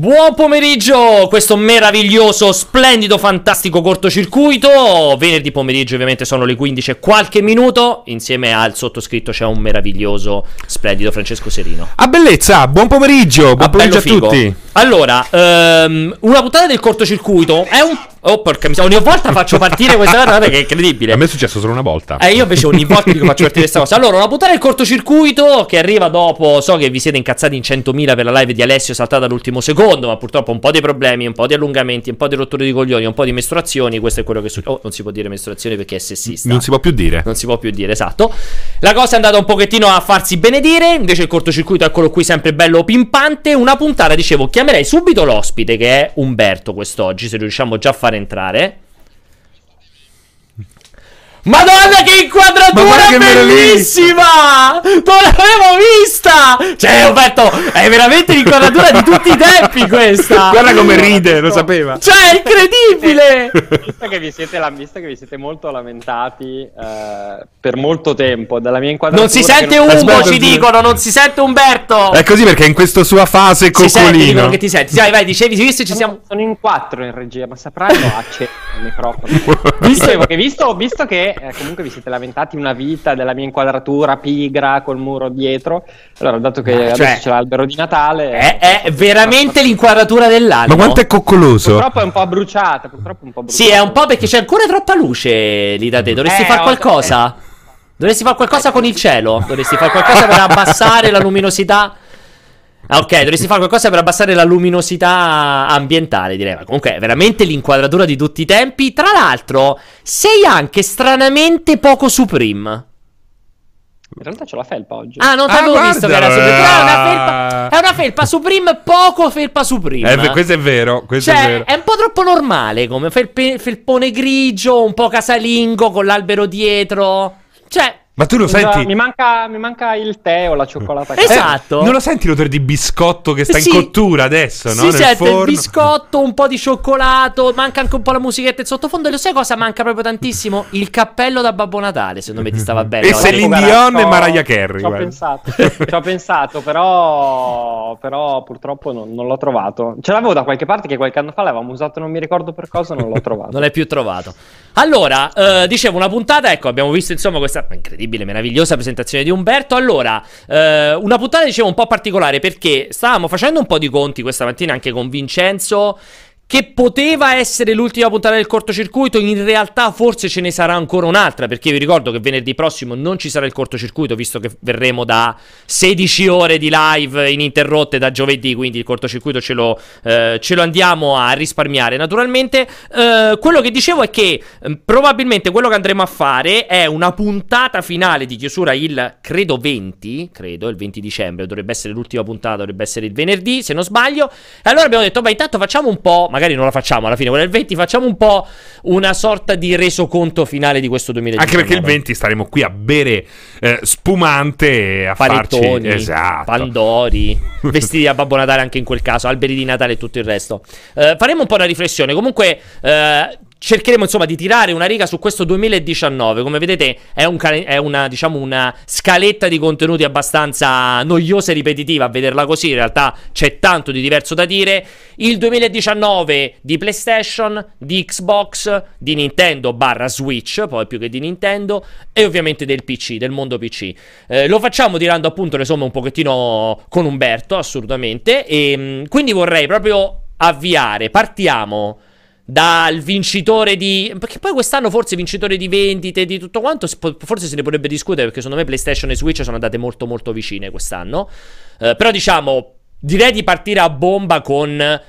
Buon pomeriggio, questo meraviglioso, splendido, fantastico cortocircuito. Venerdì pomeriggio ovviamente sono le 15 e qualche minuto. Insieme al sottoscritto c'è un meraviglioso, splendido Francesco Serino. A bellezza, buon pomeriggio, buon Ah, pomeriggio a figo. tutti. Allora, ehm, una puntata del cortocircuito è un... Oh porca miseria, ogni volta faccio partire questa cosa che è incredibile. A me è successo solo una volta. Eh, io invece ogni volta faccio partire questa cosa. Allora, una puntata del cortocircuito che arriva dopo. So che vi siete incazzati in 100.000 per la live di Alessio saltata all'ultimo secondo. Ma purtroppo un po' di problemi, un po' di allungamenti, un po' di rotture di coglioni, un po' di mestruazioni. Questo è quello che succede. Oh, non si può dire mestruazioni perché è sessista. Non si può più dire. Non si può più dire, esatto. La cosa è andata un pochettino a farsi benedire. Invece il cortocircuito, eccolo qui, sempre bello pimpante. Una puntata, dicevo, chiamerei subito l'ospite, che è Umberto quest'oggi, se riusciamo già a far entrare. Madonna che inquadratura che bellissima! Non l'avevo vista! Cioè, Umberto, è veramente l'inquadratura di tutti i tempi questa! Guarda come ride, lo sapeva. Cioè, è incredibile! Visto che vi siete, la- visto che vi siete molto lamentati eh, per molto tempo della mia inquadratura. Non si sente non- Umbo, Aspetta, ci dicono, non si sente Umberto! È così perché è in questa sua fase Si sente, dicono coccolino. che ti senti. Vai, vai, dicevi, visto ci siamo... Sono in quattro in regia, ma sapranno accendere il microfono. Dicevo che visto, visto che eh, comunque vi siete lamentati una vita della mia inquadratura pigra col muro dietro, allora dato che Ma, adesso cioè, c'è l'albero di Natale... È, è veramente l'inquadratura dell'anno. Ma quanto è coccoloso? Purtroppo è un po' bruciata, purtroppo è un po' bruciata. Sì, è un po' perché c'è ancora troppa luce lì da te. Dovresti Eh, fare qualcosa. Dovresti fare qualcosa con il cielo. Dovresti fare qualcosa per abbassare la luminosità. Ah, ok, dovresti fare qualcosa per abbassare la luminosità ambientale, direi. Ma comunque è veramente l'inquadratura di tutti i tempi. Tra l'altro, sei anche stranamente poco Supreme. In realtà c'ho la felpa oggi. Ah, non ti Ah, visto che era Supreme. Però è una felpa, è una felpa Supreme, poco felpa Supreme. Eh, questo è vero, questo è Cioè, vero. è un po' troppo normale come felpe- felpone grigio, un po' casalingo con l'albero dietro. Cioè, Ma tu lo Scusa, senti? Mi manca, mi manca il tè o la cioccolata. Esatto. calda. Esatto. Non lo senti l'odore di biscotto che sta Sì. in cottura adesso, no? si Nel sente forno. il biscotto, un po' di cioccolato, manca anche un po' la musichetta in sottofondo. E lo sai cosa manca proprio tantissimo? Il cappello da Babbo Natale, secondo me ti stava bene. E. Celine Dion e Mariah Carey, Ci ho pensato, ci ho pensato, però, però purtroppo non, non l'ho trovato. Ce l'avevo da qualche parte che qualche anno fa l'avevamo usato, non mi ricordo per cosa, non l'ho trovato. Non l'hai più trovato. Allora, eh, dicevo, una puntata, ecco, abbiamo visto insomma questa incredibile, meravigliosa presentazione di Umberto. Allora, eh, una puntata, dicevo, un po' particolare perché stavamo facendo un po' di conti questa mattina anche con Vincenzo. Che poteva essere l'ultima puntata del cortocircuito, in realtà forse ce ne sarà ancora un'altra, perché vi ricordo che venerdì prossimo non ci sarà il cortocircuito, visto che verremo da 16 ore di live ininterrotte da giovedì, quindi il cortocircuito ce lo, eh, ce lo andiamo a risparmiare naturalmente. Eh, quello che dicevo è che eh, probabilmente quello che andremo a fare è una puntata finale di chiusura il, credo 20, credo, il 20 dicembre, dovrebbe essere l'ultima puntata, dovrebbe essere il venerdì, se non sbaglio. E allora abbiamo detto, beh, intanto facciamo un po', magari non la facciamo alla fine, quella del 20, facciamo un po' una sorta di resoconto finale di questo 2019. Anche perché il 20 staremo qui a bere eh, spumante a Panettoni, farci esatto. Pandori, vestiti da Babbo Natale anche in quel caso, alberi di Natale e tutto il resto. Eh, faremo un po' una riflessione. Comunque, eh, cercheremo insomma di tirare una riga su questo 2019. Come vedete, è, un è una, diciamo, una scaletta di contenuti abbastanza noiosa e ripetitiva. A vederla così, in realtà c'è tanto di diverso da dire. Il 2019 di PlayStation, di Xbox, di Nintendo barra Switch, poi più che di Nintendo, e ovviamente del PC, del mondo PC. Eh, lo facciamo tirando appunto le somme un pochettino con Umberto, assolutamente. E mh, quindi vorrei proprio avviare. Partiamo dal vincitore di. Perché poi quest'anno forse vincitore di vendite, di tutto quanto. Forse se ne potrebbe discutere perché secondo me PlayStation e Switch sono andate molto molto vicine quest'anno. Eh, però diciamo, direi di partire a bomba con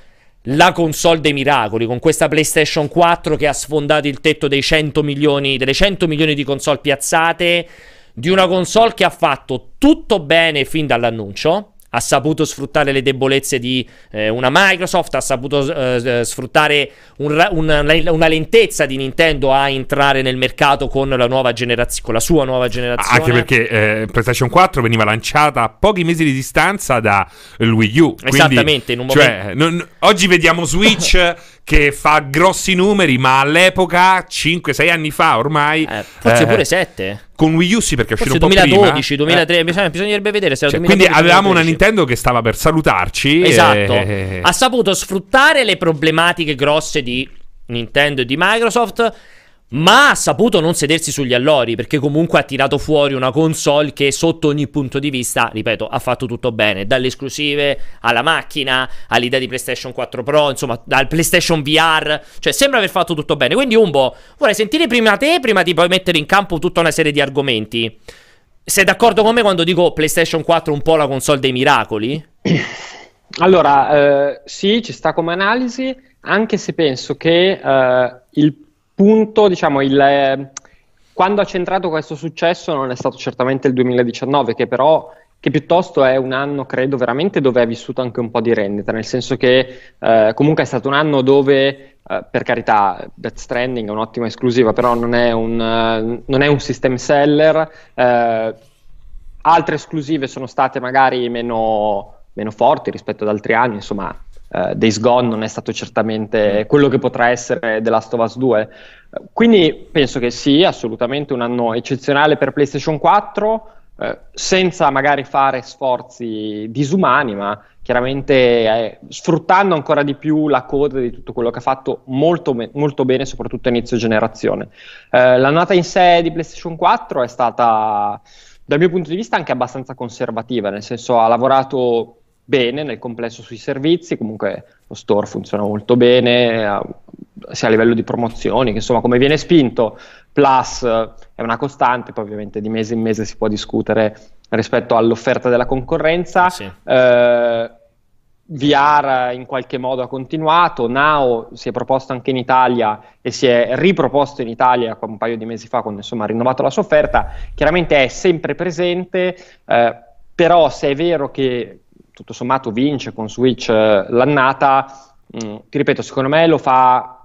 la console dei miracoli, con questa PlayStation 4 che ha sfondato il tetto dei 100 milioni, delle 100 milioni di console piazzate. Di una console che ha fatto tutto bene fin dall'annuncio. Ha saputo sfruttare le debolezze di eh, una Microsoft, ha saputo eh, eh, sfruttare un ra- una, lentezza di Nintendo a entrare nel mercato con la nuova generazio- con la sua nuova generazione. Anche perché eh, PlayStation 4 veniva lanciata a pochi mesi di distanza da Wii U. quindi, Esattamente, in un cioè, non- oggi vediamo Switch che fa grossi numeri, ma all'epoca, 5-6 anni fa ormai... Eh, forse eh, pure 7. Con Wii U sì, perché Forse un po' 2012, prima. 2013, Eh, bisogna- bisognerebbe vedere se era cioè, 2012, quindi avevamo una 2013. Nintendo che stava per salutarci. Esatto. e- Ha saputo sfruttare le problematiche grosse di Nintendo e di Microsoft. Ma ha saputo non sedersi sugli allori perché comunque ha tirato fuori una console che sotto ogni punto di vista, ripeto, ha fatto tutto bene, dalle esclusive alla macchina, all'idea di PlayStation 4 Pro, insomma, dal PlayStation VR, cioè sembra aver fatto tutto bene. Quindi Umbo, vorrei sentire prima te, prima di poi mettere in campo tutta una serie di argomenti. Sei d'accordo con me quando dico PlayStation 4 un po' la console dei miracoli? Allora, eh, sì, ci sta come analisi, anche se penso che eh, il punto, diciamo, il, eh, quando ha centrato questo successo non è stato certamente il 2019, che però che piuttosto è un anno, credo, veramente dove ha vissuto anche un po' di rendita, nel senso che eh, comunque è stato un anno dove, eh, per carità, Death Stranding è un'ottima esclusiva, però non è un, eh, non è un system seller. eh, altre esclusive sono state magari meno, meno forti rispetto ad altri anni, insomma, eh, Days Gone non è stato certamente quello che potrà essere The Last of Us 2. Eh, Quindi penso che sì, assolutamente un anno eccezionale per PlayStation 4, eh, senza magari fare sforzi disumani, ma chiaramente eh, sfruttando ancora di più la coda di tutto quello che ha fatto molto, me- molto bene, soprattutto a inizio generazione. Eh, l'annata in sé di PlayStation 4 è stata, dal mio punto di vista, anche abbastanza conservativa, nel senso ha lavorato bene nel complesso sui servizi, comunque lo store funziona molto bene, sia a livello di promozioni, che insomma come viene spinto, Plus eh, è una costante, poi ovviamente di mese in mese si può discutere rispetto all'offerta della concorrenza. Sì. Eh, VR in qualche modo ha continuato, Now si è proposto anche in Italia e si è riproposto in Italia un paio di mesi fa quando insomma ha rinnovato la sua offerta, chiaramente è sempre presente, eh, però se è vero che tutto sommato vince con Switch eh, l'annata, mh, ti ripeto, secondo me lo fa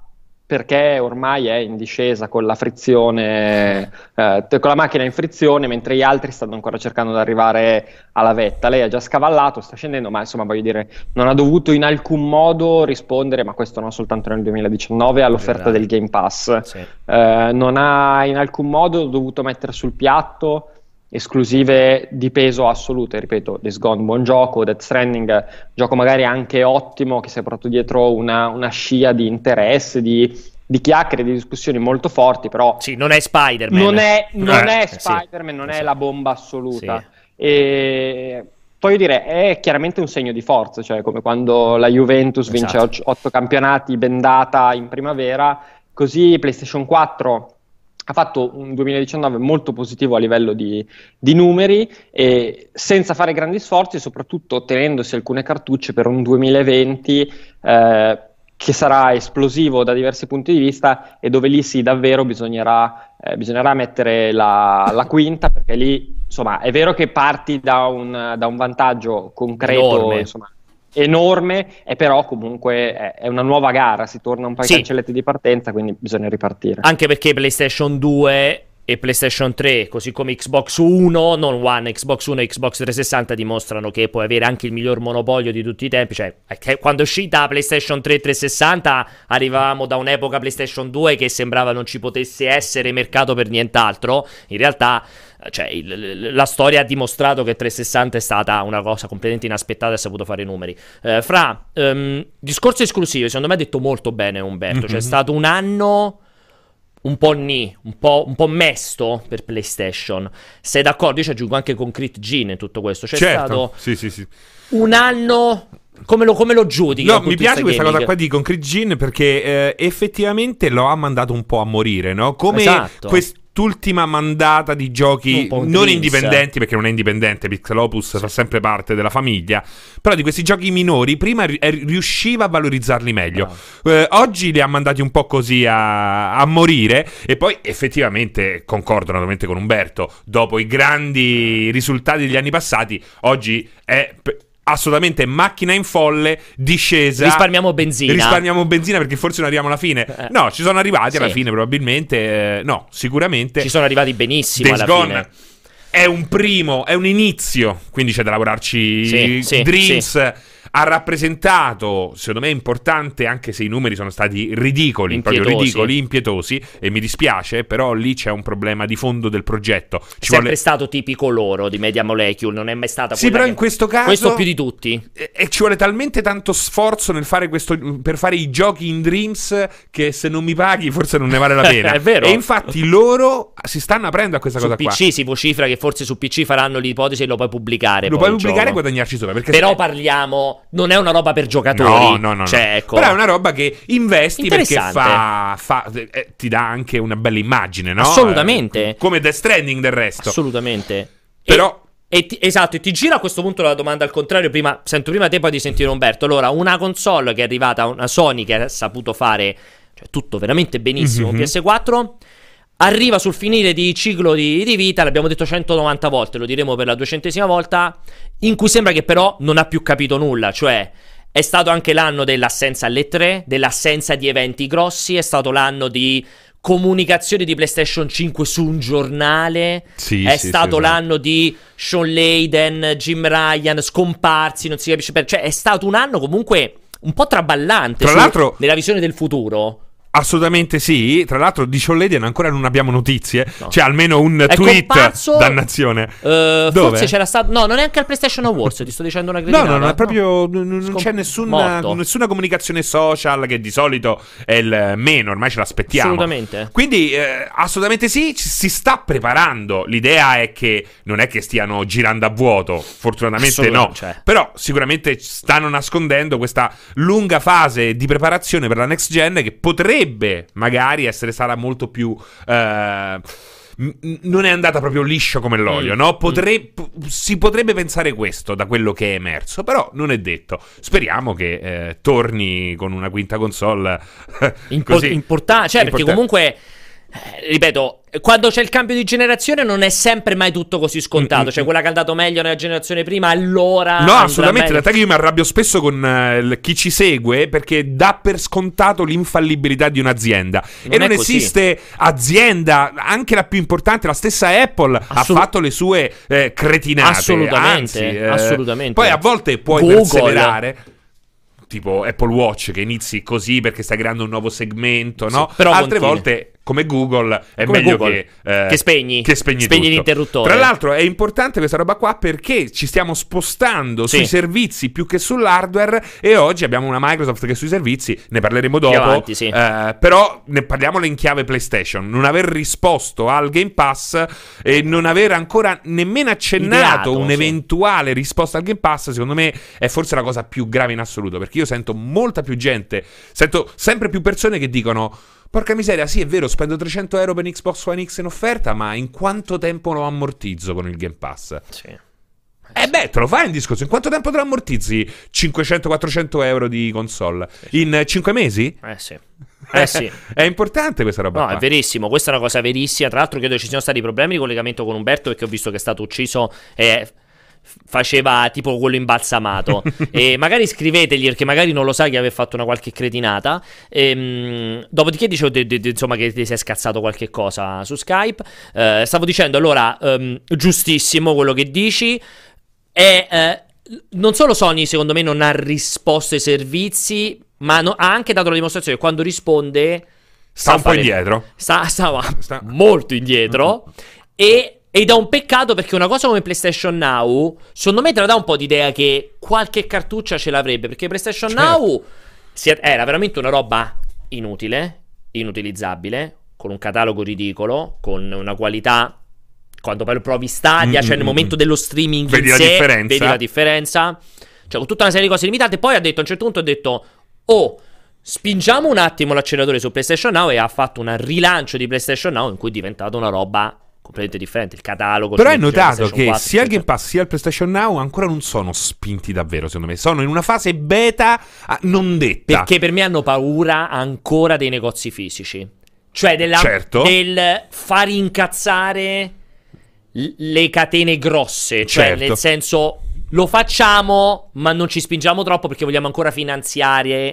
perché ormai è in discesa con la frizione, eh, con la macchina in frizione, mentre gli altri stanno ancora cercando di arrivare alla vetta. Lei ha già scavallato, sta scendendo, ma insomma voglio dire, non ha dovuto in alcun modo rispondere, ma questo non soltanto nel 2019, all'offerta Esatto. del Game Pass. Sì. Eh, non ha in alcun modo dovuto mettere sul piatto esclusive di peso assolute, ripeto, Days Gone, buon gioco, Death Stranding, gioco magari anche ottimo, che si è portato dietro una, una scia di interesse, di, di chiacchiere, di discussioni molto forti, però Sì, non è Spider-Man. non è, non Eh, è eh, sì. Spider-Man, non è la bomba assoluta. Sì. E voglio dire, è chiaramente un segno di forza, cioè come quando la Juventus vince Esatto. och- otto campionati bendata in primavera, così PlayStation 4 ha fatto un 2019 molto positivo a livello di, di numeri e senza fare grandi sforzi, soprattutto tenendosi alcune cartucce per un 2020 eh, che sarà esplosivo da diversi punti di vista e dove lì sì davvero bisognerà, eh, bisognerà mettere la, la quinta perché lì insomma è vero che parti da un, da un vantaggio concreto insomma, enorme e però comunque è, una nuova gara, si torna un po' ai Sì. cancelletti di partenza quindi bisogna ripartire. Anche perché PlayStation 2 e PlayStation 3, così come Xbox 1, non One, Xbox 1 e Xbox 360 dimostrano che puoi avere anche il miglior monopolio di tutti i tempi. Cioè, quando è uscita PlayStation 3 e 360 arrivavamo da un'epoca PlayStation 2 che sembrava non ci potesse essere mercato per nient'altro. In realtà, cioè, il- la storia ha dimostrato che 360 è stata una cosa completamente inaspettata e ha saputo fare i numeri. Eh, fra, ehm, discorso esclusivo, secondo me ha detto molto bene Umberto. C'è Mhm. stato un anno un po' ni, un po', un po' mesto per PlayStation. Sei d'accordo? Io ci aggiungo anche con Crit Gene in tutto questo. C'è certo. stato Sì, sì, sì. un anno. Come lo, come lo giudichi? No, mi piace questa cosa gaming? qua di Concrete Gin perché eh, effettivamente lo ha mandato un po' a morire, no? Come Esatto. Quest'ultima mandata di giochi non indipendenti, perché non è indipendente, Pixelopus fa sempre parte della famiglia, però di questi giochi minori prima ri- eh, riusciva a valorizzarli meglio. Bravo. Eh, oggi li ha mandati un po' così a, a morire e poi effettivamente concordo naturalmente con Umberto, dopo i grandi risultati degli anni passati, oggi è p- assolutamente macchina in folle, discesa. Risparmiamo benzina. Risparmiamo benzina perché forse non arriviamo alla fine. Eh. No, ci sono arrivati alla Sì. fine probabilmente, eh, no, sicuramente. Ci sono arrivati benissimo Days alla Gone fine. È un primo, è un inizio, quindi c'è da lavorarci. Sì, sì, Dreams ha rappresentato, secondo me importante, anche se i numeri sono stati ridicoli, Impietosi. proprio ridicoli, impietosi, e mi dispiace, però lì c'è un problema di fondo del progetto. È Ci sempre vuole... stato tipico loro di Media Molecule, non è mai stata Sì, però che- in questo caso... Questo più di tutti. E e ci vuole talmente tanto sforzo nel fare questo, per fare i giochi in Dreams che se non mi paghi forse non ne vale la pena. È vero. E infatti loro si stanno aprendo a questa Su cosa PC qua. si vocifera che forse su PC faranno l'ipotesi e lo puoi pubblicare. Lo puoi pubblicare e guadagnarci sopra. Però se- parliamo, non è una roba per giocatori. No, no, no. Cioè, ecco. Però è una roba che investi perché fa, fa- eh, ti dà anche una bella immagine, no? Assolutamente. Eh, come Death Stranding del resto. Assolutamente. Però- E, e ti- esatto, e ti gira a questo punto la domanda al contrario. Prima, sento prima te, poi di sentire Umberto. Allora, una console che è arrivata, una Sony che ha saputo fare cioè, tutto veramente benissimo. Mhm. PS4 arriva sul finire di ciclo di, di vita. L'abbiamo detto 190 volte, lo diremo per la duecentesima volta. In cui sembra che però non ha più capito nulla. Cioè, è stato anche l'anno dell'assenza alle 3, dell'assenza di eventi grossi. È stato l'anno di comunicazioni di PlayStation 5 su un giornale. Sì, è sì, stato sì, l'anno di Sean Layden, Jim Ryan, scomparsi, non si capisce per... Cioè, è stato un anno comunque un po' traballante. Tra su- l'altro- nella visione del futuro. Assolutamente sì. Tra l'altro di Layden ancora non abbiamo notizie. No. C'è almeno un È tweet. comparso- Dannazione. Dove? forse c'era stato... No, non è anche al PlayStation Awards, ti sto dicendo una No, cretinata. no, no, è proprio. n- Non Scom- c'è nessuna, nessuna comunicazione social che di solito è il meno, ormai ce l'aspettiamo. Assolutamente. Quindi, eh, assolutamente sì, ci- si sta preparando. L'idea è che non è che stiano girando a vuoto, fortunatamente no. Cioè. Però sicuramente stanno nascondendo questa lunga fase di preparazione per la next gen che potrebbe magari essere stata molto più. eh, non è andata proprio liscio come l'olio, Mm, no? Potre- p- si potrebbe pensare questo da quello che è emerso, però non è detto. Speriamo che eh, torni con una quinta console Impo- importante, cioè, perché Importante. comunque, eh, ripeto, quando c'è il cambio di generazione non è sempre mai tutto così scontato. Mm, Cioè, mm, quella che è andato meglio nella generazione prima, allora. No, assolutamente. In realtà io mi arrabbio spesso con eh, il- chi ci segue perché dà per scontato l'infallibilità di un'azienda. Non e non così. esiste azienda, anche la più importante, la stessa Apple Assolut- ha fatto le sue eh, cretinate. Assolutamente, Anzi, eh, assolutamente. Poi a volte puoi Google. perseverare. Tipo Apple Watch che inizi così perché stai creando un nuovo segmento, no? però Altre continui. volte, come Google, è Come meglio Google, che, eh, che spegni, che spegni, spegni l'interruttore. Tra l'altro è importante questa roba qua perché ci stiamo spostando Sì. sui servizi più che sull'hardware e oggi abbiamo una Microsoft che sui servizi, ne parleremo dopo, avanti, sì. eh, però ne parliamolo in chiave PlayStation, non aver risposto al Game Pass e non aver ancora nemmeno accennato un'eventuale risposta al Game Pass, secondo me è forse la cosa più grave in assoluto, perché io sento molta più gente, sento sempre più persone che dicono Porca miseria, sì, è vero, spendo 300 euro per Xbox One X in offerta, ma in quanto tempo lo ammortizzo con il Game Pass? Sì. Eh beh, te lo fai un discorso. In quanto tempo te lo ammortizzi 500-400 euro di console? In 5 mesi? Eh sì. Eh sì. è importante questa roba. No, qua. è verissimo, questa è una cosa verissima. Tra l'altro, credo ci siano stati problemi di collegamento con Umberto perché ho visto che è stato ucciso e faceva tipo quello imbalsamato. e magari scrivetegli perché magari non lo sai che aveva fatto una qualche cretinata. Ehm, dopodiché dicevo de- de- de- insomma che ti sei scazzato qualche cosa su Skype. Eh, stavo dicendo allora, ehm, giustissimo quello che dici. E eh, non solo Sony, secondo me, non ha risposto ai servizi, ma no- ha anche dato la dimostrazione che quando risponde. Sta un po' indietro. Sta, stava Sta- molto indietro. E, ed è un peccato perché una cosa come PlayStation Now, secondo me, te la dà un po' d'idea che qualche cartuccia ce l'avrebbe. Perché PlayStation Certo. Now si- era veramente una roba inutile, inutilizzabile, con un catalogo ridicolo, con una qualità. Quando poi provi Stadia, Mm, cioè nel mm, momento mm. dello streaming Vedi la sé, differenza. vedi la differenza. Cioè, con tutta una serie di cose limitate. Poi ha detto a un certo punto: ha detto, oh, spingiamo un attimo l'acceleratore su PlayStation Now. E ha fatto un rilancio di PlayStation Now in cui è diventata una roba completamente differente. Il catalogo. Però hai notato che 4, sia il Game Pass sia il PlayStation Now ancora non sono spinti davvero, secondo me. Sono in una fase beta ah, non detta. Perché per me hanno paura ancora dei negozi fisici. Cioè della- Certo. del far incazzare le catene grosse. Cioè, Certo. nel senso, lo facciamo, ma non ci spingiamo troppo perché vogliamo ancora finanziare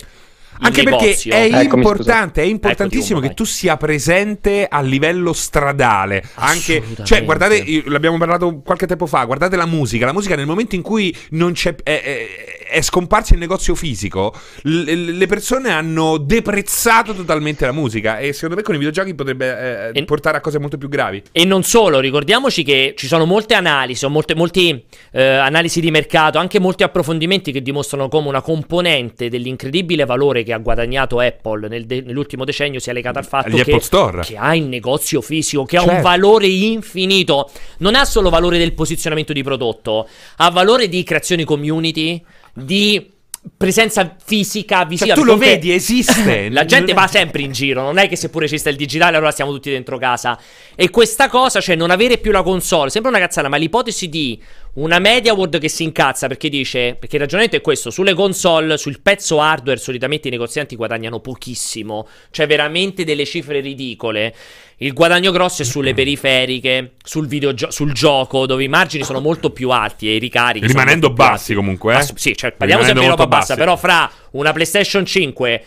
Anche negozio. perché è Eccomi, importante, è importantissimo Ecco, che tu sia presente a livello stradale. Anche, cioè, guardate, l'abbiamo parlato qualche tempo fa. Guardate la musica. La musica, nel momento in cui non c'è, è, è- è scomparsa il negozio fisico, le persone hanno deprezzato totalmente la musica. E secondo me con i videogiochi potrebbe eh, E- portare a cose molto più gravi. E non solo, ricordiamoci che ci sono molte analisi, molte, molti, eh, analisi di mercato, anche molti approfondimenti che dimostrano come una componente dell'incredibile valore che ha guadagnato Apple nel de- nell'ultimo decennio sia legata al fatto che, che ha il negozio fisico, che ha un Certo. valore infinito. Non ha solo valore del posizionamento di prodotto, ha valore di creazione community, di presenza fisica, visiva. Cioè, tu lo vedi, esiste. La gente va sempre in giro, non è che seppure esiste il digitale allora stiamo tutti dentro casa. E questa cosa, cioè non avere più la console, sembra una cazzata, ma l'ipotesi di una Media World che si incazza perché dice, perché il ragionamento è questo, sulle console, sul pezzo hardware solitamente i negozianti guadagnano pochissimo, cioè veramente delle cifre ridicole. Il guadagno grosso è sulle periferiche, sul, videogio- sul gioco, dove i margini sono molto più alti e i ricarichi Rimanendo bassi comunque, eh. Ass- sì, cioè, parliamo sempre di roba bassa, però fra una PlayStation 5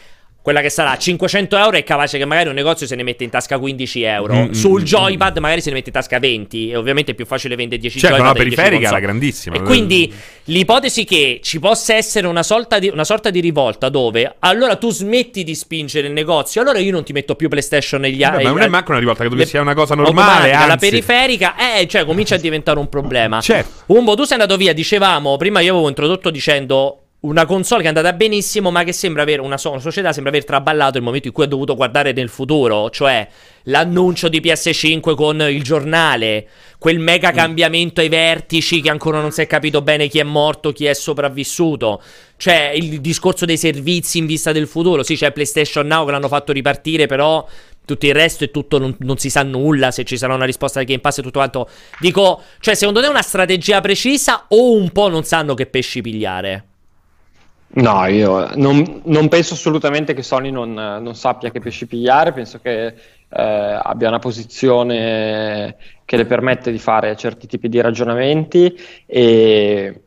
quella che sarà 500 euro è capace che magari un negozio se ne mette in tasca 15 euro. Mm, mm, Sul mm, joypad magari se ne mette in tasca 20. E ovviamente è più facile vendere 10 Certo, joypad la e 10 periferica è la console. grandissima. E quindi l'ipotesi che ci possa essere una sorta, di, una sorta di rivolta dove allora tu smetti di spingere il negozio, allora io non ti metto più PlayStation negli Vabbè, ma non è manco una rivolta, credo che sia una cosa normale. automatica, la anzi. periferica, eh, cioè comincia a diventare un problema. Certo. Umbo, tu sei andato via, dicevamo, prima io avevo introdotto dicendo una console che è andata benissimo, ma che sembra avere una, so- una società sembra aver traballato il momento in cui ha dovuto guardare nel futuro, cioè l'annuncio di PS5 con il giornale, quel mega cambiamento ai vertici che ancora non si è capito bene chi è morto, chi è sopravvissuto. Cioè il discorso dei servizi in vista del futuro. Sì, c'è PlayStation Now che l'hanno fatto ripartire, però tutto il resto è tutto, non, non si sa nulla se ci sarà una risposta del Game Pass e tutto quanto. Dico, cioè, secondo te è una strategia precisa o un po' non sanno che pesci pigliare? No, io non, non penso assolutamente che Sony non, non sappia che pesci pigliare, penso che eh, abbia una posizione che le permette di fare certi tipi di ragionamenti e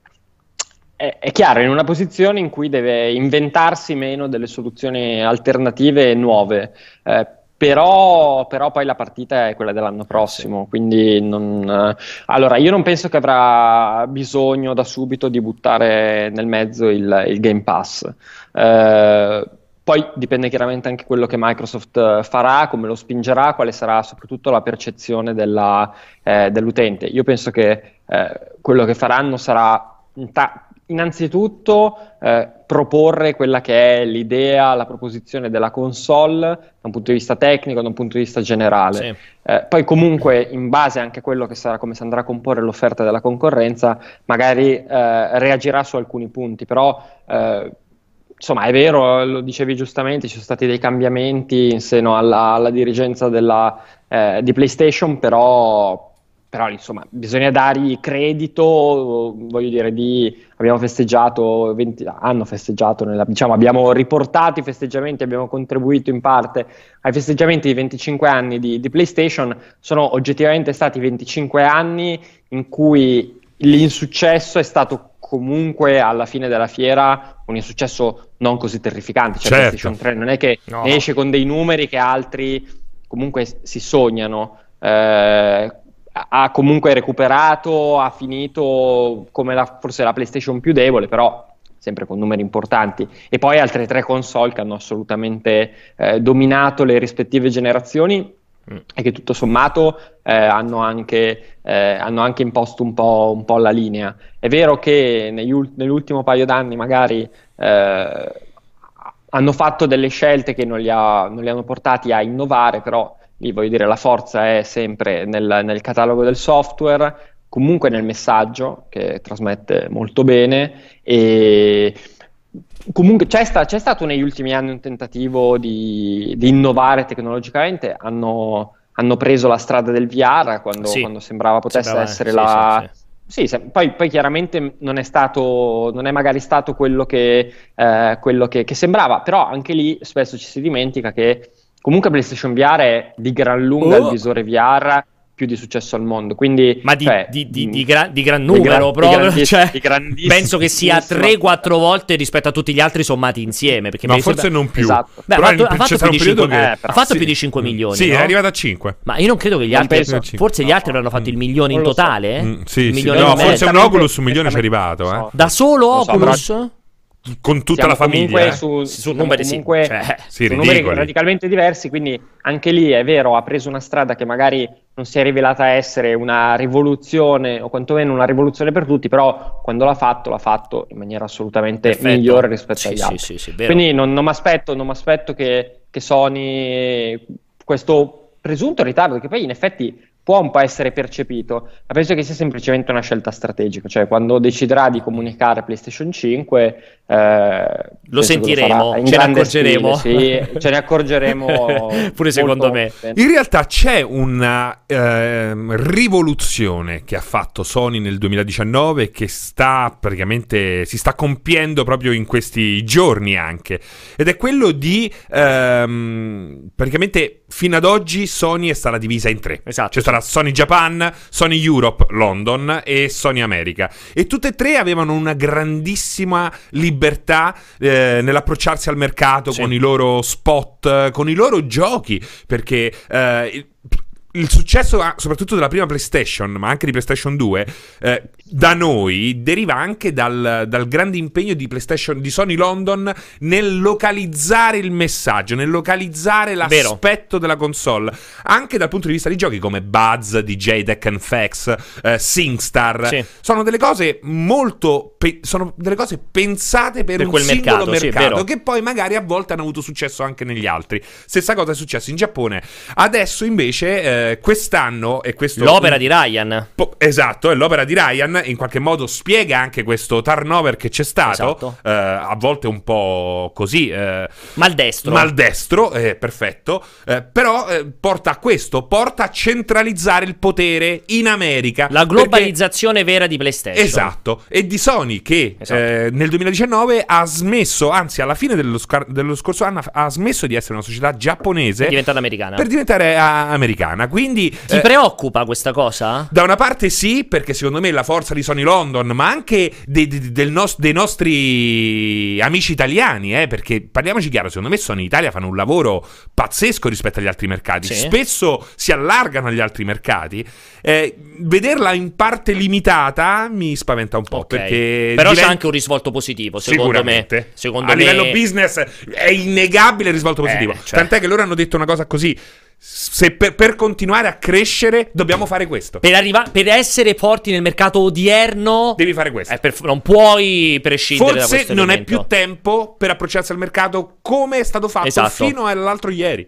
è, è chiaro, in una posizione in cui deve inventarsi meno delle soluzioni alternative e nuove. eh, però, però poi la partita è quella dell'anno prossimo, quindi non, eh, allora io non penso che avrà bisogno da subito di buttare nel mezzo il, il Game Pass. Eh, poi dipende chiaramente anche quello che Microsoft eh, farà, come lo spingerà, quale sarà soprattutto la percezione della, eh, dell'utente. Io penso che eh, quello che faranno sarà inta- innanzitutto eh, proporre quella che è l'idea, la proposizione della console da un punto di vista tecnico, da un punto di vista generale. Sì. Eh, poi comunque in base anche a quello che sarà come si andrà a comporre l'offerta della concorrenza, magari eh, reagirà su alcuni punti, però eh, insomma è vero, lo dicevi giustamente, ci sono stati dei cambiamenti in seno alla, alla dirigenza della, eh, di PlayStation, però, però insomma bisogna dargli credito, voglio dire, di, abbiamo festeggiato, 20 hanno festeggiato, nella- diciamo abbiamo riportato i festeggiamenti, abbiamo contribuito in parte ai festeggiamenti di 25 anni di, di PlayStation, sono oggettivamente stati 25 anni in cui l'insuccesso è stato comunque alla fine della fiera un insuccesso non così terrificante, cioè Certo. PlayStation 3 non è che No. esce con dei numeri che altri comunque si sognano. Eh, ha comunque recuperato, ha finito come la, forse la PlayStation più debole, però sempre con numeri importanti. E poi altre tre console che hanno assolutamente eh, dominato le rispettive generazioni Mm. e che tutto sommato eh, hanno, anche, eh, hanno anche imposto un po', un po' la linea. È vero che negli ul- nell'ultimo paio d'anni magari eh, hanno fatto delle scelte che non li, ha- non li hanno portati a innovare, però lì voglio dire la forza è sempre nel, nel catalogo del software, comunque nel messaggio che trasmette molto bene e comunque c'è, sta- c'è stato negli ultimi anni un tentativo di, di innovare tecnologicamente, hanno, hanno preso la strada del VR quando, Sì. quando sembrava potesse Sembrava- essere sì, la... sì, sì. Sì, se- poi, poi chiaramente non è stato, non è magari stato quello che, eh, quello che, che sembrava, però anche lì spesso ci si dimentica che comunque PlayStation VR è di gran lunga Oh. il visore VR più di successo al mondo. Quindi, Ma di, cioè, di, di, mh, di gran, di gran di numero gran- proprio. cioè, penso che sia grandissimo. 3-4 volte rispetto a tutti gli altri sommati insieme. Perché No, mi forse sembra- non più. Esatto. Beh, Però ha fatto, più di un periodo 5, che... eh, ha fatto sì. più di 5 milioni. Sì, no? è arrivato a 5. Ma io non credo che gli Non altri. penso. Forse gli altri avranno fatto il milione in lo so. totale. eh? Mm, sì, Un sì. milione No, forse un Oculus un milione ci è arrivato, eh. Da solo Lo so, Oculus? Con tutta Siamo la famiglia. eh. su, Su numeri sì, comunque cioè, sì, su numeri radicalmente diversi, quindi anche lì è vero, ha preso una strada che magari non si è rivelata essere una rivoluzione o quantomeno una rivoluzione per tutti, però quando l'ha fatto l'ha fatto in maniera assolutamente Perfetto. migliore rispetto Sì, agli sì, altri. sì. Quindi non, non mi aspetto, che, che Sony questo presunto ritardo, che poi in effetti può un po' essere percepito, ma penso che sia semplicemente una scelta strategica, cioè quando deciderà di comunicare PlayStation 5 eh, lo sentiremo, in ce ne accorgeremo. stile, sì, ce ne accorgeremo Pure secondo me. bene. In realtà c'è una ehm, rivoluzione che ha fatto Sony nel 2019 che sta praticamente si sta compiendo proprio in questi giorni anche ed è quello di ehm, praticamente fino ad oggi Sony è stata divisa in tre. Esatto, C'è sì. Sony Japan, Sony Europe London e Sony America e tutte e tre avevano una grandissima libertà eh, nell'approcciarsi al mercato Sì. con i loro spot, con i loro giochi, perché eh, il, successo ah, soprattutto della prima PlayStation, ma anche di PlayStation 2, eh, da noi deriva anche dal, dal grande impegno di PlayStation di Sony London nel localizzare il messaggio, nel localizzare Vero. l'aspetto della console, anche dal punto di vista di giochi come Buzz, DJ Deck Fax, eh, SingStar. Sì. Sono delle cose molto. pe- sono delle cose pensate per, Per un quel singolo mercato, sì, mercato, vero. che poi magari a volte hanno avuto successo anche negli altri. Stessa cosa è successo in Giappone. Adesso invece, eh, quest'anno, e questo. L'opera di Ryan. Po- esatto, è l'opera di Ryan, in qualche modo spiega anche questo turnover che c'è stato, Esatto. eh, a volte un po' così, eh, Maldestro. maldestro, eh, perfetto, eh, però eh, porta a questo, porta a centralizzare il potere in America. La perché- globalizzazione vera di PlayStation. Esatto, e di Sony che Esatto. eh, nel 2019 ha smesso, anzi alla fine dello, scar- dello scorso anno ha smesso di essere una società giapponese È diventata americana. per diventare ah, americana. Quindi Ti eh, preoccupa questa cosa? da una parte sì, perché secondo me la forza di Sony London, ma anche dei, dei- del nos- dei nostri amici italiani, eh, perché parliamoci chiaro, secondo me Sony Italia fanno un lavoro pazzesco rispetto agli altri mercati, Sì. spesso si allargano agli altri mercati, eh, vederla in parte limitata mi spaventa un po', Ok. perché Però c'è diventa- anche un risvolto positivo, secondo me. Secondo a me... livello business è innegabile il risvolto positivo. Eh, cioè. Tant'è che loro hanno detto una cosa così. Se per, per continuare a crescere dobbiamo fare questo. Per, arriva- per essere forti nel mercato odierno, Devi fare questo. eh, per- non puoi prescindere da Forse questo non è più tempo per approcciarsi al mercato come è stato fatto Esatto. fino all'altro ieri.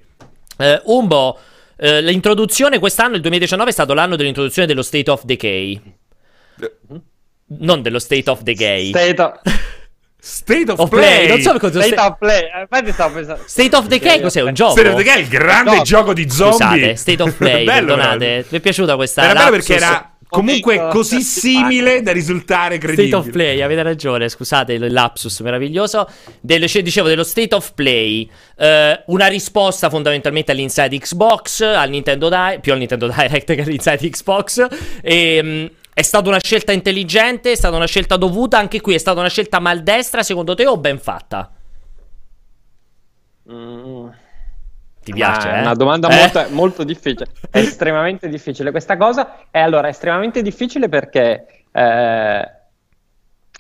Eh, Umbo, eh, l'introduzione quest'anno, il 2019, è stato l'anno dell'introduzione dello State of Decay. Non dello State of the Gay. State of, State of, of Play. Play. Non so cosa State sta- of Play, eh, infatti stavo pensando State of Decay cos'è? Un gioco? State of Decay è il grande No. gioco di zombie. Scusate, State of Play, Bello, perdonate. Vi è piaciuta questa Era bello perché era comunque così simile da risultare credibile. State of Play, avete ragione, scusate il lapsus meraviglioso. Del- cioè, dicevo dello State of Play, eh, una risposta fondamentalmente all'Inside Xbox, al Nintendo Di- più al Nintendo Direct che all'Inside Xbox. E, mh, è stata una scelta intelligente, è stata una scelta dovuta, anche qui è stata una scelta maldestra secondo te o ben fatta? Mm. Ti piace? Ah, eh? È una domanda Eh? molto, molto difficile. È estremamente difficile questa cosa. E allora, è estremamente difficile perché. eh,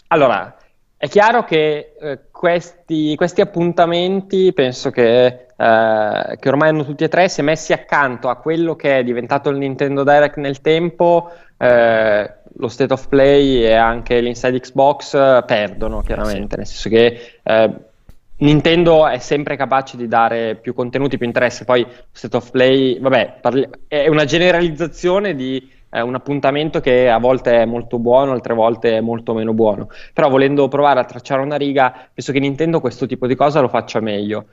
allora, è chiaro che eh, questi, questi appuntamenti penso che, eh, che ormai hanno tutti e tre, se messi accanto a quello che è diventato il Nintendo Direct nel tempo, eh, lo State of Play e anche l'Inside Xbox eh, perdono chiaramente, nel senso che eh, Nintendo è sempre capace di dare più contenuti, più interesse. Poi State of Play, vabbè, parli- è una generalizzazione di eh, un appuntamento che a volte è molto buono, altre volte è molto meno buono. Però volendo provare a tracciare una riga, penso che Nintendo questo tipo di cosa lo faccia meglio.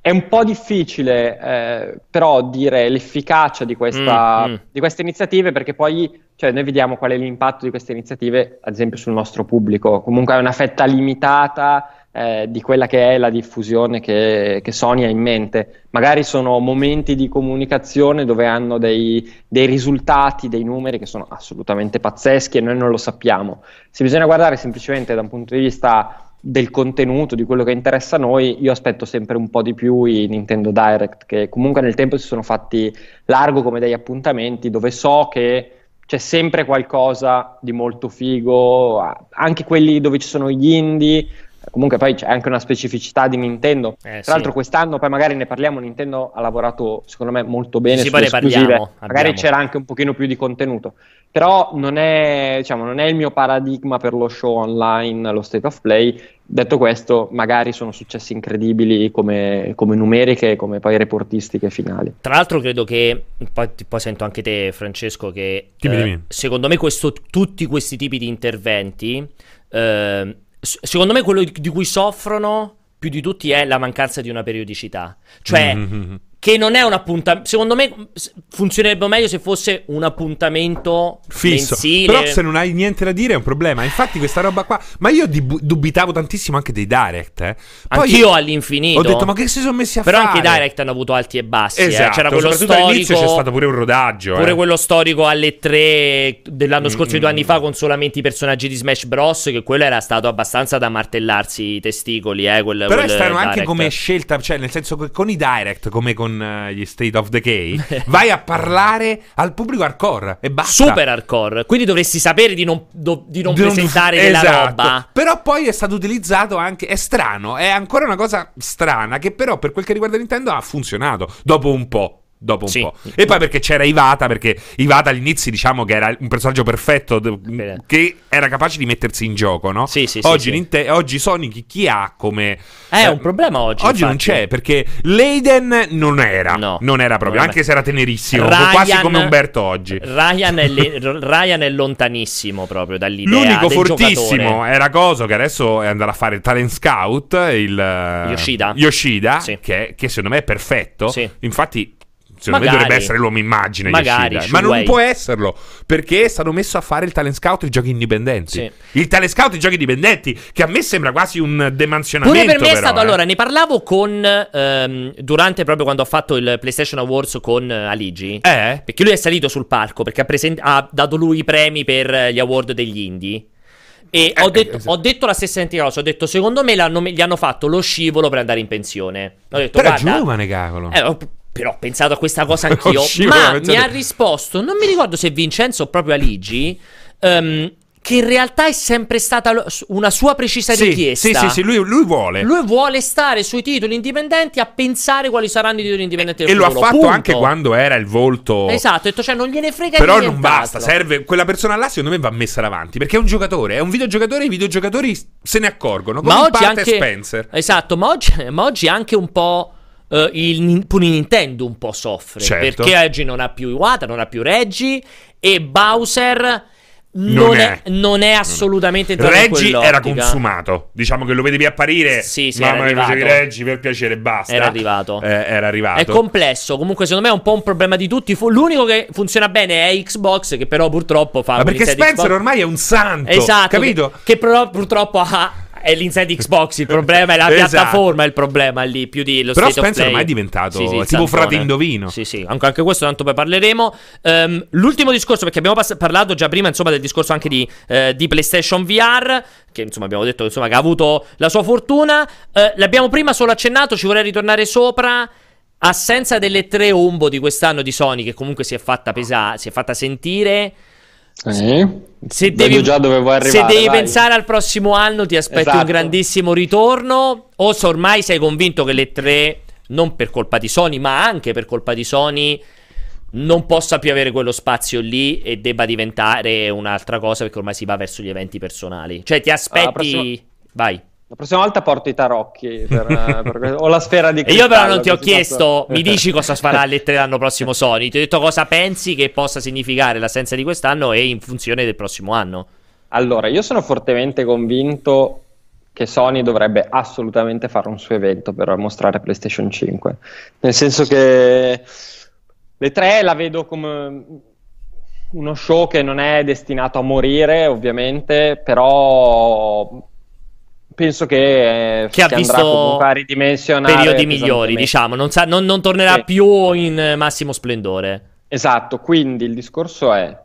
È un po' difficile eh, però dire l'efficacia di, questa- Mm, mm. di queste iniziative perché poi cioè, noi vediamo qual è l'impatto di queste iniziative, ad esempio sul nostro pubblico. Comunque è una fetta limitata eh, di quella che è la diffusione che, che, Sony ha in mente. Magari sono momenti di comunicazione dove hanno dei, dei, risultati, dei numeri che sono assolutamente pazzeschi e noi non lo sappiamo. Se bisogna guardare semplicemente da un punto di vista del contenuto, di quello che interessa a noi, io aspetto sempre un po' di più i Nintendo Direct, che comunque nel tempo si sono fatti largo come degli appuntamenti, dove so che c'è sempre qualcosa di molto figo, anche quelli dove ci sono gli indie, comunque poi c'è anche una specificità di Nintendo. Eh, Tra sì. l'altro quest'anno, poi magari ne parliamo, Nintendo ha lavorato secondo me molto bene sì, sulle esclusive, parliamo, magari c'era anche un pochino più di contenuto, però non è, diciamo, non è il mio paradigma per lo show online, lo state of play. Detto questo, magari sono successi incredibili come, come numeriche come poi reportistiche finali. Tra l'altro credo che, poi, poi sento anche te Francesco, che eh, secondo me questo, tutti questi tipi di interventi... Eh, secondo me quello di cui soffrono più di tutti è la mancanza di una periodicità. Cioè, mm-hmm che non è un appuntamento. Secondo me funzionerebbe meglio se fosse un appuntamento fisso. Mensile. Però se non hai niente da dire è un problema. Infatti, questa roba qua. Ma io dib- dubitavo tantissimo anche dei direct. Eh. Poi Anch'io all'infinito. Ho detto, ma che si sono messi a Però fare? Però anche i direct hanno avuto alti e bassi. Eh. Esatto. Eh. C'era quello storico. All'inizio c'è stato pure un rodaggio. Pure eh. quello storico alle 3 dell'anno scorso, mm-hmm. due anni fa, con solamente i personaggi di Smash Bros. Che quello era stato abbastanza da martellarsi i testicoli. Eh, quel, Però quel è strano direct. anche come scelta. Cioè, nel senso che con i direct, come con uh, gli State of Decay, vai a parlare al pubblico hardcore e basta. Super hardcore. Quindi dovresti sapere di non, do, di non di presentare non... della esatto. roba. Però poi è stato utilizzato anche. È strano, è ancora una cosa strana. Che però per quel che riguarda Nintendo ha funzionato dopo un po' dopo un sì. po'. E poi perché c'era Ivata, perché Ivata all'inizio diciamo che era un personaggio perfetto Bene. che era capace di mettersi in gioco, no? Sì, sì, oggi, sì, Ninte- oggi Sony chi, chi, ha come... È eh, un problema oggi. Oggi infatti. non c'è, perché Leiden non era, no, non era proprio, non anche se era tenerissimo, Ryan, quasi come Umberto oggi. Ryan è, le- Ryan è lontanissimo proprio dall'idea L'unico fortissimo giocatore. era Coso, che adesso è andato a fare il Talent Scout, il... Yoshida. Yoshida, che, che secondo me è perfetto. Infatti secondo Magari. me dovrebbe essere l'uomo immagine Magari, Yoshida, ma non può esserlo perché è stato messo a fare il talent scout i giochi indipendenti sì. il talent scout i giochi indipendenti che a me sembra quasi un demansionamento pure per me però, è stato eh. allora ne parlavo con ehm, durante proprio quando ho fatto il PlayStation Awards con Aligi eh? perché lui è salito sul palco perché ha, present- ha dato lui i premi per gli award degli indie e eh, ho, detto, esatto. ho, detto, la stessa identica cosa. Ho detto: Secondo me gli hanno fatto lo scivolo per andare in pensione. Ho detto: Però guarda, è giovane, cavolo. Eh, però ho pensato a questa cosa anch'io. ma mi ha risposto: Non mi ricordo se Vincenzo o proprio Aligi. Um, che in realtà è sempre stata una sua precisa sì, richiesta. Sì, sì, sì, lui, lui, vuole. Lui vuole stare sui titoli indipendenti a pensare quali saranno i titoli indipendenti del E futuro. lo ha fatto Punto. anche quando era il volto. Esatto, ho detto, cioè non gliene frega Però non basta, serve quella persona là secondo me va messa davanti, perché è un giocatore, è un videogiocatore, i videogiocatori se ne accorgono, come ma oggi anche Spencer. Esatto, ma oggi, ma oggi anche un po' Uh, il, pure Nintendo un po' soffre certo. perché oggi non ha più Iwata, non ha più Reggie e Bowser non, non, è, è. non è assolutamente Reggie era consumato. Diciamo che lo vedevi apparire. Sì, sì, Mamma mia, Reggie per piacere, basta. Era arrivato. Eh, era arrivato. È complesso. Comunque, secondo me è un po' un problema di tutti. Fu l'unico che funziona bene è Xbox, che però purtroppo fa. Ma perché Spencer ormai è un santo. Esatto. Capito? Che, che però purtroppo ha è l'inside Xbox il problema, è la esatto. piattaforma il problema lì, più di lo Però Spencer ormai è diventato sì, sì, tipo frate indovino. Sì, sì, anche, anche questo tanto poi parleremo. Um, l'ultimo discorso, perché abbiamo pass- parlato già prima, insomma, del discorso anche di, uh, di PlayStation VR, che insomma abbiamo detto insomma, che ha avuto la sua fortuna. Uh, l'abbiamo prima solo accennato, ci vorrei ritornare sopra. Assenza delle tre ombo di quest'anno di Sony, che comunque si è fatta pesare, si è fatta sentire. Eh, se devi, già dove vuoi arrivare, se devi pensare al prossimo anno, ti aspetti Esatto. un grandissimo ritorno. O se ormai sei convinto che le tre, non per colpa di Sony, ma anche per colpa di Sony, non possa più avere quello spazio lì e debba diventare un'altra cosa perché ormai si va verso gli eventi personali. Cioè, ti aspetti. Ah, prossima- Vai. La prossima volta porto i tarocchi per, per o la sfera di E io però non ti ho chiesto, posso- mi dici cosa farà 3 l'anno prossimo Sony. Ti ho detto cosa pensi che possa significare l'assenza di quest'anno e in funzione del prossimo anno. Allora, io sono fortemente convinto che Sony dovrebbe assolutamente fare un suo evento per mostrare PlayStation 5. Nel senso che le tre la vedo come uno show che non è destinato a morire, ovviamente, però penso che, eh, che ha visto periodi migliori, diciamo, non, sa, non, non tornerà sì. più in massimo splendore. Esatto, quindi il discorso è,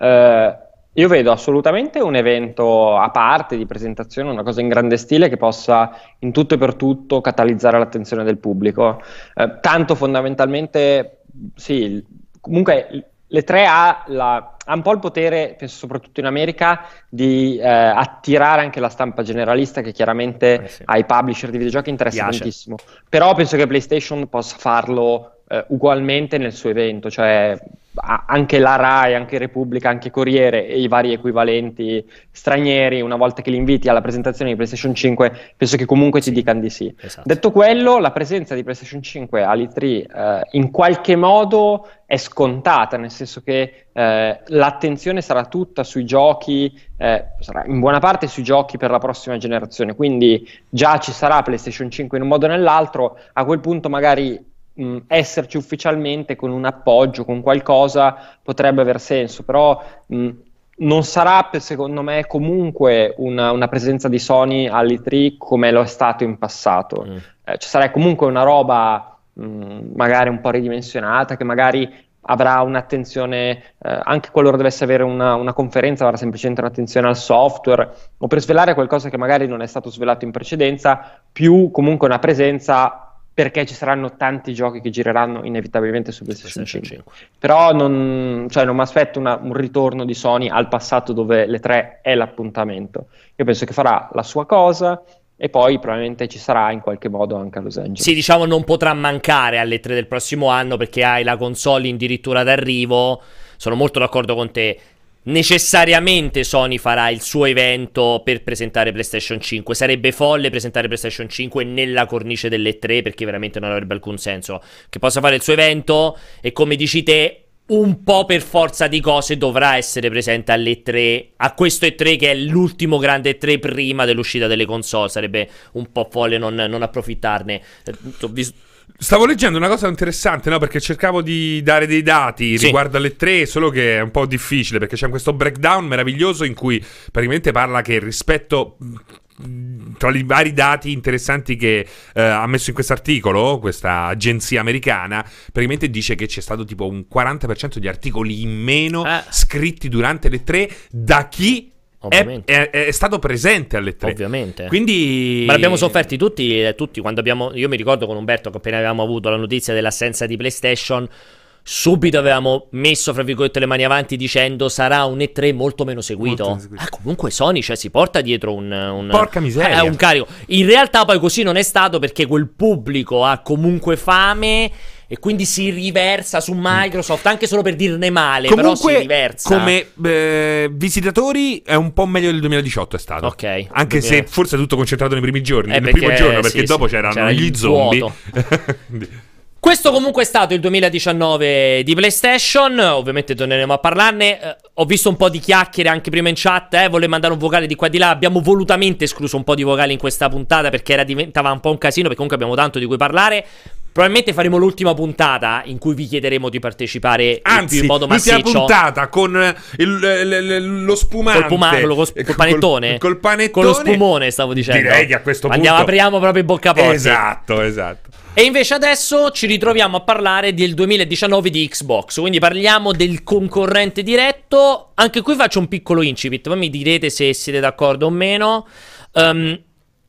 eh, io vedo assolutamente un evento a parte di presentazione, una cosa in grande stile che possa in tutto e per tutto catalizzare l'attenzione del pubblico, eh, tanto fondamentalmente, sì, comunque le tre ha, la, ha, un po' il potere, penso soprattutto in America, di eh, attirare anche la stampa generalista che chiaramente eh sì. ai publisher di videogiochi interessa Piace. tantissimo. Però penso che PlayStation possa farlo eh, ugualmente nel suo evento, cioè anche la RAI, anche Repubblica, anche Corriere e i vari equivalenti stranieri, una volta che li inviti alla presentazione di PlayStation 5, penso che comunque ti dicano di sì. Esatto. Detto quello, la presenza di PlayStation 5 all'E3 eh, in qualche modo è scontata, nel senso che eh, l'attenzione sarà tutta sui giochi, eh, sarà in buona parte sui giochi per la prossima generazione, quindi già ci sarà PlayStation 5 in un modo o nell'altro, a quel punto magari mh, esserci ufficialmente con un appoggio, con qualcosa, potrebbe aver senso, però mh, non sarà secondo me comunque una, una presenza di Sony all'E3 come lo è stato in passato. Mm. Eh, ci sarà comunque una roba mh, magari un po' ridimensionata, che magari avrà un'attenzione, eh, anche qualora dovesse avere una, una, conferenza, avrà semplicemente un'attenzione al software, o per svelare qualcosa che magari non è stato svelato in precedenza, più comunque una presenza perché ci saranno tanti giochi che gireranno inevitabilmente su PlayStation 5. 5. Però non, cioè non mi aspetto un ritorno di Sony al passato dove le 3 è l'appuntamento. Io penso che farà la sua cosa e poi probabilmente ci sarà in qualche modo anche a Los Angeles. Sì, diciamo non potrà mancare alle 3 del prossimo anno perché hai la console addirittura d'arrivo. Sono molto d'accordo con te necessariamente Sony farà il suo evento per presentare PlayStation 5. Sarebbe folle presentare PlayStation 5 nella cornice delle 3 perché veramente non avrebbe alcun senso. Che possa fare il suo evento e come dici te un po' per forza di cose dovrà essere presente alle 3 a questo E3 che è l'ultimo grande E3 prima dell'uscita delle console sarebbe un po' folle non, non approfittarne eh, ho visto Stavo leggendo una cosa interessante, no? Perché cercavo di dare dei dati sì. riguardo alle tre, solo che è un po' difficile perché c'è questo breakdown meraviglioso in cui praticamente parla che rispetto mm, tra i vari dati interessanti che eh, ha messo in questo articolo, questa agenzia americana, praticamente dice che c'è stato tipo un 40% di articoli in meno eh. scritti durante le tre da chi è, è, è, stato presente alle tre. Ovviamente. Quindi. Ma l'abbiamo sofferti tutti, eh, tutti quando abbiamo. Io mi ricordo con Umberto che appena avevamo avuto la notizia dell'assenza di PlayStation. Subito avevamo messo, fra virgolette, le mani avanti dicendo sarà un E3 molto meno seguito. Molto seguito. Ah, comunque Sony cioè, si porta dietro un, un, Porca miseria. Eh, un carico. In realtà poi così non è stato perché quel pubblico ha comunque fame e quindi si riversa su Microsoft anche solo per dirne male, Comunque, però si riversa. Come eh, visitatori è un po' meglio del 2018 è stato. Ok. Anche se forse è tutto concentrato nei primi giorni, eh, nel perché, primo giorno, perché sì, dopo sì, c'erano c'era gli zombie. Questo comunque è stato il 2019 di PlayStation, ovviamente torneremo a parlarne. Eh, ho visto un po' di chiacchiere anche prima in chat, eh, volevo mandare un vocale di qua e di là. Abbiamo volutamente escluso un po' di vocali in questa puntata perché era, diventava un po' un casino, perché comunque abbiamo tanto di cui parlare. Probabilmente faremo l'ultima puntata in cui vi chiederemo di partecipare Anzi, in modo massiccio. l'ultima puntata con il, il, lo spumante. Col, puma, col, col, col panettone. Col, panettone. Con lo spumone, stavo dicendo. Direi che a questo punto... Andiamo, apriamo proprio in bocca porta. Esatto, esatto. E invece adesso ci ritroviamo a parlare del 2019 di Xbox, quindi parliamo del concorrente diretto. Anche qui faccio un piccolo incipit, poi mi direte se siete d'accordo o meno. Um,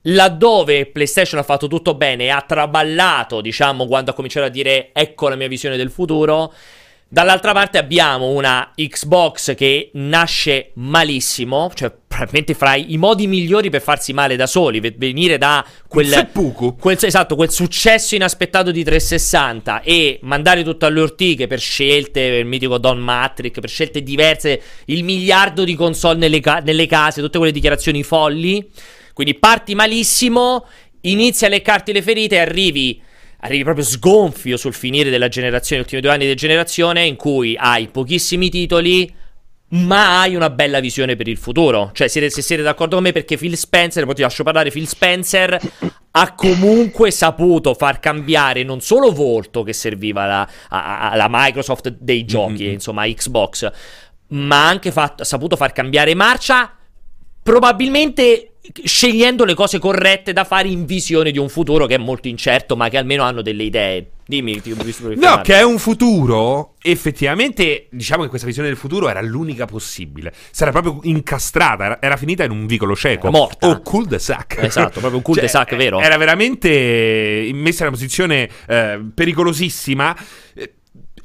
laddove PlayStation ha fatto tutto bene e ha traballato, diciamo, quando ha cominciato a dire ecco la mia visione del futuro, Dall'altra parte abbiamo una Xbox che nasce malissimo, cioè probabilmente fra i modi migliori per farsi male da soli, venire da quel, quel, esatto, quel successo inaspettato di 360 e mandare tutto alle ortiche per scelte, per il mitico Don Matrix, per scelte diverse, il miliardo di console nelle, ca- nelle case, tutte quelle dichiarazioni folli. Quindi parti malissimo, inizi a leccarti le ferite e arrivi arrivi proprio sgonfio sul finire della generazione, gli ultimi due anni di generazione, in cui hai pochissimi titoli, ma hai una bella visione per il futuro. Cioè, se siete d'accordo con me, perché Phil Spencer, poi ti lascio parlare, Phil Spencer ha comunque saputo far cambiare non solo volto che serviva alla, Microsoft dei giochi, mm-hmm. insomma, Xbox, ma ha anche fatto, saputo far cambiare marcia probabilmente scegliendo le cose corrette da fare in visione di un futuro che è molto incerto, ma che almeno hanno delle idee. Dimmi, ti ho visto No, che è un futuro. Effettivamente, diciamo che questa visione del futuro era l'unica possibile. Sarà proprio incastrata, era, era finita in un vicolo cieco. Era morta. O cul-de-sac. Esatto, proprio un cul-de-sac, Cioè, vero? Era veramente messa in una posizione eh, pericolosissima. Eh,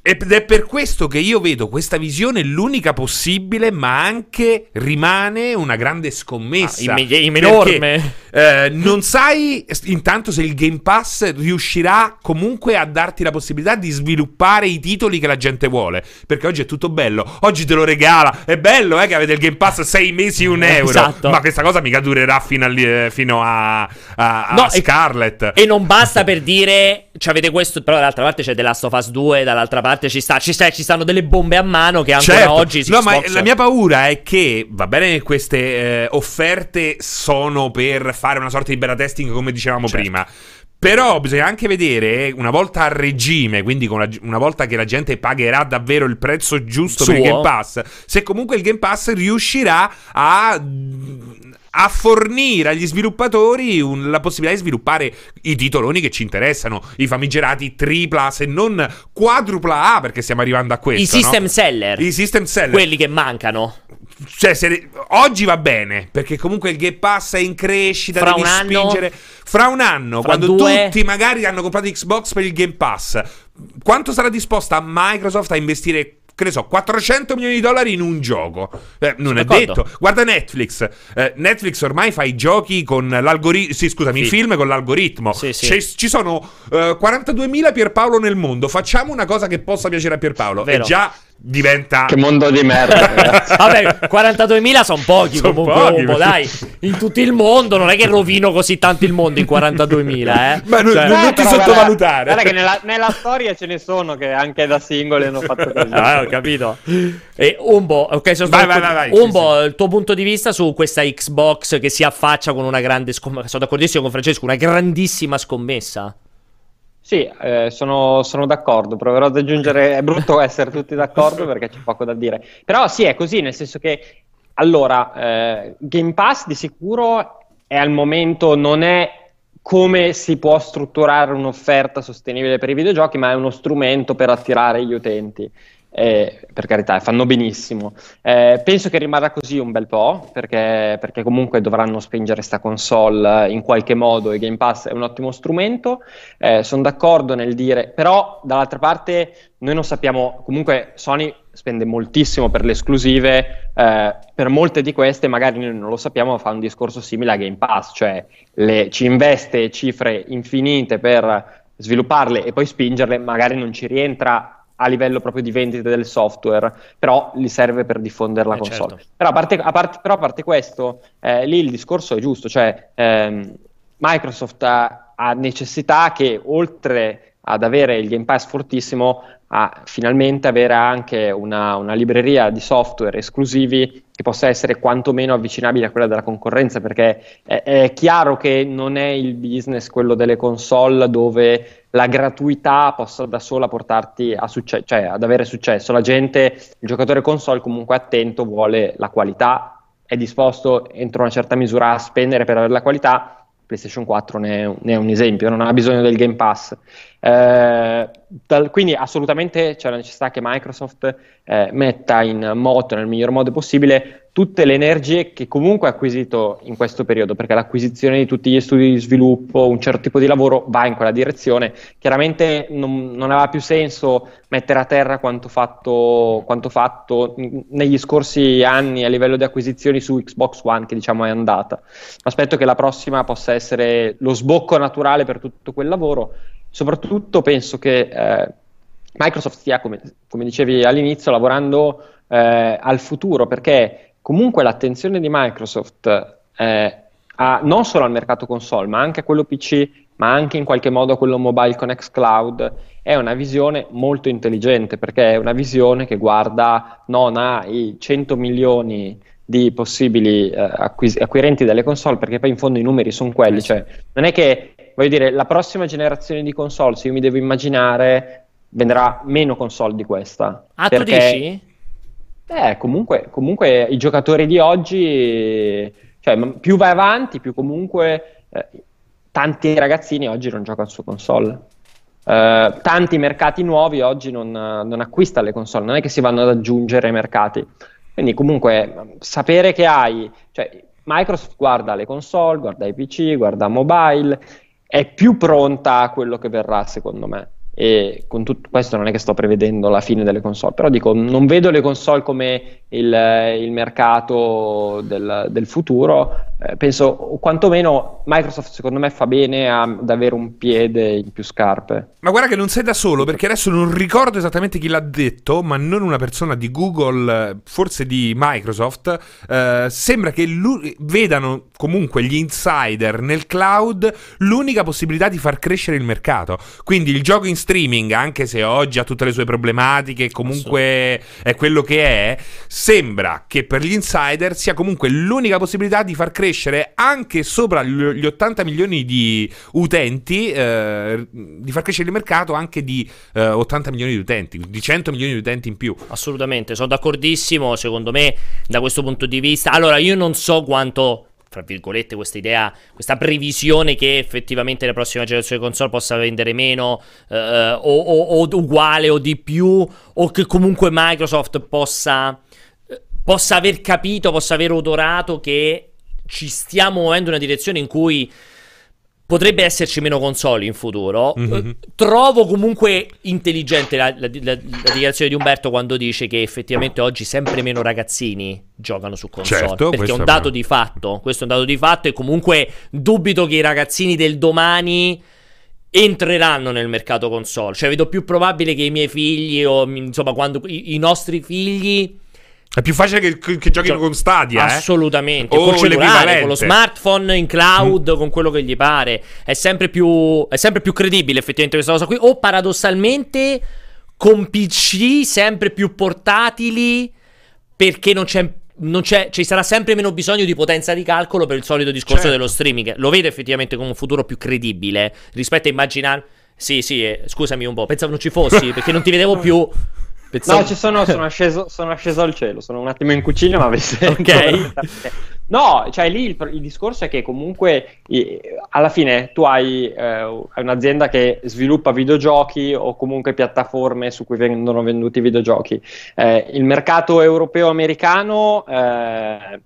Ed è per questo che io vedo questa visione l'unica possibile, ma anche rimane una grande scommessa. Ah, imme- Perché, enorme. Eh, non sai intanto se il Game Pass riuscirà comunque a darti la possibilità di sviluppare i titoli che la gente vuole. Perché oggi è tutto bello. Oggi te lo regala. È bello, eh, che avete il Game Pass 6 mesi, un euro. Esatto. Ma questa cosa mica durerà fino, al- eh, fino a, a, a No, e- Scarlet. E non basta per dire, cioè avete questo, però dall'altra parte c'è The Last of Us 2, dall'altra parte ci, sta, ci, sta- ci stanno delle bombe a mano che ancora Certo. oggi no, ma la mia paura è che va bene che queste eh, offerte sono per fare una sorta di beta testing, come dicevamo Certo. prima. Però bisogna anche vedere, una volta a regime, quindi con la- una volta che la gente pagherà davvero il prezzo giusto per il Suo. Game Pass, se comunque il Game Pass riuscirà a, a fornire agli sviluppatori un- la possibilità di sviluppare i titoloni che ci interessano, i famigerati tripla, se non quadrupla A, perché stiamo arrivando a questo. I system no? seller, I system seller. quelli che mancano. Cioè, se- oggi va bene perché comunque il Game Pass è in crescita. Fra devi un anno? spingere. Fra un anno, Fra quando due? tutti magari hanno comprato Xbox per il Game Pass, quanto sarà disposta Microsoft a investire? Che ne so, 400 milioni di dollari in un gioco. Eh, non Sono è d'accordo. detto. Guarda Netflix. Eh, Netflix ormai fa i giochi con l'algoritmo. Sì, scusami, i Sì. film con l'algoritmo. Sì, sì. C'è- ci sono eh, 42.000 Pierpaolo nel mondo. Facciamo una cosa che possa piacere a Pierpaolo. Vero. E già diventa. Che mondo di merda. Vabbè, 42.000 sono pochi Son comunque, pochi, perché- dai. In tutto il mondo non è che rovino così tanto il mondo in 42.000, eh. Ma non, Cioè- non Eh, ti sottovalutare. Guarda, guarda che nella, nella storia ce ne sono che anche da singoli hanno fatto così. Ah, ho capito. E Umbo, ok, sono Vai, vai, vai, vai, Umbo, il tuo punto di vista su questa Xbox che si affaccia con una grande scommessa? Sono d'accordissimo con Francesco, una grandissima scommessa. Sì, eh, sono, sono d'accordo, proverò ad aggiungere, è brutto essere tutti d'accordo perché c'è poco da dire, però sì, è così, nel senso che, allora, eh, Game Pass di sicuro è al momento, non è come si può strutturare un'offerta sostenibile per i videogiochi, ma è uno strumento per attirare gli utenti. Eh, per carità, fanno benissimo. Eh, penso che rimarrà così un bel po', perché, perché comunque dovranno spingere sta console in qualche modo e Game Pass è un ottimo strumento. Eh, sono d'accordo nel dire, però dall'altra parte noi non sappiamo, comunque Sony spende moltissimo per le esclusive, eh, per molte di queste magari noi non lo sappiamo, fa un discorso simile a Game Pass, cioè le- ci investe cifre infinite per svilupparle e poi spingerle, magari non ci rientra a livello proprio di vendita del software, però gli serve per diffondere la Eh, console. certo. Però, a parte, a parte- però a parte questo, eh, lì il discorso è giusto, cioè ehm, Microsoft ha, ha necessità che oltre ad avere il Game Pass fortissimo, a finalmente avere anche una, una libreria di software esclusivi che possa essere quantomeno avvicinabile a quella della concorrenza, perché è, è chiaro che non è il business quello delle console dove la gratuità possa da sola portarti succe- cioè ad avere successo. La gente, il giocatore console comunque attento, vuole la qualità, è disposto entro una certa misura a spendere per avere la qualità. PlayStation 4 ne è, un- ne è un esempio, non ha bisogno del Game Pass. Eh, dal- quindi assolutamente c'è la necessità che Microsoft eh, metta in moto nel miglior modo possibile tutte le energie che comunque ha acquisito in questo periodo, perché l'acquisizione di tutti gli studi di sviluppo, un certo tipo di lavoro va in quella direzione. Chiaramente non, non aveva più senso mettere a terra quanto fatto, quanto fatto negli scorsi anni a livello di acquisizioni su Xbox One, che diciamo è andata. Aspetto che la prossima possa essere lo sbocco naturale per tutto quel lavoro. Soprattutto penso che eh, Microsoft stia, come, come dicevi all'inizio, lavorando eh, al futuro, perché comunque l'attenzione di Microsoft eh, a, non solo al mercato console, ma anche a quello PC, ma anche in qualche modo a quello mobile con xCloud, è una visione molto intelligente, perché è una visione che guarda non ai 100 milioni di possibili eh, acquis- acquirenti delle console, perché poi in fondo i numeri sono quelli, cioè non è che voglio dire, la prossima generazione di console, se io mi devo immaginare, venderà meno console di questa. Ah, tu perché- dici? Eh, comunque, comunque i giocatori di oggi, cioè più vai avanti, più comunque eh, tanti ragazzini oggi non giocano su console. Uh, tanti mercati nuovi oggi non, non, acquistano le console, non è che si vanno ad aggiungere ai mercati. Quindi comunque sapere che hai, cioè Microsoft guarda le console, guarda i PC, guarda mobile, è più pronta a quello che verrà secondo me e con tutto questo non è che sto prevedendo la fine delle console, però dico non vedo le console come il, il mercato del, del futuro, eh, penso quantomeno Microsoft secondo me fa bene ad avere un piede in più scarpe. Ma guarda che non sei da solo perché adesso non ricordo esattamente chi l'ha detto, ma non una persona di Google, forse di Microsoft, eh, sembra che vedano comunque gli insider nel cloud l'unica possibilità di far crescere il mercato. Quindi il gioco in streaming, anche se oggi ha tutte le sue problematiche, comunque è quello che è, sembra che per gli insider sia comunque l'unica possibilità di far crescere anche sopra gli 80 milioni di utenti, eh, di far crescere il mercato anche di eh, 80 milioni di utenti, di 100 milioni di utenti in più. Assolutamente, sono d'accordissimo, secondo me da questo punto di vista. Allora, io non so quanto fra virgolette, questa idea, questa previsione che effettivamente la prossima generazione di console possa vendere meno eh, o, o, o, uguale o di più, o che comunque Microsoft possa, eh, possa aver capito, possa aver odorato che ci stiamo muovendo in una direzione in cui potrebbe esserci meno console in futuro. Mm-hmm. Trovo comunque intelligente la, la, la, la, dichiarazione di Umberto quando dice che effettivamente oggi sempre meno ragazzini giocano su console. Certo, perché è un dato di fatto. Questo è un dato di fatto e comunque dubito che i ragazzini del domani entreranno nel mercato console. Cioè vedo più probabile che i miei figli o insomma quando i, i nostri figli è più facile che, che, che giochino con Stadia, eh? Assolutamente. Eh? Con cellulare, con lo smartphone in cloud, mm. con quello che gli pare. È sempre, più, è sempre più credibile effettivamente questa cosa qui. O paradossalmente con PC sempre più portatili perché non c'è non c'è, ci sarà sempre meno bisogno di potenza di calcolo per il solito discorso certo. dello streaming. Lo vedo effettivamente come un futuro più credibile rispetto a immaginare. Sì, sì, eh, scusami un po', pensavo non ci fossi perché non ti vedevo più. Pensavo... No, ci sono, sono, asceso, sono asceso al cielo, sono un attimo in cucina, ma avesse... ok. No, cioè lì il, il, discorso è che comunque alla fine tu hai eh, un'azienda che sviluppa videogiochi o comunque piattaforme su cui vengono venduti videogiochi. Eh, il mercato europeo-americano eh,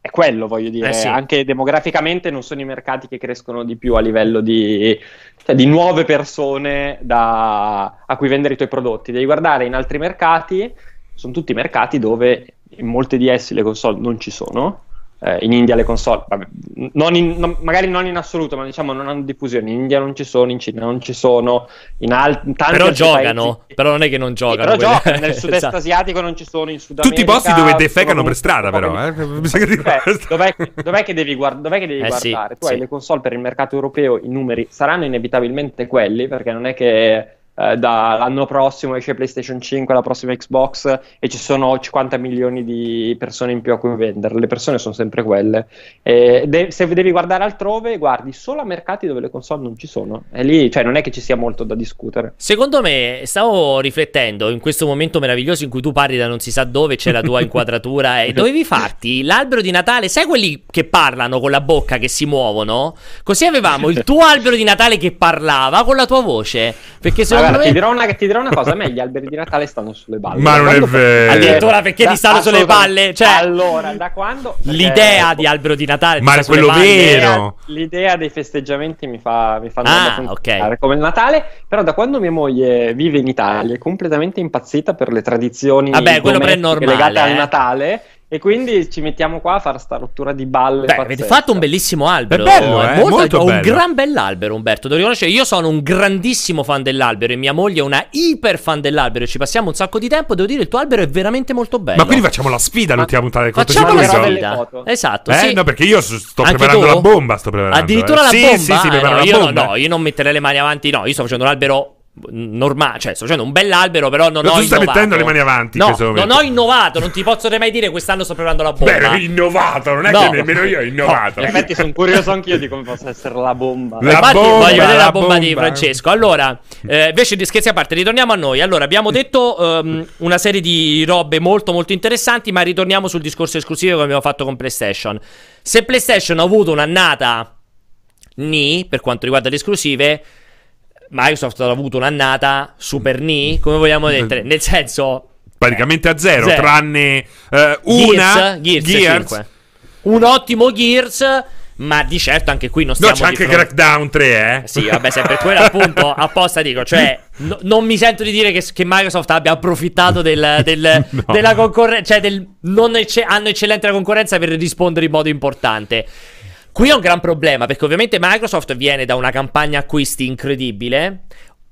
è quello, voglio dire, eh sì. anche demograficamente non sono i mercati che crescono di più a livello di, cioè, di nuove persone da, a cui vendere i tuoi prodotti. Devi guardare in altri mercati, sono tutti mercati dove in molti di essi le console non ci sono eh, in India le console, vabbè, non in, non, magari non in assoluto, ma diciamo non hanno diffusione. In India non ci sono, in Cina non ci sono, in, al- tanti Però giocano, paesi. però non è che non giocano. Sì, però giocano, nel sud-est esatto. asiatico non ci sono, in Sud Tutti i posti dove defecano per strada, però. Eh? Dov'è, dov'è, che devi, guard- dov'è che devi eh, guardare? Sì, tu sì. hai le console per il mercato europeo, i numeri saranno inevitabilmente quelli, perché non è che eh, dall'anno prossimo esce PlayStation 5, la prossima Xbox e ci sono 50 milioni di persone in più a cui vendere. Le persone sono sempre quelle. E de- se devi guardare altrove, guardi solo a mercati dove le console non ci sono. E lì, cioè, non è che ci sia molto da discutere. Secondo me, stavo riflettendo in questo momento meraviglioso in cui tu parli da non si sa dove, c'è la tua inquadratura e dovevi farti l'albero di Natale. Sai quelli che parlano con la bocca, che si muovono? Così avevamo il tuo albero di Natale che parlava con la tua voce. Perché secondo Guarda, ti, dirò una, ti dirò una cosa: a me gli alberi di Natale stanno sulle balle. Ma non è vero. Addirittura perché da, ti stanno sulle balle? Cioè, allora, da quando. L'idea di albero di Natale. Ma è quello vero. L'idea dei festeggiamenti mi fa, mi fa ah, okay. come il Natale. Però da quando mia moglie vive in Italia è completamente impazzita per le tradizioni Vabbè, quello è normale, legate eh. al Natale. E quindi ci mettiamo qua a fare sta rottura di balle. Beh, avete fatto un bellissimo albero. È bello, eh? molto, molto ho bello. un gran bell'albero, Umberto. Devo riconoscere, io sono un grandissimo fan dell'albero e mia moglie è una iper fan dell'albero. E ci passiamo un sacco di tempo. Devo dire, il tuo albero è veramente molto bello. Ma quindi facciamo la sfida l'ultima puntata del Facciamo la sfida. Esatto. Eh, sì. no, perché io sto Anche preparando tu? la bomba. Sto preparando. Addirittura eh. la sì, bomba? Sì, sì, eh, preparo no, la io bomba. No, io non metterei le mani avanti. No, io sto facendo l'albero normale, cioè sto facendo un bell'albero, però non Ma ho tu stai innovato. mettendo le mani avanti No, momento. non ho innovato, non ti posso mai dire quest'anno sto preparando la bomba. Beh, innovato, non è No. che nemmeno io ho innovato. In effetti sono curioso anch'io di come possa essere la bomba. La Infatti, bomba, voglio vedere la la bomba, di bomba. Francesco. Allora, eh, invece di scherzi a parte, ritorniamo a noi. Allora, abbiamo detto ehm, una serie di robe molto molto interessanti, ma ritorniamo sul discorso esclusivo che abbiamo fatto con PlayStation. Se PlayStation ha avuto un'annata ni per quanto riguarda le esclusive, Microsoft ha avuto un'annata super ni, come vogliamo dire, nel senso Praticamente a zero, Zero. tranne eh, una Gears, Gears, 5. Un ottimo Gears, ma di certo anche qui non No, stiamo c'è di anche fronte- Crackdown 3, eh. Sì, vabbè, se per quello appunto apposta dico, cioè, no- non mi sento di dire che, che Microsoft abbia approfittato del- del- No. della concorrenza, cioè del non ecce- hanno eccellente la concorrenza per rispondere in modo importante. Qui è un gran problema perché ovviamente Microsoft viene da una campagna acquisti incredibile.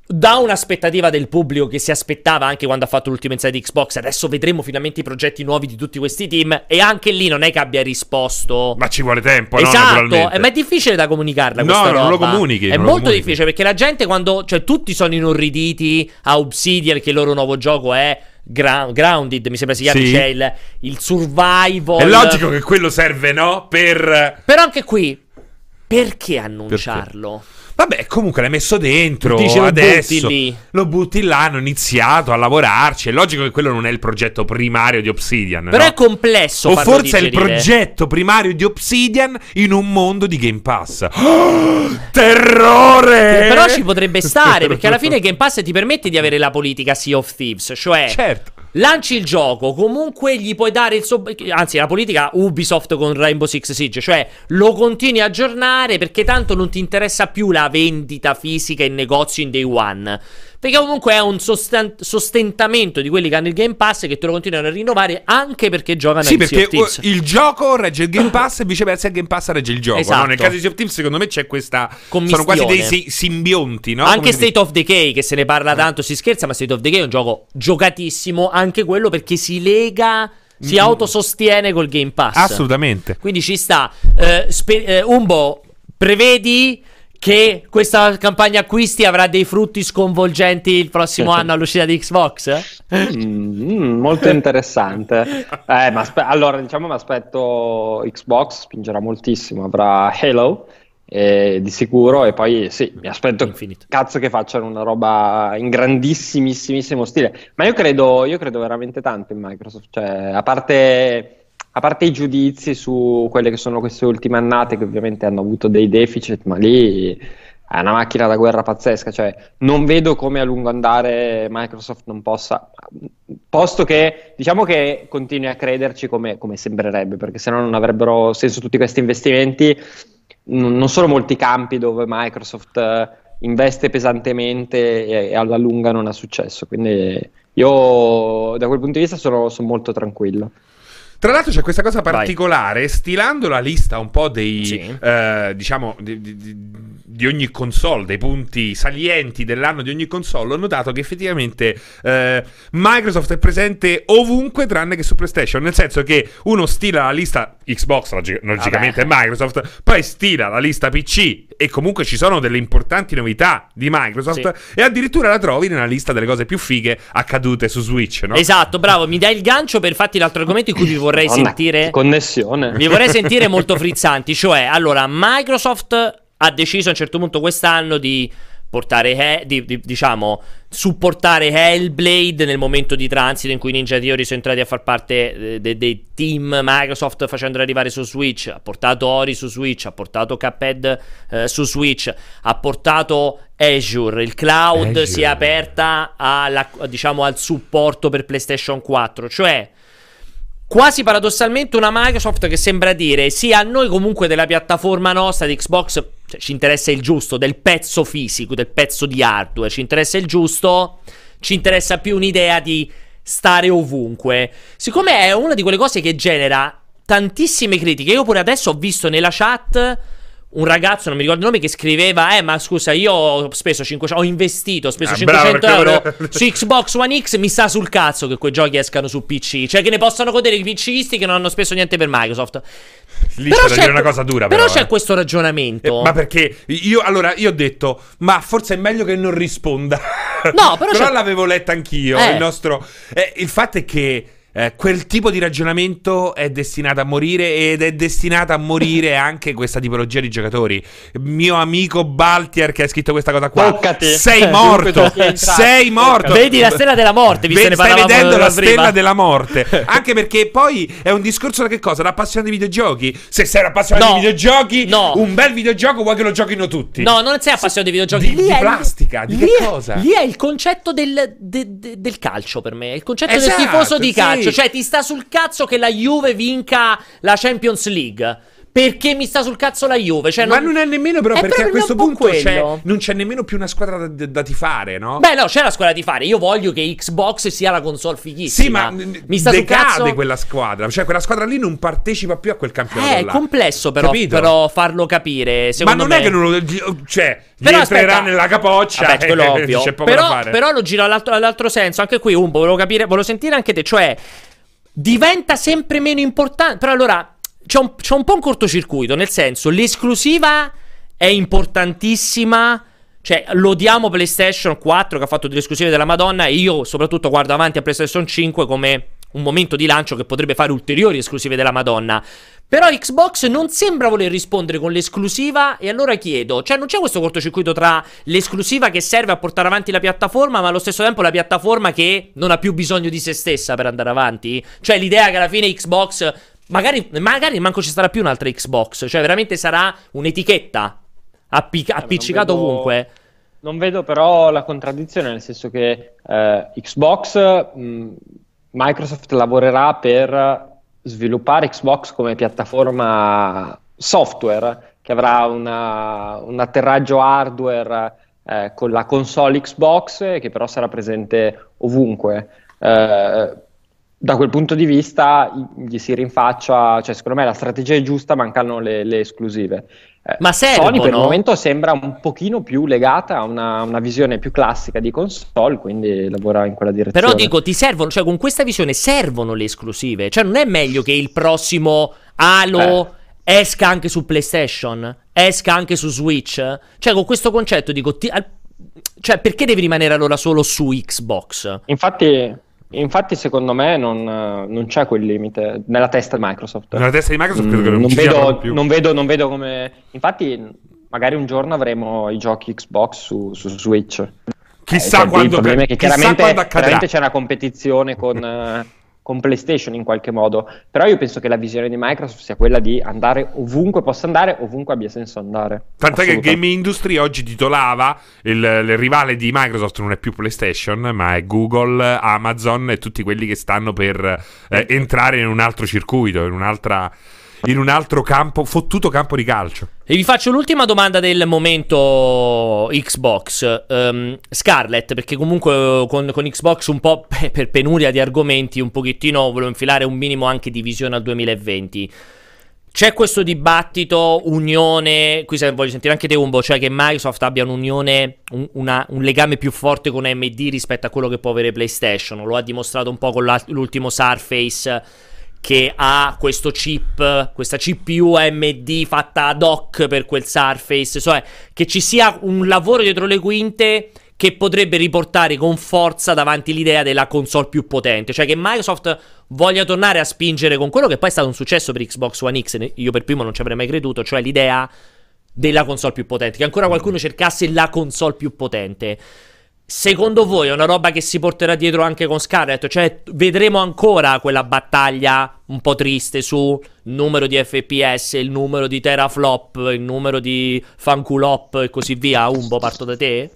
Da un'aspettativa del pubblico che si aspettava anche quando ha fatto l'ultimo inside di Xbox, adesso vedremo finalmente i progetti nuovi di tutti questi team. E anche lì non è che abbia risposto. Ma ci vuole tempo, no? Esatto, Naturalmente. eh, ma è difficile da comunicarla No, non lo roba. comunichi, È lo molto comunichi. difficile perché la gente quando, cioè tutti sono inorriditi a Obsidian che il loro nuovo gioco è Gra- Grounded, mi sembra si chiami, Sì. c'è il, il survival. È logico che quello serve, no? Per... Però anche qui perché annunciarlo? Vabbè, comunque l'hai messo dentro. Dice, lo adesso butti lì. lo butti là, hanno iniziato a lavorarci. È logico che quello non è il progetto primario di Obsidian. Però no? è complesso O forse è il digerire. progetto primario di Obsidian in un mondo di Game Pass. Oh, terrore! Però ci potrebbe stare perché alla fine Game Pass ti permette di avere la politica Sea of Thieves, cioè Certo. Lanci il gioco, comunque gli puoi dare il suo. Anzi, la politica Ubisoft con Rainbow Six Siege, cioè lo continui a aggiornare perché tanto non ti interessa più la vendita fisica in negozio in day one. Perché comunque è un sostan- sostentamento di quelli che hanno il Game Pass che te lo continuano a rinnovare anche perché giocano Sì, a Sea perché of uh, il gioco regge il Game Pass e viceversa il Game Pass regge il gioco. Esatto. no? Nel caso di Sea of Thieves, secondo me c'è questa. Sono quasi dei si- simbionti, no? Anche Come State of Decay, che se ne parla tanto, si scherza, ma State of Decay è un gioco giocatissimo, anche quello perché si lega, si autosostiene col Game Pass. Assolutamente. Quindi ci sta. Eh, spe- eh, Umbo, prevedi che questa campagna acquisti avrà dei frutti sconvolgenti il prossimo anno all'uscita di Xbox? Mm, molto interessante. Eh, ma aspe- allora, diciamo, mi aspetto Xbox, spingerà moltissimo, avrà Halo eh, di sicuro e poi sì, mi aspetto Infinite. cazzo che facciano una roba in grandissimissimo stile. Ma io credo, io credo veramente tanto in Microsoft, cioè, a parte... A parte i giudizi su quelle che sono queste ultime annate, che ovviamente hanno avuto dei deficit, ma lì è una macchina da guerra pazzesca. Cioè, non vedo come a lungo andare Microsoft non possa, posto che diciamo che continui a crederci come, come sembrerebbe, perché se no non avrebbero senso tutti questi investimenti. Non non sono molti campi dove Microsoft eh, investe pesantemente e, e alla lunga non ha successo. Quindi io da quel punto di vista sono, sono molto tranquillo. Tra l'altro c'è questa cosa Vai. particolare, stilando la lista un po' dei, Sì. eh, diciamo, di, di- di- di ogni console, dei punti salienti dell'anno di ogni console, ho notato che effettivamente eh, Microsoft è presente ovunque tranne che su PlayStation, nel senso che uno stila la lista Xbox, logi- logicamente è Microsoft, poi stila la lista PC e comunque ci sono delle importanti novità di Microsoft e addirittura la trovi nella lista delle cose più fighe accadute su Switch, no? Esatto, bravo, mi dai il gancio per fatti l'altro argomento in cui vi vorrei Madonna, sentire. Connessione. Vi vorrei sentire molto frizzanti, cioè, allora, Microsoft ha deciso a un certo punto quest'anno di portare, di, di- diciamo, supportare Hellblade nel momento di transito in cui Ninja Theory sono entrati a far parte eh, de- dei team Microsoft facendolo arrivare su Switch, ha portato Ori su Switch, ha portato Cuphead eh, su Switch, ha portato Azure, il cloud Azure. si è aperta alla- diciamo, al supporto per PlayStation 4, cioè quasi paradossalmente una Microsoft che sembra dire sì a noi comunque della piattaforma nostra di Xbox cioè, ci interessa il giusto del pezzo fisico del pezzo di hardware. Ci interessa il giusto ci interessa più un'idea di stare ovunque. Siccome è una di quelle cose che genera tantissime critiche io pure adesso ho visto nella chat un ragazzo, non mi ricordo il nome, che scriveva: Eh, ma scusa, io ho speso 500, ho investito, ho speso Ah, bravo, 500 perché euro su Xbox One X. Mi sta sul cazzo che quei giochi escano su PC. Cioè, che ne possano godere i PCisti che non hanno speso niente per Microsoft. Lì c'è da dire una cosa dura, però. c'è eh. questo ragionamento. Eh, ma perché io allora io ho detto, ma forse è meglio che non risponda No, però, però c'è- l'avevo letta anch'io. Eh. Il, nostro... eh, il fatto è che eh, quel tipo di ragionamento è destinato a morire ed è destinata a morire anche questa tipologia di giocatori. Mio amico Baltier che ha scritto questa cosa qua. Toccati. Sei morto. sei morto. Vedi la stella della morte, visto Ve- ne stai vedendo la prima. stella della morte. Anche perché poi è un discorso da che cosa? Da appassionato di videogiochi. Se sei appassionato No. di videogiochi, No. un bel videogioco vuoi che lo giochino tutti. No, non sei appassionato di videogiochi. Di- Lì di è- plastica, di lì che è- cosa? Lì è il concetto del, de- de- del calcio per me. Il concetto Esatto, del tifoso di sì. calcio. Cioè, ti sta sul cazzo che la Juve vinca la Champions League. Perché mi sta sul cazzo la Juve? Cioè, Ma non è nemmeno però È perché a questo un punto c'è- non c'è nemmeno più una squadra da, da tifare, no? Beh, no, c'è la squadra di fare. Io voglio che Xbox sia la console fighissima. sì, ma mi sta sul decade cazzo. quella squadra. Cioè, quella squadra lì non partecipa più a quel campionato. Eh, è là. complesso però, però farlo capire. Ma non me. è che non lo. Cioè, gli Però entrerà aspetta. nella capoccia. Vabbè, quello e ovvio. C'è poco da Però, fare. però lo giro all'altro, all'altro senso. Anche qui, Umbo, volevo capire, volevo sentire anche te. Cioè, diventa sempre meno importante. Però allora, c'è un, c'è un po' un cortocircuito. Nel senso, l'esclusiva è importantissima. Cioè, lodiamo PlayStation 4 che ha fatto delle esclusive della Madonna. E io, soprattutto, guardo avanti a PlayStation 5 come un momento di lancio che potrebbe fare ulteriori esclusive della Madonna. Però Xbox non sembra voler rispondere con l'esclusiva e allora chiedo, cioè non c'è questo cortocircuito tra l'esclusiva che serve a portare avanti la piattaforma ma allo stesso tempo la piattaforma che non ha più bisogno di se stessa per andare avanti? Cioè l'idea che alla fine Xbox, magari, magari manco ci sarà più un'altra Xbox, cioè veramente sarà un'etichetta appic- appiccicato non vedo- ovunque. Non vedo però la contraddizione, nel senso che eh, Xbox, mh, Microsoft lavorerà per sviluppare Xbox come piattaforma software che avrà una- un atterraggio hardware eh, con la console Xbox eh, che però sarà presente ovunque. Eh, da quel punto di vista gli si rinfaccia, cioè secondo me la strategia è giusta, mancano le, le esclusive. Eh, Ma servono? Sony per il momento sembra un pochino più legata a una, una visione più classica di console, quindi lavora in quella direzione. Però dico, ti servono, cioè con questa visione servono le esclusive. Cioè non è meglio che il prossimo Halo esca anche su PlayStation, esca anche su Switch? Cioè con questo concetto dico, ti- al- cioè perché devi rimanere allora solo su Xbox? Infatti, infatti secondo me non, non c'è quel limite nella testa di Microsoft. Nella testa di Microsoft Mm, credo che non, non, ci sia vedo, più. non, vedo, non vedo come... Infatti magari un giorno avremo i giochi Xbox su, su Switch. Chissà Eh, cioè, quando il problema che chiaramente, quando accadrà. chiaramente c'è una competizione con, eh, con PlayStation in qualche modo, però io penso che la visione di Microsoft sia quella di andare ovunque possa andare, ovunque abbia senso andare. Tant'è che. Game Industry oggi titolava il, il rivale di Microsoft non è più PlayStation, ma è Google, Amazon e tutti quelli che stanno per eh, entrare in un altro circuito, in un'altra in un altro campo, fottuto campo di calcio. E vi faccio l'ultima domanda del momento Xbox. Ehm, Scarlett, perché comunque eh, con, con Xbox un po' pe- per penuria di argomenti, un pochettino volevo infilare un minimo anche di visione al 2020. C'è questo dibattito, unione, qui se voglio sentire anche te Umbo, cioè che Microsoft abbia un'unione, un, una- un legame più forte con AMD rispetto a quello che può avere PlayStation. Lo ha dimostrato un po' con l'ultimo Surface che ha questo chip, questa CPU AMD fatta ad hoc per quel Surface, cioè che ci sia un lavoro dietro le quinte che potrebbe riportare con forza davanti l'idea della console più potente, cioè che Microsoft voglia tornare a spingere con quello che poi è stato un successo per Xbox One X, io per primo non ci avrei mai creduto, cioè l'idea della console più potente, che ancora qualcuno cercasse la console più potente. Secondo voi è una roba che si porterà dietro anche con Scarlett? Cioè, vedremo ancora quella battaglia un po' triste su numero di FPS, il numero di teraflop, il numero di fanculop e così via? Umbo, parto da te?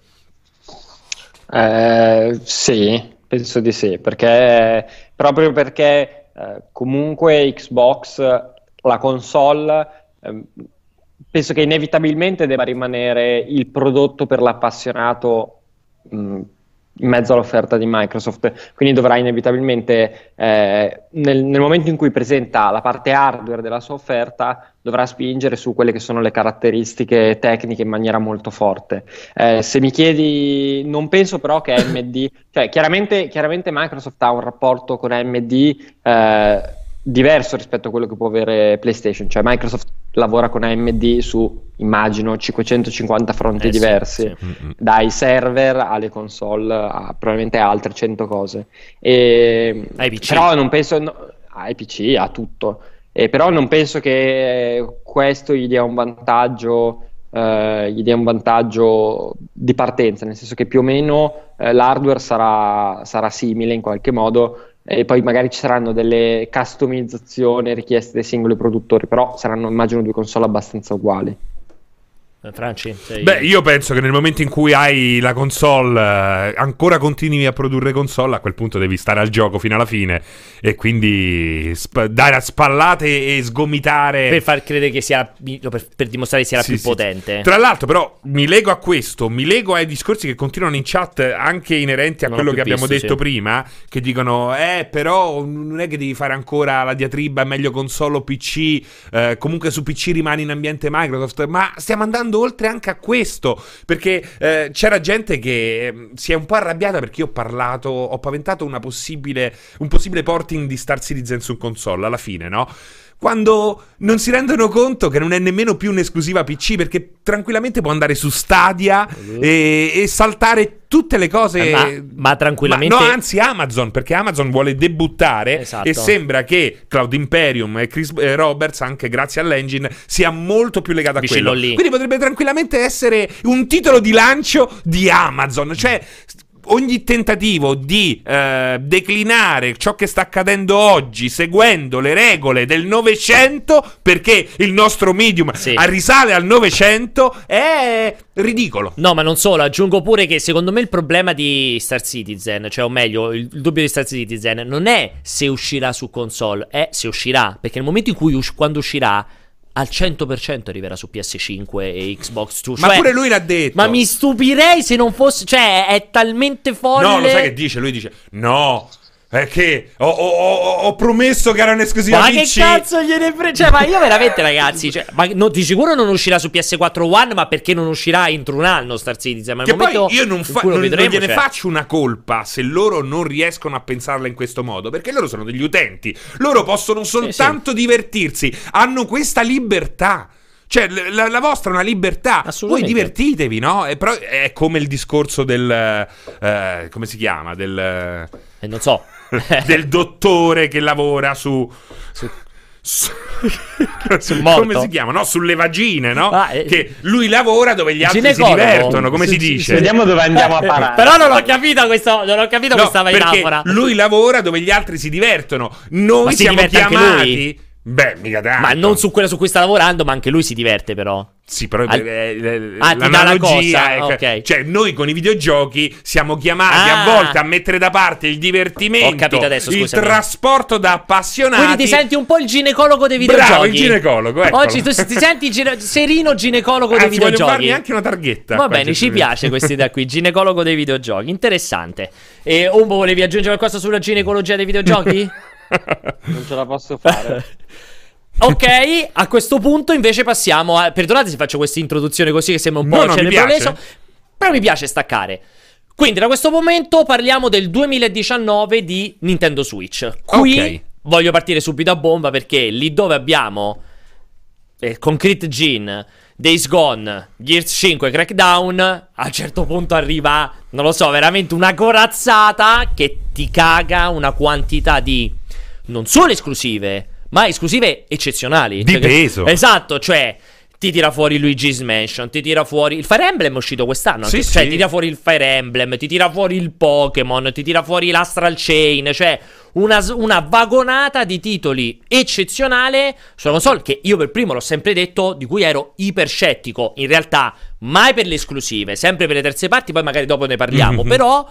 Eh, sì, penso di sì, perché proprio perché eh, comunque Xbox, la console, ehm, penso che inevitabilmente debba rimanere il prodotto per l'appassionato in mezzo all'offerta di Microsoft, quindi dovrà inevitabilmente, eh, nel, nel momento in cui presenta la parte hardware della sua offerta, dovrà spingere su quelle che sono le caratteristiche tecniche in maniera molto forte. Eh, se mi chiedi, non penso però che AMD, cioè chiaramente, chiaramente Microsoft ha un rapporto con AMD eh, diverso rispetto a quello che può avere PlayStation, cioè Microsoft lavora con AMD su immagino 550 fronti Eh sì, diversi, sì. Mm-mm. dai server alle console, a probabilmente altre 100 cose. E, Ai PC. Però non penso, no, ai PC, a tutto. E però non penso che questo gli dia un vantaggio, eh, gli dia un vantaggio di partenza, nel senso che più o meno eh, l'hardware sarà, sarà simile in qualche modo. E poi magari ci saranno delle customizzazioni richieste dai singoli produttori, però saranno immagino due console abbastanza uguali. Franci? sei- Beh, io penso che nel momento in cui hai la console, eh, ancora continui a produrre console, a quel punto devi stare al gioco fino alla fine e quindi sp- dare a spallate e sgomitare. Per far credere che sia per, per dimostrare che sia la Sì, più sì. potente. Tra l'altro, però, mi lego a questo, mi lego ai discorsi che continuano in chat, anche inerenti a Non quello che abbiamo visto, detto sì. prima, che dicono, eh, però non è che devi fare ancora la diatriba, è meglio console o PC, eh, comunque su PC rimani in ambiente Microsoft, ma stiamo andando oltre anche a questo, perché eh, c'era gente che eh, si è un po' arrabbiata perché io ho parlato, ho paventato possibile, un possibile porting di Star Citizen su console, alla fine, no? Quando non si rendono conto che non è nemmeno più un'esclusiva PC perché tranquillamente può andare su Stadia e, e saltare tutte le cose Eh, ma- ma tranquillamente- Ma no anzi Amazon perché Amazon vuole debuttare Esatto. e sembra che Cloud Imperium e Chris eh, Roberts anche grazie all'engine sia molto più legato a Vicino quello lì. quindi potrebbe tranquillamente essere un titolo di lancio di Amazon cioè ogni tentativo di eh, declinare ciò che sta accadendo oggi seguendo le regole del Novecento, perché il nostro medium Sì. risale al Novecento, è ridicolo. No, ma non solo, aggiungo pure che secondo me il problema di Star Citizen, cioè o meglio, il, il dubbio di Star Citizen non è se uscirà su console, è se uscirà, perché nel momento in cui us- quando uscirà al 100% arriverà su PS5 e Xbox 2. Ma Cioè, pure lui l'ha detto. Ma mi stupirei se non fosse, cioè è talmente folle. No, lo sai che dice? Lui dice: No, è che ho, ho- ho- ho promesso che era un'esclusiva Ma PC. che cazzo gliene frega? Cioè, ma io veramente, ragazzi, cioè, ma no, di sicuro non uscirà su PS4 One, ma perché non uscirà entro un anno Star Citizen? Ma Che poi io non, fa- non- non vedremo, gliene cioè- faccio una colpa se loro non riescono a pensarla in questo modo, perché loro sono degli utenti, loro possono soltanto divertirsi, hanno questa libertà. Cioè, la, la vostra è una libertà. Voi divertitevi, no? E però è come il discorso del. eh, come si chiama? Del. Eh, non so. del dottore che lavora su. Su- su- come si chiama? No, sulle vagine, no? Ah, eh, che lui lavora dove gli altri si divertono, come si sì, dice? Vediamo dove andiamo a parare. Però non ho capito questo, non ho capito No, questa perché metafora. lui lavora dove gli altri si divertono. Noi Ma si siamo chiamati. Beh, mica tanto. Ma non su quella su cui sta lavorando, ma anche lui si diverte, però. Sì, però Al- eh, eh, Ah, la l'analogia cosa, è che- ok. cioè noi con i videogiochi siamo chiamati Ah. a volte a mettere da parte il divertimento, adesso, il trasporto da appassionati. Quindi ti senti un po' il ginecologo dei Bravo, videogiochi. il ginecologo, eccolo. Oggi tu ti senti gine- serino ginecologo dei Anzi, voglio videogiochi. farmi anche una targhetta. Va bene, ci piace questa idea qui, ginecologo dei videogiochi, interessante. E Umbo, volevi aggiungere qualcosa sulla ginecologia dei videogiochi? Non ce la posso fare. ok, a questo punto invece passiamo a... Perdonate se faccio questa introduzione così che sembra un po' No, no, piace. però mi piace staccare. Quindi da questo momento parliamo del 2019 di Nintendo Switch. Qui Ok. voglio partire subito a bomba perché lì dove abbiamo eh, Concrete Gene, Days Gone, Gears 5, Crackdown, a un certo punto arriva, non lo so, veramente una corazzata che ti caga una quantità di non solo esclusive, ma esclusive eccezionali. Di Cioè peso. Esatto, cioè ti tira fuori Luigi's Mansion, ti tira fuori il Fire Emblem è uscito quest'anno, Sì, cioè sì. ti tira fuori il Fire Emblem, ti tira fuori il Pokémon, ti tira fuori l'Astral Chain, cioè una, una vagonata di titoli eccezionale sulla console che io per primo l'ho sempre detto, di cui ero iperscettico, in realtà mai per le esclusive, sempre per le terze parti, poi magari dopo ne parliamo, Mhm. però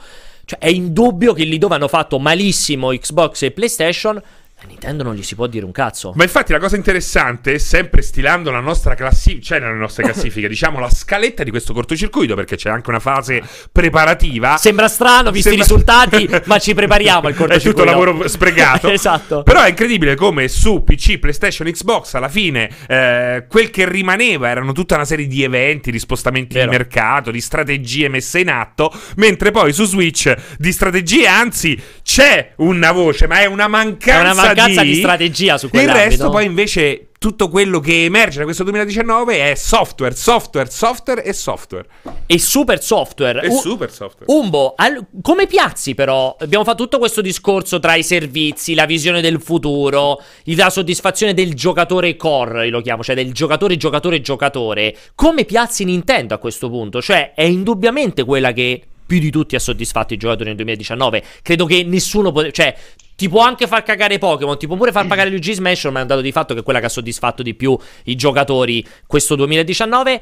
cioè, è indubbio che lì dove hanno fatto malissimo Xbox e PlayStation, a Nintendo non gli si può dire un cazzo. Ma infatti la cosa interessante, sempre stilando la nostra classifica, cioè nelle nostre classifiche, diciamo la scaletta di questo cortocircuito, perché c'è anche una fase preparativa. Sembra strano, visti Sembra- i risultati, ma ci prepariamo al È cortocircuito. tutto lavoro sprecato. esatto. Però è incredibile come su PC, PlayStation, Xbox alla fine eh, quel che rimaneva erano tutta una serie di eventi, di spostamenti Vero. di mercato, di strategie messe in atto, mentre poi su Switch di strategie anzi c'è una voce, ma è una mancanza, È una mancanza di, di strategia su Il quell'ambito. resto poi invece tutto quello che emerge da questo 2019 è software, software, software e software. E super software. E U- super software. Umbo, al- come piazzi però? Abbiamo fatto tutto questo discorso tra i servizi, la visione del futuro, il- la soddisfazione del giocatore core, io lo chiamo, cioè del giocatore, giocatore, giocatore. Come piazzi Nintendo a questo punto? Cioè, è indubbiamente quella che più di tutti ha soddisfatto i giocatori nel 2019. Credo che nessuno poteva... Cioè, ti può anche far cagare Pokémon, ti può pure far pagare Luigi's Mansion, ma è un dato di fatto che è quella che ha soddisfatto di più i giocatori questo 2019.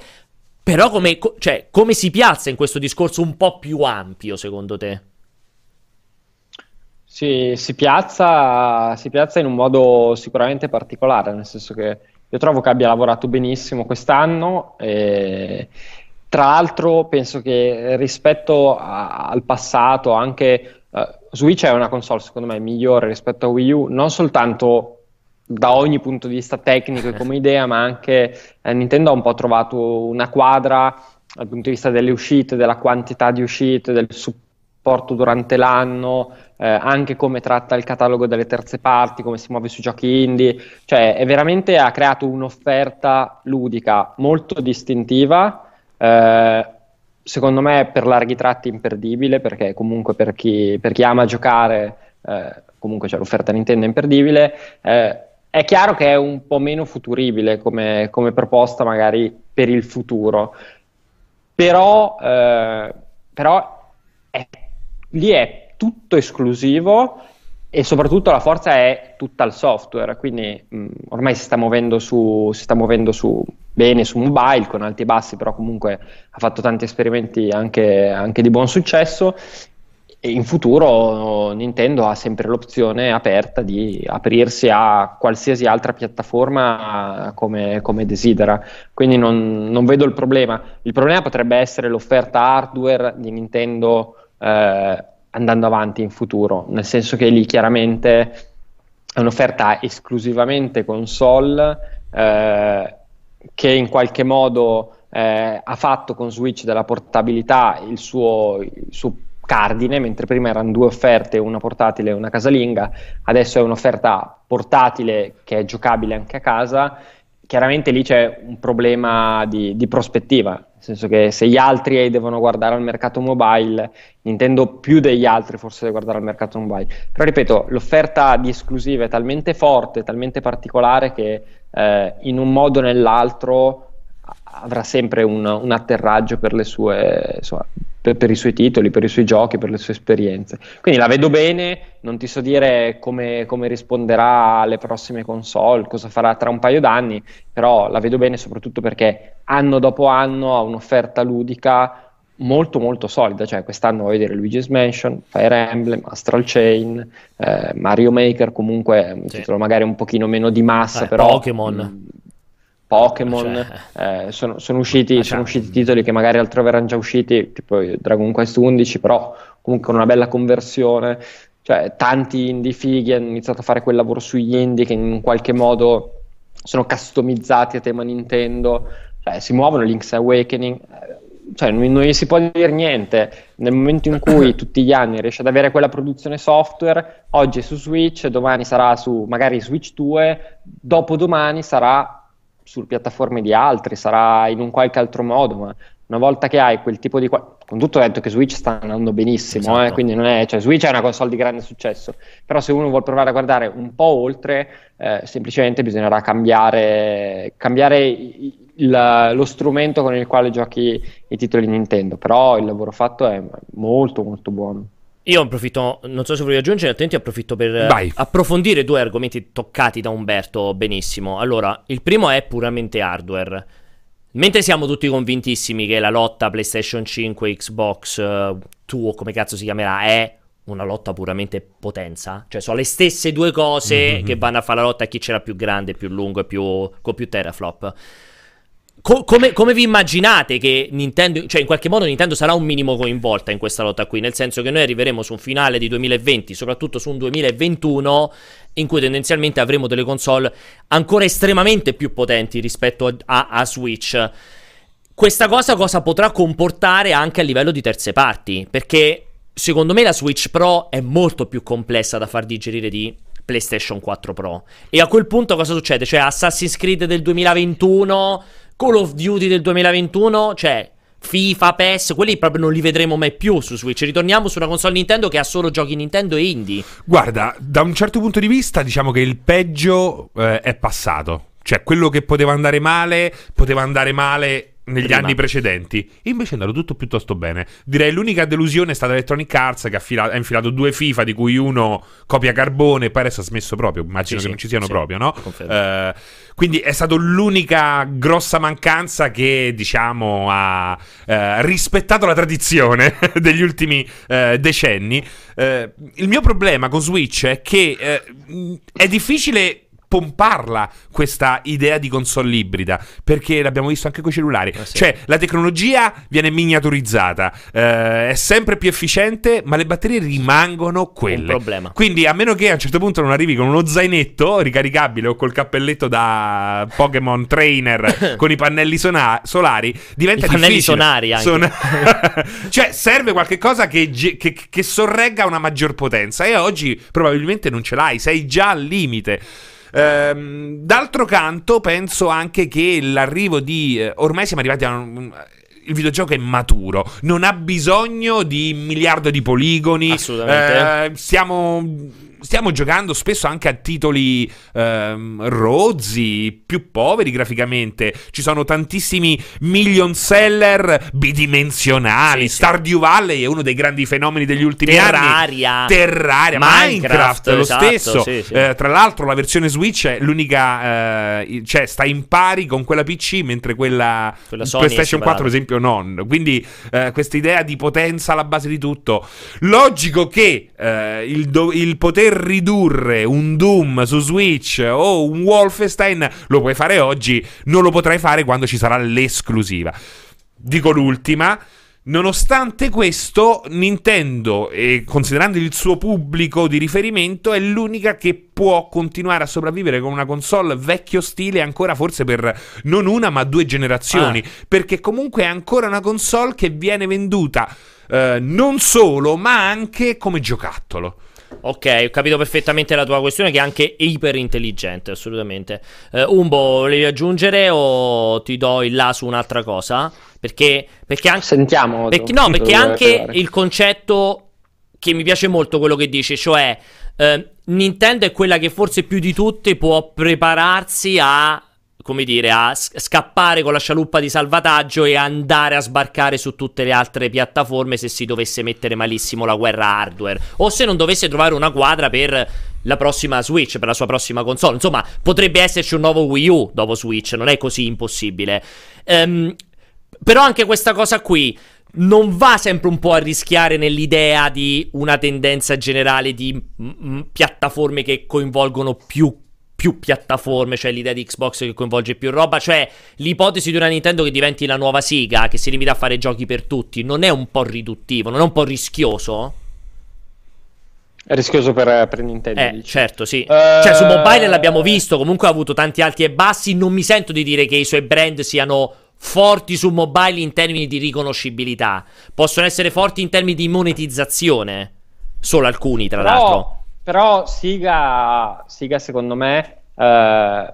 Però come, co- cioè, come si piazza in questo discorso un po' più ampio, secondo te? Si, si piazza, si piazza in un modo sicuramente particolare, nel senso che io trovo che abbia lavorato benissimo quest'anno e tra l'altro penso che rispetto a- al passato anche Switch è una console secondo me migliore rispetto a Wii U, non soltanto da ogni punto di vista tecnico e come idea, ma anche eh, Nintendo ha un po' trovato una quadra dal punto di vista delle uscite, della quantità di uscite, del supporto durante l'anno, eh, anche come tratta il catalogo delle terze parti, come si muove sui giochi indie, cioè è veramente ha creato un'offerta ludica molto distintiva, eh, secondo me per larghi tratti imperdibile, perché comunque per chi, per chi ama giocare, eh, comunque c'è l'offerta Nintendo imperdibile. Eh, è chiaro che è un po' meno futuribile come, come proposta, magari per il futuro, però, eh, però è- lì è tutto esclusivo e soprattutto la forza è tutta al software, quindi mh, ormai si sta muovendo su, si sta muovendo su bene su mobile con alti e bassi, però comunque ha fatto tanti esperimenti anche, anche di buon successo e in futuro Nintendo ha sempre l'opzione aperta di aprirsi a qualsiasi altra piattaforma come, come desidera, quindi non, non vedo il problema. Il problema potrebbe essere l'offerta hardware di Nintendo eh, andando avanti in futuro, nel senso che lì chiaramente è un'offerta esclusivamente console eh, che in qualche modo eh, ha fatto con Switch della portabilità il suo, il suo cardine, mentre prima erano due offerte, una portatile e una casalinga, adesso è un'offerta portatile che è giocabile anche a casa. Chiaramente lì c'è un problema di, di prospettiva, nel senso che se gli altri devono guardare al mercato mobile, Nintendo più degli altri forse deve guardare al mercato mobile. Però ripeto, l'offerta di esclusive è talmente forte, talmente particolare che eh, in un modo o nell'altro avrà sempre un, un atterraggio per, le sue, insomma, per, per, i suoi titoli, per i suoi giochi, per le sue esperienze. Quindi la vedo bene, non ti so dire come, come risponderà alle prossime console, cosa farà tra un paio d'anni, però la vedo bene soprattutto perché anno dopo anno ha un'offerta ludica molto molto solida, cioè quest'anno voglio vedere Luigi's Mansion, Fire Emblem, Astral Chain, eh, Mario Maker comunque un Sì. titolo magari un pochino meno di massa, Eh, però Pokémon. Pokémon, Cioè. eh, sono, sono usciti, Ah, sono usciti titoli che magari altrove erano già usciti, tipo Dragon Quest 11, però comunque con una bella conversione. Cioè, tanti indie fighi hanno iniziato a fare quel lavoro sugli indie che in qualche modo sono customizzati a tema Nintendo. Cioè, si muovono Link's Awakening. eh, Cioè, non, non gli si può dire niente. Nel momento in cui tutti gli anni riesce ad avere quella produzione software, oggi è su Switch, domani sarà su magari Switch 2, dopodomani sarà su piattaforme di altri, sarà in un qualche altro modo, ma una volta che hai quel tipo di... Con tutto detto che Switch sta andando benissimo, Esatto. eh, quindi non è... Cioè Switch è una console di grande successo, però se uno vuole provare a guardare un po' oltre, eh, semplicemente bisognerà cambiare, cambiare il- lo strumento con il quale giochi i titoli Nintendo, però il lavoro fatto è molto molto buono. Io approfitto, non so se volevi aggiungere, altrimenti approfitto per eh, Vai. approfondire due argomenti toccati da Umberto benissimo. Allora, il primo è puramente hardware. Mentre siamo tutti convintissimi che la lotta PlayStation 5, Xbox, eh, 2 o come cazzo si chiamerà, è una lotta puramente potenza, cioè sono le stesse due cose Mhm. che vanno a fare la lotta a chi c'era più grande, più lungo e più, con più teraflop. Co- come, come vi immaginate che Nintendo, cioè in qualche modo Nintendo sarà un minimo coinvolta in questa lotta qui, nel senso che noi arriveremo su un finale di 2020, soprattutto su un 2021, in cui tendenzialmente avremo delle console ancora estremamente più potenti rispetto a, a Switch. Questa cosa cosa potrà comportare anche a livello di terze parti? Perché secondo me la Switch Pro è molto più complessa da far digerire di PlayStation 4 Pro. E a quel punto cosa succede? Cioè Assassin's Creed del 2021, Call of Duty del 2021, cioè FIFA, PES, quelli proprio non li vedremo mai più su Switch. Ritorniamo su una console Nintendo che ha solo giochi Nintendo e indie. Guarda, da un certo punto di vista, diciamo che il peggio eh, è passato. Cioè, quello che poteva andare male, poteva andare male negli Prima. anni precedenti. Invece è andato tutto piuttosto bene. Direi l'unica delusione è stata Electronic Arts che ha, fila- ha infilato due FIFA di cui uno copia carbone e poi adesso ha smesso proprio. Immagino Sì, che sì, non ci siano sì, proprio, no? Eh, quindi è stata l'unica grossa mancanza che, diciamo, ha eh, rispettato la tradizione degli ultimi eh, decenni. Il mio problema con Switch è che è difficile pomparla questa idea di console ibrida perché l'abbiamo visto anche con i cellulari Eh sì. cioè la tecnologia viene miniaturizzata eh, è sempre più efficiente ma le batterie rimangono quelle Un problema. quindi a meno che a un certo punto non arrivi con uno zainetto ricaricabile o col cappelletto da Pokémon Trainer con i pannelli sona- solari diventa I pannelli difficile. sonari anche. Son- cioè serve qualche cosa che, ge- che- che sorregga una maggior potenza e oggi probabilmente non ce l'hai, sei già al limite. Ehm, d'altro canto penso anche che l'arrivo di... eh, ormai siamo arrivati a un... Il videogioco è maturo, non ha bisogno di un miliardo di poligoni. Assolutamente. Eh, stiamo, stiamo giocando spesso anche a titoli ehm, rozzi, più poveri graficamente. Ci sono tantissimi million seller bidimensionali. Sì, sì. Stardew Valley è uno dei grandi fenomeni degli ultimi Terraria. anni. Terraria, Minecraft, Minecraft, lo esatto, stesso. sì. Eh, tra l'altro, la versione Switch è l'unica, eh, cioè sta in pari con quella PC, mentre quella, Quella PlayStation 4, ad esempio, non. Quindi, eh, questa idea di potenza alla base di tutto. Logico che eh, il, do- il poter ridurre un Doom su Switch o un Wolfenstein lo puoi fare oggi, non lo potrai fare quando ci sarà l'esclusiva. Dico l'ultima. Nonostante questo, Nintendo, e considerando il suo pubblico di riferimento, è l'unica che può continuare a sopravvivere con una console vecchio stile ancora forse per non una ma due generazioni. Perché comunque è ancora una console che viene venduta eh, non solo, ma anche come giocattolo. Ok, ho capito perfettamente la tua questione che è anche iper intelligente, assolutamente. Eh, Umbo, volevi aggiungere o ti do il là su un'altra cosa? Perché, perché anche... Sentiamo. Perché, no, perché anche arrivare. il concetto che mi piace molto quello che dice, cioè eh, Nintendo è quella che forse più di tutte può prepararsi a, come dire, a scappare con la scialuppa di salvataggio e andare a sbarcare su tutte le altre piattaforme se si dovesse mettere malissimo la guerra hardware o se non dovesse trovare una quadra per la prossima Switch, per la sua prossima console. Insomma, potrebbe esserci un nuovo Wii U dopo Switch, non è così impossibile. Ehm, però anche questa cosa qui non va sempre un po' a rischiare nell'idea di una tendenza generale di mm, mm, piattaforme che coinvolgono più più piattaforme, cioè l'idea di Xbox che coinvolge più roba, cioè l'ipotesi di una Nintendo che diventi la nuova Sega, che si limita a fare giochi per tutti, non è un po' riduttivo, non è un po' rischioso? È rischioso per, per Nintendo. Eh, dici. certo, sì. Eh, Cioè, su mobile l'abbiamo visto, comunque ha avuto tanti alti e bassi. Non mi sento di dire che i suoi brand siano forti su mobile in termini di riconoscibilità. Possono essere forti in termini di monetizzazione. Solo alcuni, tra l'altro. Però, Siga, Siga, secondo me, eh,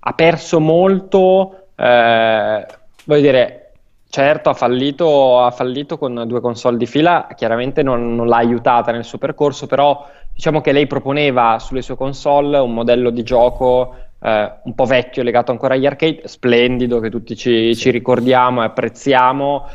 ha perso molto. Eh, voglio dire, certo, ha fallito, ha fallito con due console di fila. Chiaramente non, non l'ha aiutata nel suo percorso, però diciamo che lei proponeva sulle sue console un modello di gioco eh, un po' vecchio, legato ancora agli arcade, splendido, che tutti ci, ci ricordiamo e apprezziamo.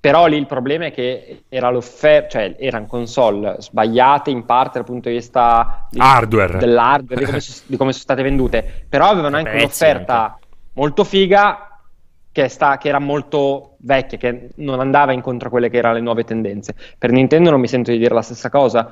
Però lì il problema è che era l'offerta, cioè erano console sbagliate in parte dal punto di vista di- Hardware. dell'hardware, di come, so- di come sono state vendute, però avevano anche Prezzi un'offerta molto figa che, sta- che era molto vecchia, che non andava incontro a quelle che erano le nuove tendenze. Per Nintendo non mi sento di dire la stessa cosa.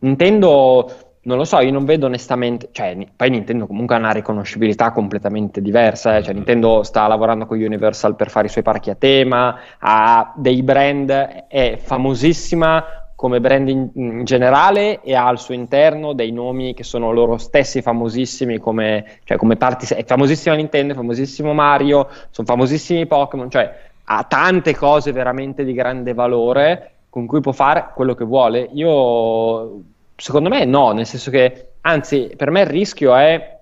Nintendo, non lo so, io non vedo onestamente, cioè, poi Nintendo comunque ha una riconoscibilità completamente diversa, eh, cioè Nintendo sta lavorando con Universal per fare i suoi parchi a tema, ha dei brand, è famosissima come brand in, in generale e ha al suo interno dei nomi che sono loro stessi famosissimi come, cioè come parti, è famosissima Nintendo, è famosissimo Mario, sono famosissimi Pokémon, cioè ha tante cose veramente di grande valore con cui può fare quello che vuole. Io, secondo me, no, nel senso che anzi, per me il rischio è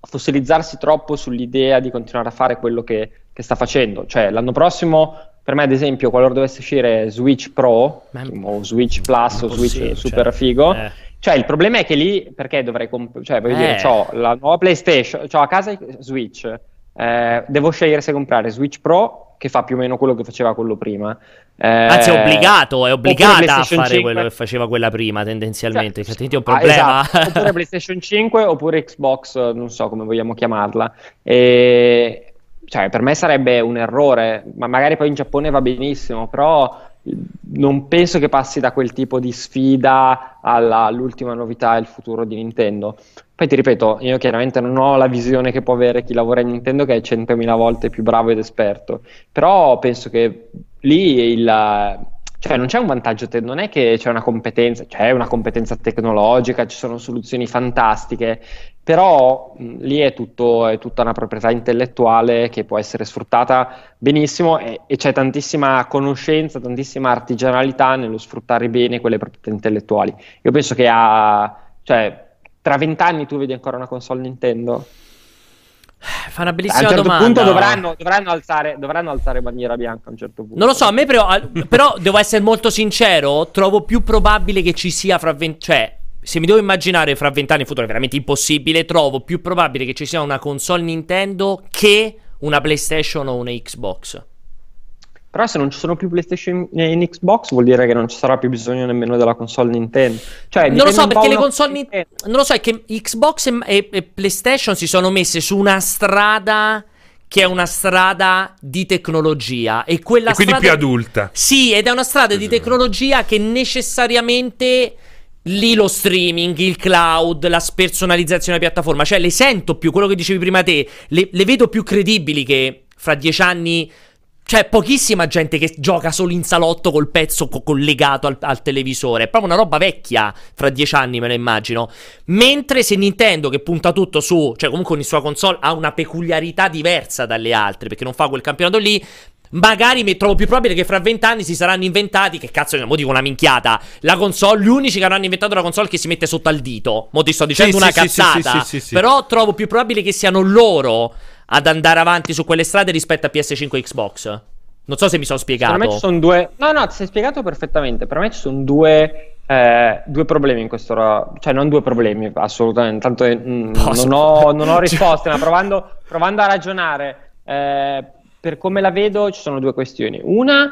fossilizzarsi troppo sull'idea di continuare a fare quello che, che sta facendo. Cioè, l'anno prossimo, per me, ad esempio, qualora dovesse uscire Switch Pro o Switch Plus o Switch cioè, super figo, eh. cioè il problema è che lì, perché dovrei comp- cioè voglio Eh. dire, ho la nuova PlayStation, ho a casa Switch, eh, devo scegliere se comprare Switch Pro, che fa più o meno quello che faceva quello prima. eh, Anzi, è obbligato, è obbligata a fare 5. quello che faceva quella prima, tendenzialmente. Cioè, Altrimenti è un ah, problema. esatto. Oppure PlayStation 5 oppure Xbox, non so come vogliamo chiamarla. E, cioè, per me sarebbe un errore, ma magari poi in Giappone va benissimo, però non penso che passi da quel tipo di sfida alla- all'ultima novità e il futuro di Nintendo. Poi ti ripeto, io chiaramente non ho la visione che può avere chi lavora in Nintendo, che è 100.000 volte più bravo ed esperto, però penso che lì il, cioè non c'è un vantaggio, te- non è che c'è una competenza, c'è una competenza tecnologica, ci sono soluzioni fantastiche, però mh, lì è, tutto, è tutta una proprietà intellettuale che può essere sfruttata benissimo e, e c'è tantissima conoscenza, tantissima artigianalità nello sfruttare bene quelle proprietà intellettuali. Io penso che a, cioè, tra vent'anni tu vedi ancora una console Nintendo? Fa una A un bellissima certo domanda. punto dovranno, dovranno alzare, dovranno alzare bandiera bianca a un certo punto. Non lo so, a me però, però devo essere molto sincero, trovo più probabile che ci sia fra 20... Cioè, se mi devo immaginare fra 20 anni in futuro è veramente impossibile, trovo più probabile che ci sia una console Nintendo che una PlayStation o una Xbox. Però se non ci sono più PlayStation in Xbox vuol dire che non ci sarà più bisogno nemmeno della console Nintendo. Cioè, Non lo so perché le console Nin- Non lo so, è che Xbox e, e- e PlayStation si sono messe su una strada che è una strada di tecnologia e quella e quindi strada più adulta. Sì, ed è una strada di Esatto. tecnologia che necessariamente lì lo streaming, il cloud, la spersonalizzazione della piattaforma, cioè le sento più, quello che dicevi prima te, le, le vedo più credibili che fra dieci anni... Cioè, pochissima gente che gioca solo in salotto col pezzo co- collegato al, al televisore. È proprio una roba vecchia. Fra dieci anni, me lo immagino. Mentre se Nintendo, che punta tutto su, cioè, comunque ogni sua console ha una peculiarità diversa dalle altre, perché non fa quel campionato lì. Magari mi trovo più probabile che fra vent'anni si saranno inventati. Che cazzo, mo dico una minchiata. La console, gli unici che avranno inventato la console che si mette sotto al dito. Mo ti sto dicendo Sì, una sì, cazzata. sì, sì, sì, sì. Però trovo più probabile che siano loro ad andare avanti su quelle strade rispetto a PS5 e Xbox. Non so se mi sono spiegato. Secondo me ci sono due. No, no, ti sei spiegato perfettamente. Per me ci sono due, eh, due problemi in questo. Cioè, non due problemi, assolutamente. Tanto mm, non, ho, non ho risposte, ma provando, provando a ragionare eh, per come la vedo, ci sono due questioni. Una,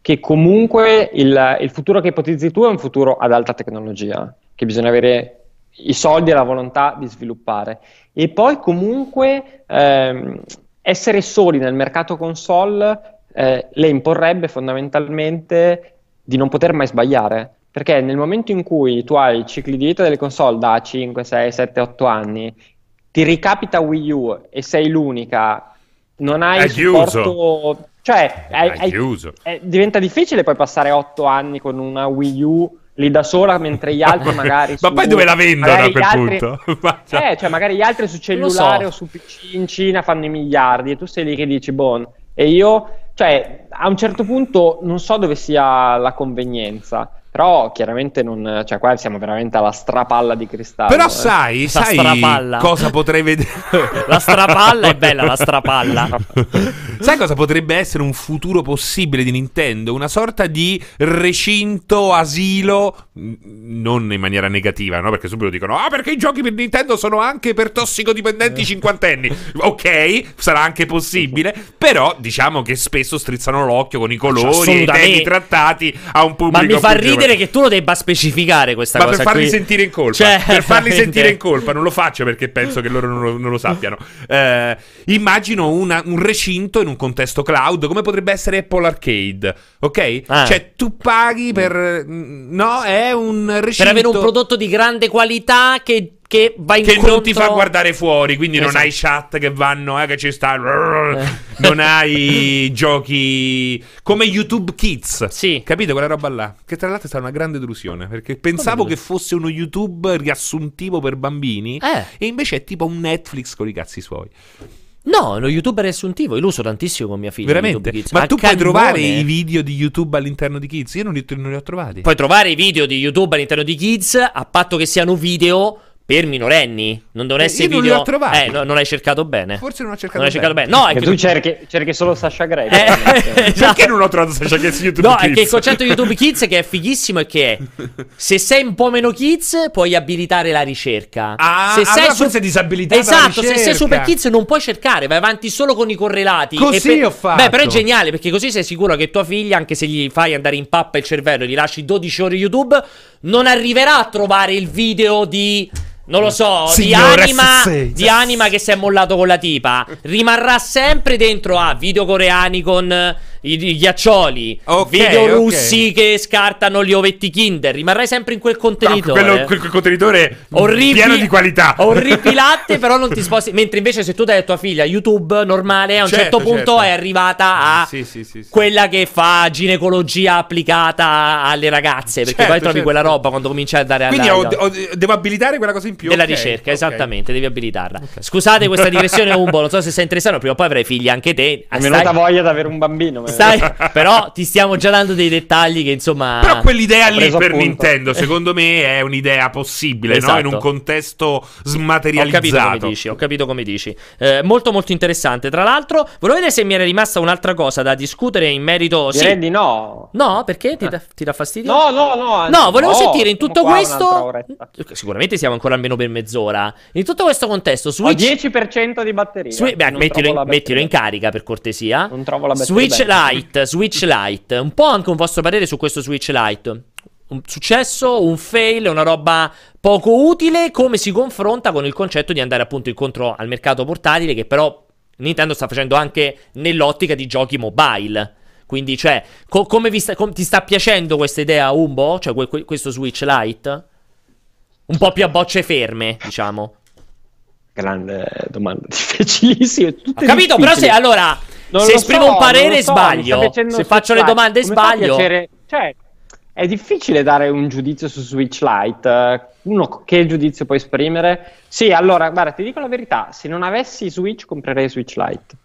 che comunque il, il futuro che ipotizzi tu è un futuro ad alta tecnologia, che bisogna avere i soldi e la volontà di sviluppare. E poi comunque ehm, essere soli nel mercato console eh, le imporrebbe fondamentalmente di non poter mai sbagliare. Perché nel momento in cui tu hai i cicli di vita delle console da 5, 6, 7, 8 anni, ti ricapita Wii U e sei l'unica, non hai È supporto... Cioè, hai- È hai- chiuso. eh, diventa difficile poi passare 8 anni con una Wii U lì da sola, mentre gli altri magari... Ma su- poi dove la vendono a quel altri- punto? Ma- cioè, eh, cioè magari gli altri su cellulare so. o su PC in Cina fanno i miliardi e tu sei lì che dici, bon, e io, cioè, a un certo punto non so dove sia la convenienza, però chiaramente non, cioè qua siamo veramente alla strapalla di cristallo. Però eh. sai, La sai strapalla. cosa potrei vedere? La strapalla è bella, la strapalla. Sai cosa potrebbe essere un futuro possibile di Nintendo? Una sorta di recinto, asilo, non in maniera negativa, no? Perché subito dicono, ah, perché i giochi per Nintendo sono anche per tossicodipendenti cinquantenni. Ok, sarà anche possibile, però diciamo che spesso strizzano l'occhio con i colori e i temi trattati a un pubblico Ma mi fa più ridere che tu lo debba specificare questa Ma cosa. per farli qui. sentire in colpa, Cioè, per farli sentire in colpa, non lo faccio perché penso che loro non lo, non lo sappiano. Eh, immagino una- un recinto in un contesto cloud, come potrebbe essere Apple Arcade, ok? Ah. Cioè, tu paghi per. No, è un recinto. Per avere un prodotto di grande qualità che, che va che incontro... non ti fa guardare fuori, quindi non Esatto. hai chat che vanno, eh, che ci sta. Non hai giochi come YouTube Kids. Sì. Capite quella roba là? Che tra l'altro è stata una grande delusione. Perché pensavo Come? che fosse uno YouTube riassuntivo per bambini. Eh. E invece è tipo un Netflix con i cazzi suoi. No, lo youtuber riassuntivo, io lo uso tantissimo con mia figlia. Veramente? Ma A tu puoi cannone. trovare i video di YouTube all'interno di Kids? Io non li, non li ho trovati. Puoi trovare i video di YouTube all'interno di Kids, a patto che siano video per minorenni. Non devono Eh, essere io non li video. ho trovati. Eh, no, non hai cercato bene. Forse non ho cercato Non hai cercato bene. bene. No, è Che tu cerchi, cerchi solo Sasha Grey. Eh, esatto. Perché non ho trovato Sasha Kids su YouTube No, Kids? è che il concetto di YouTube Kids che è fighissimo è che se sei un po' meno kids puoi abilitare la ricerca. Ah, se sei allora forse è disabilitata Esatto, se sei super kids non puoi cercare, vai avanti solo con i correlati. Così E per- ho fatto. Beh, però è geniale perché così sei sicuro che tua figlia, anche se gli fai andare in pappa il cervello e gli lasci 12 ore YouTube, non arriverà a trovare il video di non lo so, di anima, di anima che si è mollato con la tipa. Rimarrà sempre dentro a video coreani con i, i ghiaccioli, Ok, video ok. russi che scartano gli ovetti Kinder. Rimarrai sempre in quel No, contenitore. quello, quel, quel contenitore Orripi- pieno di qualità. Orripilante, però non ti sposti. Mentre invece, se tu dai a tua figlia YouTube normale, a un Certo, certo punto certo. è arrivata a Sì, sì, sì, sì. quella che fa ginecologia applicata alle ragazze. Perché Certo, poi trovi certo. quella roba quando cominci a dare Quindi alla. ho- ho- devo abilitare quella cosa in più. della ok, ricerca, esattamente, devi abilitarla. Scusate questa digressione, Umbo. Non so se sei interessato, prima o poi avrai figli anche te. Mi è venuta voglia di avere un bambino. Stai- però ti stiamo già dando dei dettagli che insomma. Però quell'idea Ho lì per appunto. Nintendo, secondo me, è un'idea possibile, no? Esatto. In un contesto Ho capito come smaterializzato. dici, ho capito come dici. Eh, molto molto interessante. Tra l'altro, volevo vedere se mi era rimasta un'altra cosa da discutere in merito. Direi Sì. di no. No, perché ti, dà, ti dà fastidio? No, no, no. anzi, No, volevo no, sentire in tutto questo. Sicuramente siamo ancora almeno per mezz'ora. In tutto questo contesto, Ho Switch. 10% di batteria. Swi- beh, mettilo, in, mettilo in carica per cortesia. Non trovo la batteria Switch bella. Lite, Switch Lite. Un po' anche un vostro parere su questo Switch Lite. Un successo, un fail, una roba poco utile. Come si confronta con il concetto di andare appunto incontro al mercato portatile, che però Nintendo sta facendo anche nell'ottica di giochi mobile. Quindi, cioè, co- come vi sta- com- ti sta piacendo questa idea, Umbo? Cioè, que- que- questo Switch Lite? Un po' più a bocce ferme, diciamo. Grande domanda difficilissime. tutte Ho capito, però se difficili. allora Non se esprimo so, un parere so, sbaglio, se faccio le domande Come sbaglio. Cioè, è difficile dare un giudizio su Switch Lite. Eh, Uno che giudizio puoi esprimere? Sì, allora, guarda, ti dico la verità, se non avessi Switch comprerei Switch Lite.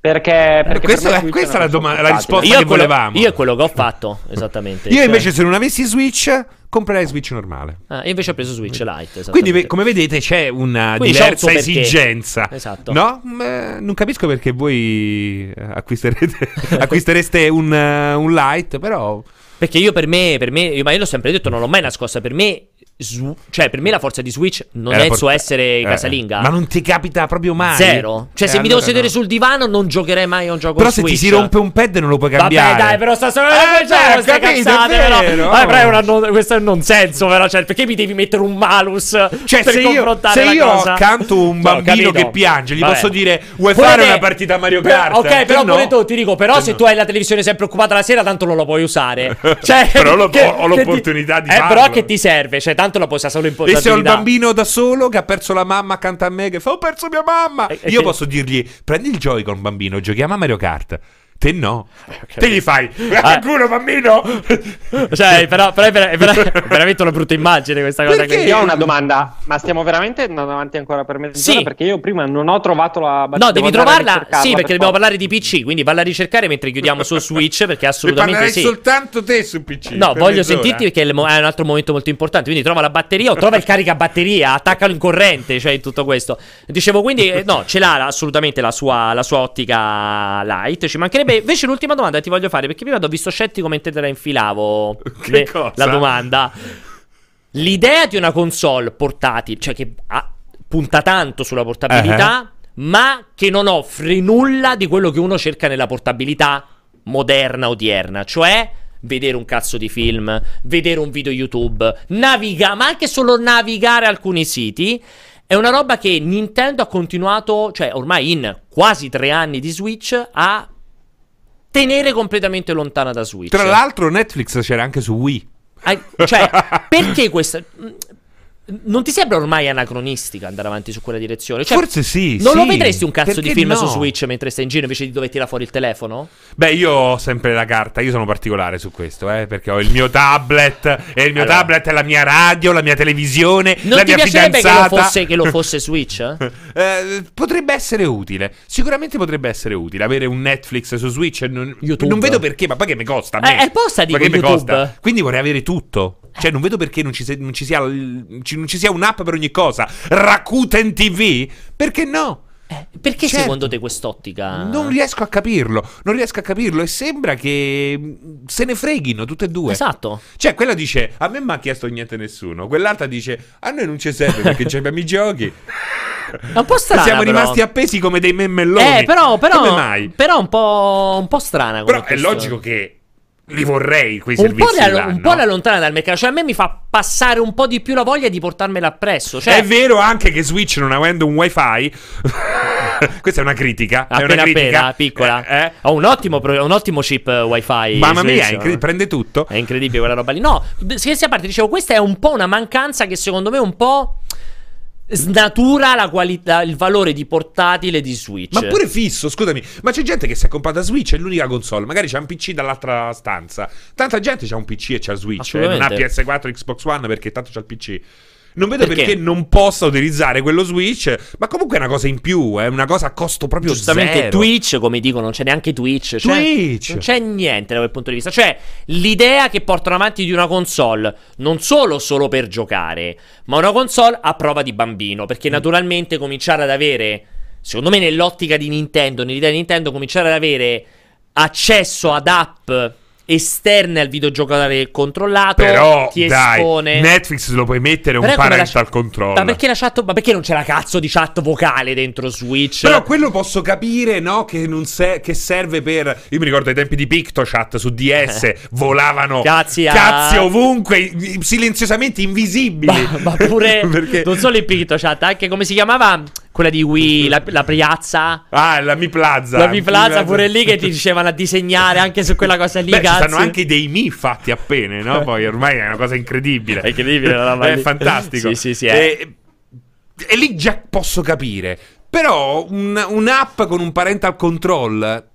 Perché, perché questa- per questa è la doma- la risposta Io che quello, volevamo. io è quello che ho fatto, esattamente. Io Cioè- invece, se non avessi Switch, comprerei Switch normale. Ah, io invece ho preso Switch Lite. Quindi, come vedete, c'è una Quindi un diversa esigenza. Esatto. No? Mm, non capisco perché voi eh, acquisterete, acquistereste un, eh, un light, però. Perché io per me, per me, io- ma io l'ho sempre detto, non l'ho mai nascosta. Per me, su- cioè, per me la forza di Switch non è è, il suo essere eh, casalinga. Ma non ti capita proprio mai. Zero. Cioè, Eh, se mi allora devo sedere no. sul divano, non giocherei mai a un gioco Però Switch. se ti si rompe un pad non lo puoi cambiare. Vabbè, dai, però sta solo Eh, eh, beh, capito, cazzate, è però. Vabbè, però è una non- questo è un non senso, però. Cioè, perché mi devi mettere un malus Cioè, per se io, confrontare se la io cosa? accanto un No, bambino capito. che piange, gli Vabbè. posso dire: Vuoi Pure fare te- una partita a Mario Kart? ok, però no. pure tu ti dico, però se no. tu hai la televisione sempre occupata la sera, tanto non la puoi usare. Cioè, Però lo- ho l'opportunità di eh, farlo. Però che ti serve? Cioè, tanto la puoi usare solo in E se ho portabilità. bambino da solo che ha perso la mamma accanto a me, che fa: Ho perso mia mamma. E- e Io che- posso dirgli: Prendi il Joy-Con, bambino, giochiamo a Mario Kart. Te no. ok. Te gli fai: Ah. "Ah, culo, bambino. Cioè, però, però è, ver- è ver- è veramente una brutta immagine questa cosa. Perché? qui. Io ho una domanda, ma stiamo veramente andando avanti ancora per mezz'ora? Sì. Perché io prima non ho trovato la batteria. No, devi trovarla. Sì, per perché dobbiamo forza. parlare di PC. Quindi valla a ricercare mentre chiudiamo su Switch. Perché assolutamente sì. soltanto te su PC. No, per voglio mezz'ora. sentirti perché è mo- è un altro momento molto importante. Quindi trova la batteria o trova il caricabatteria, attaccalo in corrente, cioè in tutto questo. Dicevo quindi, eh, no, ce l'ha assolutamente la sua, la sua ottica light. Ci mancherebbe. Invece, l'ultima domanda ti voglio fare perché prima ti ho visto scettico mentre te la infilavo. Che le- cosa? La domanda. L'idea di una console portatile, cioè che ha- punta tanto sulla portabilità, ma che non offre nulla di quello che uno cerca nella portabilità moderna odierna, cioè vedere un cazzo di film, vedere un video YouTube, navigare, ma anche solo navigare alcuni siti. È una roba che Nintendo ha continuato, cioè ormai in quasi tre anni di Switch, a tenere completamente lontana da Switch. Tra l'altro, Netflix c'era anche su Wii. Cioè, perché questa. Non ti sembra ormai anacronistica andare avanti su quella direzione? Cioè, Forse sì. Non lo sì. vedresti un cazzo di Perché film no? su Switch mentre stai in giro invece di dover tirare fuori il telefono? Beh, io ho sempre la carta, io sono particolare su questo, eh, perché ho il mio tablet, e il mio Allora. tablet è la mia radio, la mia televisione, Non la ti mia piacerebbe che lo, fidanzata. fosse, che lo fosse Switch? Eh, potrebbe essere utile, sicuramente potrebbe essere utile avere un Netflix su Switch. Non, YouTube. non vedo perché, ma poi che mi costa a me? Eh, eh, posta, mi YouTube. costa? Quindi vorrei avere tutto. Cioè, non vedo perché non ci, sia, non ci sia, ci- non ci sia un'app per ogni cosa. Rakuten TV? Perché no? Eh, perché Certo. secondo te quest'ottica? Non riesco a capirlo, non riesco a capirlo e sembra che mm, se ne freghino tutte e due. Esatto. Cioè, quella dice: A me non mi ha chiesto niente nessuno. Quell'altra dice: A noi non ci serve perché ci abbiamo i giochi. È un po' strana. Siamo però. rimasti appesi come dei memmelloni. Eh, però, però, Come mai? però un po', un po' strana. Però è questo. logico che li vorrei quei Un po', servizi. la, là, un po' la lontana dal mercato. Cioè, a me mi fa passare un po' di più la voglia di portarmela appresso. Cioè, È vero anche che Switch, non avendo un wifi, questa è una critica. è una appena critica. appena, piccola. Eh, eh. Ho un ottimo, pro- un ottimo chip eh, wifi. Mamma mia, Switch, è incre- no? prende tutto. È incredibile quella roba lì. No, scherzi a parte, dicevo, questa è un po' una mancanza che secondo me un po' snatura la qualità, il valore di portatile di Switch. Ma pure fisso, scusami. Ma c'è gente che si è comprata Switch, è l'unica console. Magari c'ha un PC dall'altra stanza. Tanta gente c'ha un PC e c'ha Switch. eh, non ha Assolutamente. PS4, Xbox One perché tanto c'ha il PC. Non vedo Perché? perché? non possa utilizzare quello Switch. Ma comunque è una cosa in più. È una cosa a costo proprio Giustamente zero. Twitch, come dicono, non c'è neanche Twitch. Cioè, Twitch. Non c'è niente da quel punto di vista. Cioè, l'idea che portano avanti di una console, non solo solo per giocare, ma una console a prova di bambino. Perché Mm. naturalmente cominciare ad avere, secondo me nell'ottica di Nintendo, nell'idea di Nintendo, cominciare ad avere accesso ad app esterne al videogiocatore controllato Però, ti dai, espone. Netflix lo puoi mettere un Però la parental ch- control. Ma perché la chat? Ma perché non c'è la cazzo di chat vocale dentro Switch? Però quello posso capire, no? Che, non se- che serve per. Io mi ricordo ai tempi di PictoChat su DS volavano Cazzi a- cazzi ovunque, i- silenziosamente invisibili. Ma, ma pure Perché- non solo il Picto Chat, anche come si chiamava quella di Wii, la, la piazza. Ah, la Mi Plaza. La Mi Plaza pure lì che ti dicevano a disegnare anche su quella cosa lì, Beh, ci stanno anche dei Mi fatti appena, no? Poi ormai è una cosa incredibile. È incredibile la È fantastico. Sì, sì, sì, è. E, e lì già posso capire. Però un- un'app con un parental control.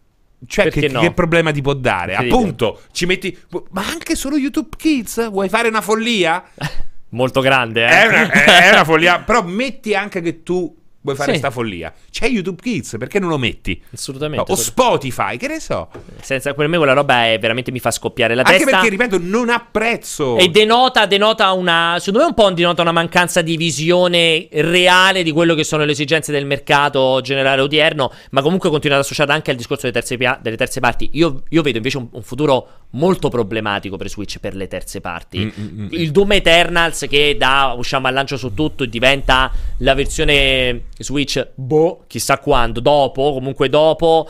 Cioè, che, no? che problema ti può dare? Incredibile. Appunto, ci metti. Ma anche solo YouTube Kids? Vuoi fare una follia? Molto grande, eh. È una, è- è una follia. Però metti anche che tu vuoi fare Sì. sta follia. C'è YouTube Kids, perché non lo metti? Assolutamente. O Spotify, che ne so. Senza per me quella roba è veramente mi fa scoppiare la Anche testa. perché, ripeto, non ha prezzo. E denota, denota una. Secondo me un po' denota una mancanza di visione reale di quello che sono le esigenze del mercato generale odierno. Ma comunque continuate associata anche al discorso delle terze, pia- delle terze parti. Io, io vedo invece un, un futuro molto problematico per Switch per le terze parti. Mm, mm, mm. Il Doom Eternals che da usciamo al lancio su tutto e diventa la versione Switch, boh, chissà quando, dopo, comunque dopo.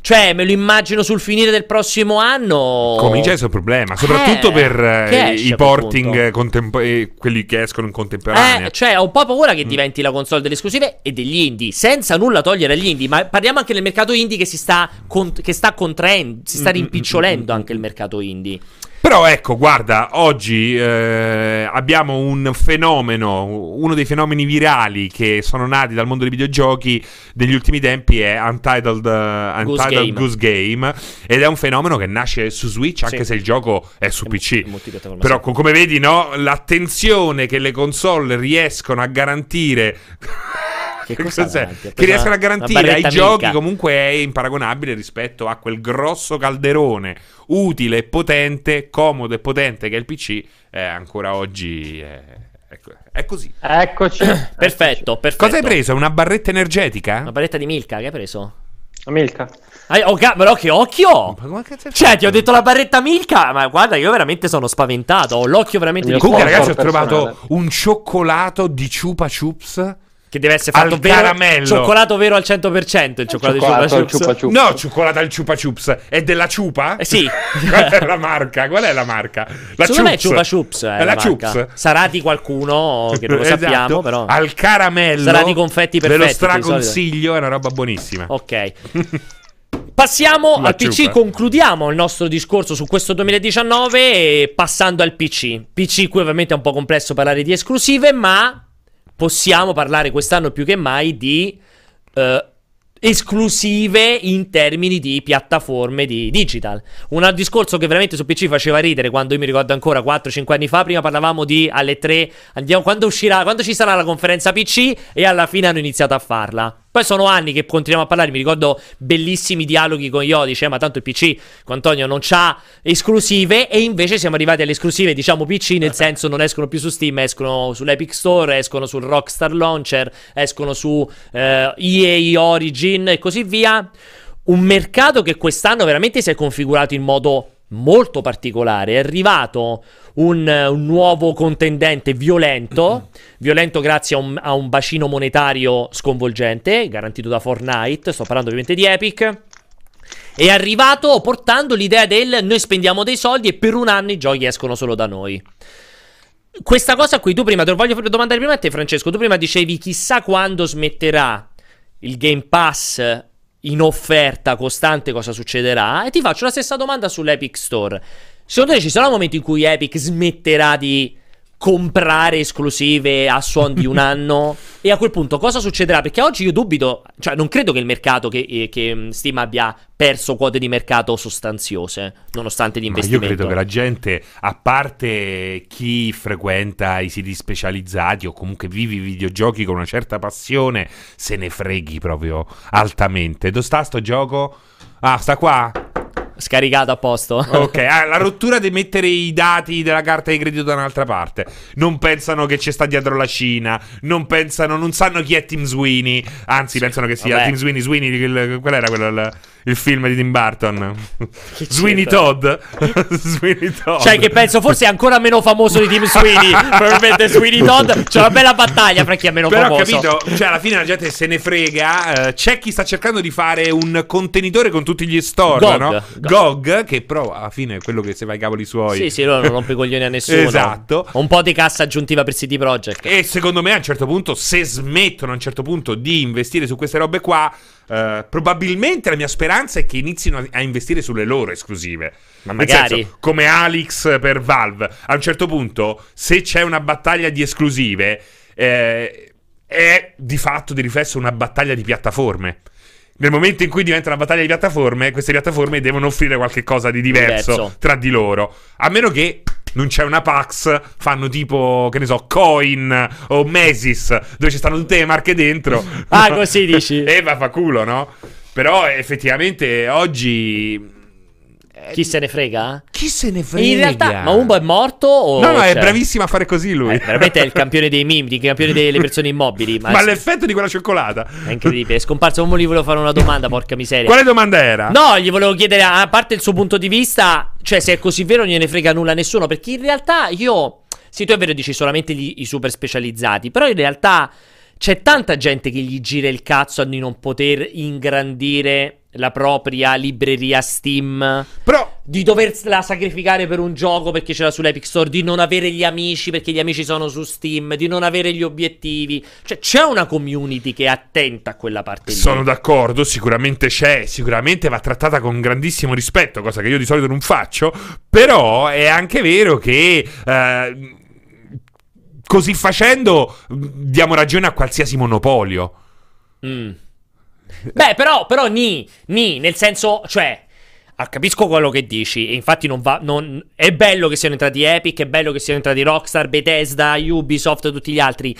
Cioè, me lo immagino sul finire del prossimo anno. Comincia essere un problema, soprattutto Eh, per eh, esce i porting contempo- eh, quelli che escono in contemporanea. Eh, cioè, ho un po' paura Mm. che diventi la console delle esclusive e degli indie, senza nulla togliere agli indie. Ma parliamo anche del mercato indie che si sta, con- che sta contraendo, si sta Mm, mm, rimpicciolendo mm, mm, anche il mercato indie. Però ecco, guarda, oggi eh, abbiamo un fenomeno, uno dei fenomeni virali che sono nati dal mondo dei videogiochi degli ultimi tempi è Untitled, eh, Goose Untitled Game. Goose Game ed è un fenomeno che nasce su Switch anche Sì. se il gioco è su È PC. mu- multipiattaforma, Però come vedi, no, l'attenzione che le console riescono a garantire Che cosa cos'è? Che preso riescono a garantire ai giochi Milka. comunque è imparagonabile rispetto a quel grosso calderone utile e potente, comodo e potente che è il PC, eh, ancora oggi è, è co- è così. Eccoci. Perfetto, perfetto. Cosa hai preso? Una barretta energetica? Una barretta di Milka che hai preso? Milka. Ah, oh, ca- però che occhio! Ma Cioè, fatto? ti ho detto la barretta Milka, ma guarda, io veramente sono spaventato. Ho l'occhio veramente di Comunque, ragazzi, ho personale. trovato un cioccolato di Chupa Chups. Che deve essere fatto Al vero. caramello. Cioccolato vero al 100%. Il cioccolato, Cioccolato di al Chupa Chups. No, cioccolato al Chupa Chups. È della Ciupa? Eh, sì. Qual è la marca? Qual è la marca? La Secondo Chups. Chups. È È la la marca. Chups? Sarà di qualcuno che non lo Esatto. sappiamo, però. Al caramello. Sarà di confetti Ve lo perfetti, di solito. straconsiglio, è una roba buonissima. Ok. Passiamo La al PC, ciupa. concludiamo il nostro discorso su questo 2019 e passando al PC. PC qui ovviamente è un po' complesso parlare di esclusive, ma possiamo parlare quest'anno più che mai di eh, esclusive in termini di piattaforme di digital. Un discorso che veramente su PC faceva ridere quando io mi ricordo ancora 4-5 anni fa, prima parlavamo di alle 3, andiamo quando uscirà, quando ci sarà la conferenza PC e alla fine hanno iniziato a farla. Poi sono anni che continuiamo a parlare, mi ricordo bellissimi dialoghi con Io, dice ma tanto il PC con Antonio non c'ha esclusive e invece siamo arrivati alle esclusive, diciamo PC, nel senso non escono più su Steam, escono sull'Epic Store, escono sul Rockstar Launcher, escono su eh, EA Origin e così via. Un mercato che quest'anno veramente si è configurato in modo molto particolare. È arrivato un, un nuovo contendente violento, violento grazie a un, a un bacino monetario sconvolgente, garantito da Fortnite. Sto parlando ovviamente di Epic. È arrivato portando l'idea del noi spendiamo dei soldi e per un anno i giochi escono solo da noi. Questa cosa qui, tu prima, te lo voglio domandare prima a te, Francesco. Tu prima dicevi chissà quando smetterà il Game Pass in offerta costante, cosa succederà? E ti faccio la stessa domanda sull'Epic Store. Secondo te ci sarà un momento in cui Epic smetterà di comprare esclusive a suon di un anno? E a quel punto cosa succederà? Perché oggi io dubito, cioè non credo che il mercato, che, eh, che mm, Steam abbia perso quote di mercato sostanziose, nonostante gli Ma io investimenti. credo che la gente, a parte chi frequenta i siti specializzati o comunque vive i videogiochi con una certa passione, se ne freghi proprio altamente. Dove sta sto gioco? Ah, sta qua? Scaricato a posto. Ok, ah, la rottura di mettere i dati della carta di credito da un'altra parte. Non pensano che ci sta dietro la Cina. Non pensano, non sanno chi è Tim Sweeney. Anzi, pensano che sia Vabbè. Tim Sweeney. Sweeney, qual era quello, il, il film di Tim Burton? Sweeney? Todd. Sweeney Todd. Cioè, che penso forse è ancora meno famoso di Tim Sweeney. Probabilmente Sweeney Todd. C'è una bella battaglia fra chi è meno Però ho famoso. capito, cioè alla fine la gente se ne frega. eh, c'è chi sta cercando di fare un contenitore con tutti gli store, Gog. no? Gog, che però alla fine è quello che se va ai cavoli suoi. Sì, sì, loro non rompe i coglioni a nessuno. Esatto. Un po' di cassa aggiuntiva per CD Projekt. E secondo me a un certo punto, se smettono a un certo punto di investire su queste robe qua, eh, probabilmente la mia speranza è che inizino a, a investire sulle loro esclusive. Ma magari. senso, come Alex per Valve. A un certo punto, se c'è una battaglia di esclusive, eh, è di fatto di riflesso una battaglia di piattaforme. Nel momento in cui diventa una battaglia di piattaforme, queste piattaforme devono offrire qualche cosa di diverso, Diverso. tra di loro. A meno che non c'è una Pax, fanno tipo, che ne so, Coin o Mesis, dove ci stanno tutte le marche dentro. Ah, così dici? e va fa culo, no? Però effettivamente oggi... eh, Chi se ne frega? Chi se ne frega? In realtà, ma Umbo è morto o No, no, è c'è? bravissimo a fare così lui. Eh, veramente è il campione dei meme, il campione delle persone immobili. Ma, Ma è, l'effetto di quella cioccolata. è incredibile. È scomparso. Non gli volevo fare una domanda, porca miseria. Quale domanda era? No, gli volevo chiedere, a parte il suo punto di vista, cioè se è così vero non gliene frega nulla a nessuno, perché in realtà io... Sì, tu è vero, dici solamente gli- i super specializzati, però in realtà c'è tanta gente che gli gira il cazzo di non poter ingrandire la propria libreria Steam, Però di doversela sacrificare per un gioco perché c'era sull'Epic Store, di non avere gli amici perché gli amici sono su Steam, di non avere gli obiettivi. Cioè c'è una community che è attenta a quella parte lì. sono d'accordo, sicuramente c'è, sicuramente va trattata con grandissimo rispetto, cosa che io di solito non faccio, però è anche vero che eh, così facendo mh, diamo ragione a qualsiasi monopolio. Mm. Beh, però, però, ni, ni, nel senso, cioè, ah, capisco quello che dici, e infatti non va, non, è bello che siano entrati Epic, è bello che siano entrati Rockstar, Bethesda, Ubisoft e tutti gli altri,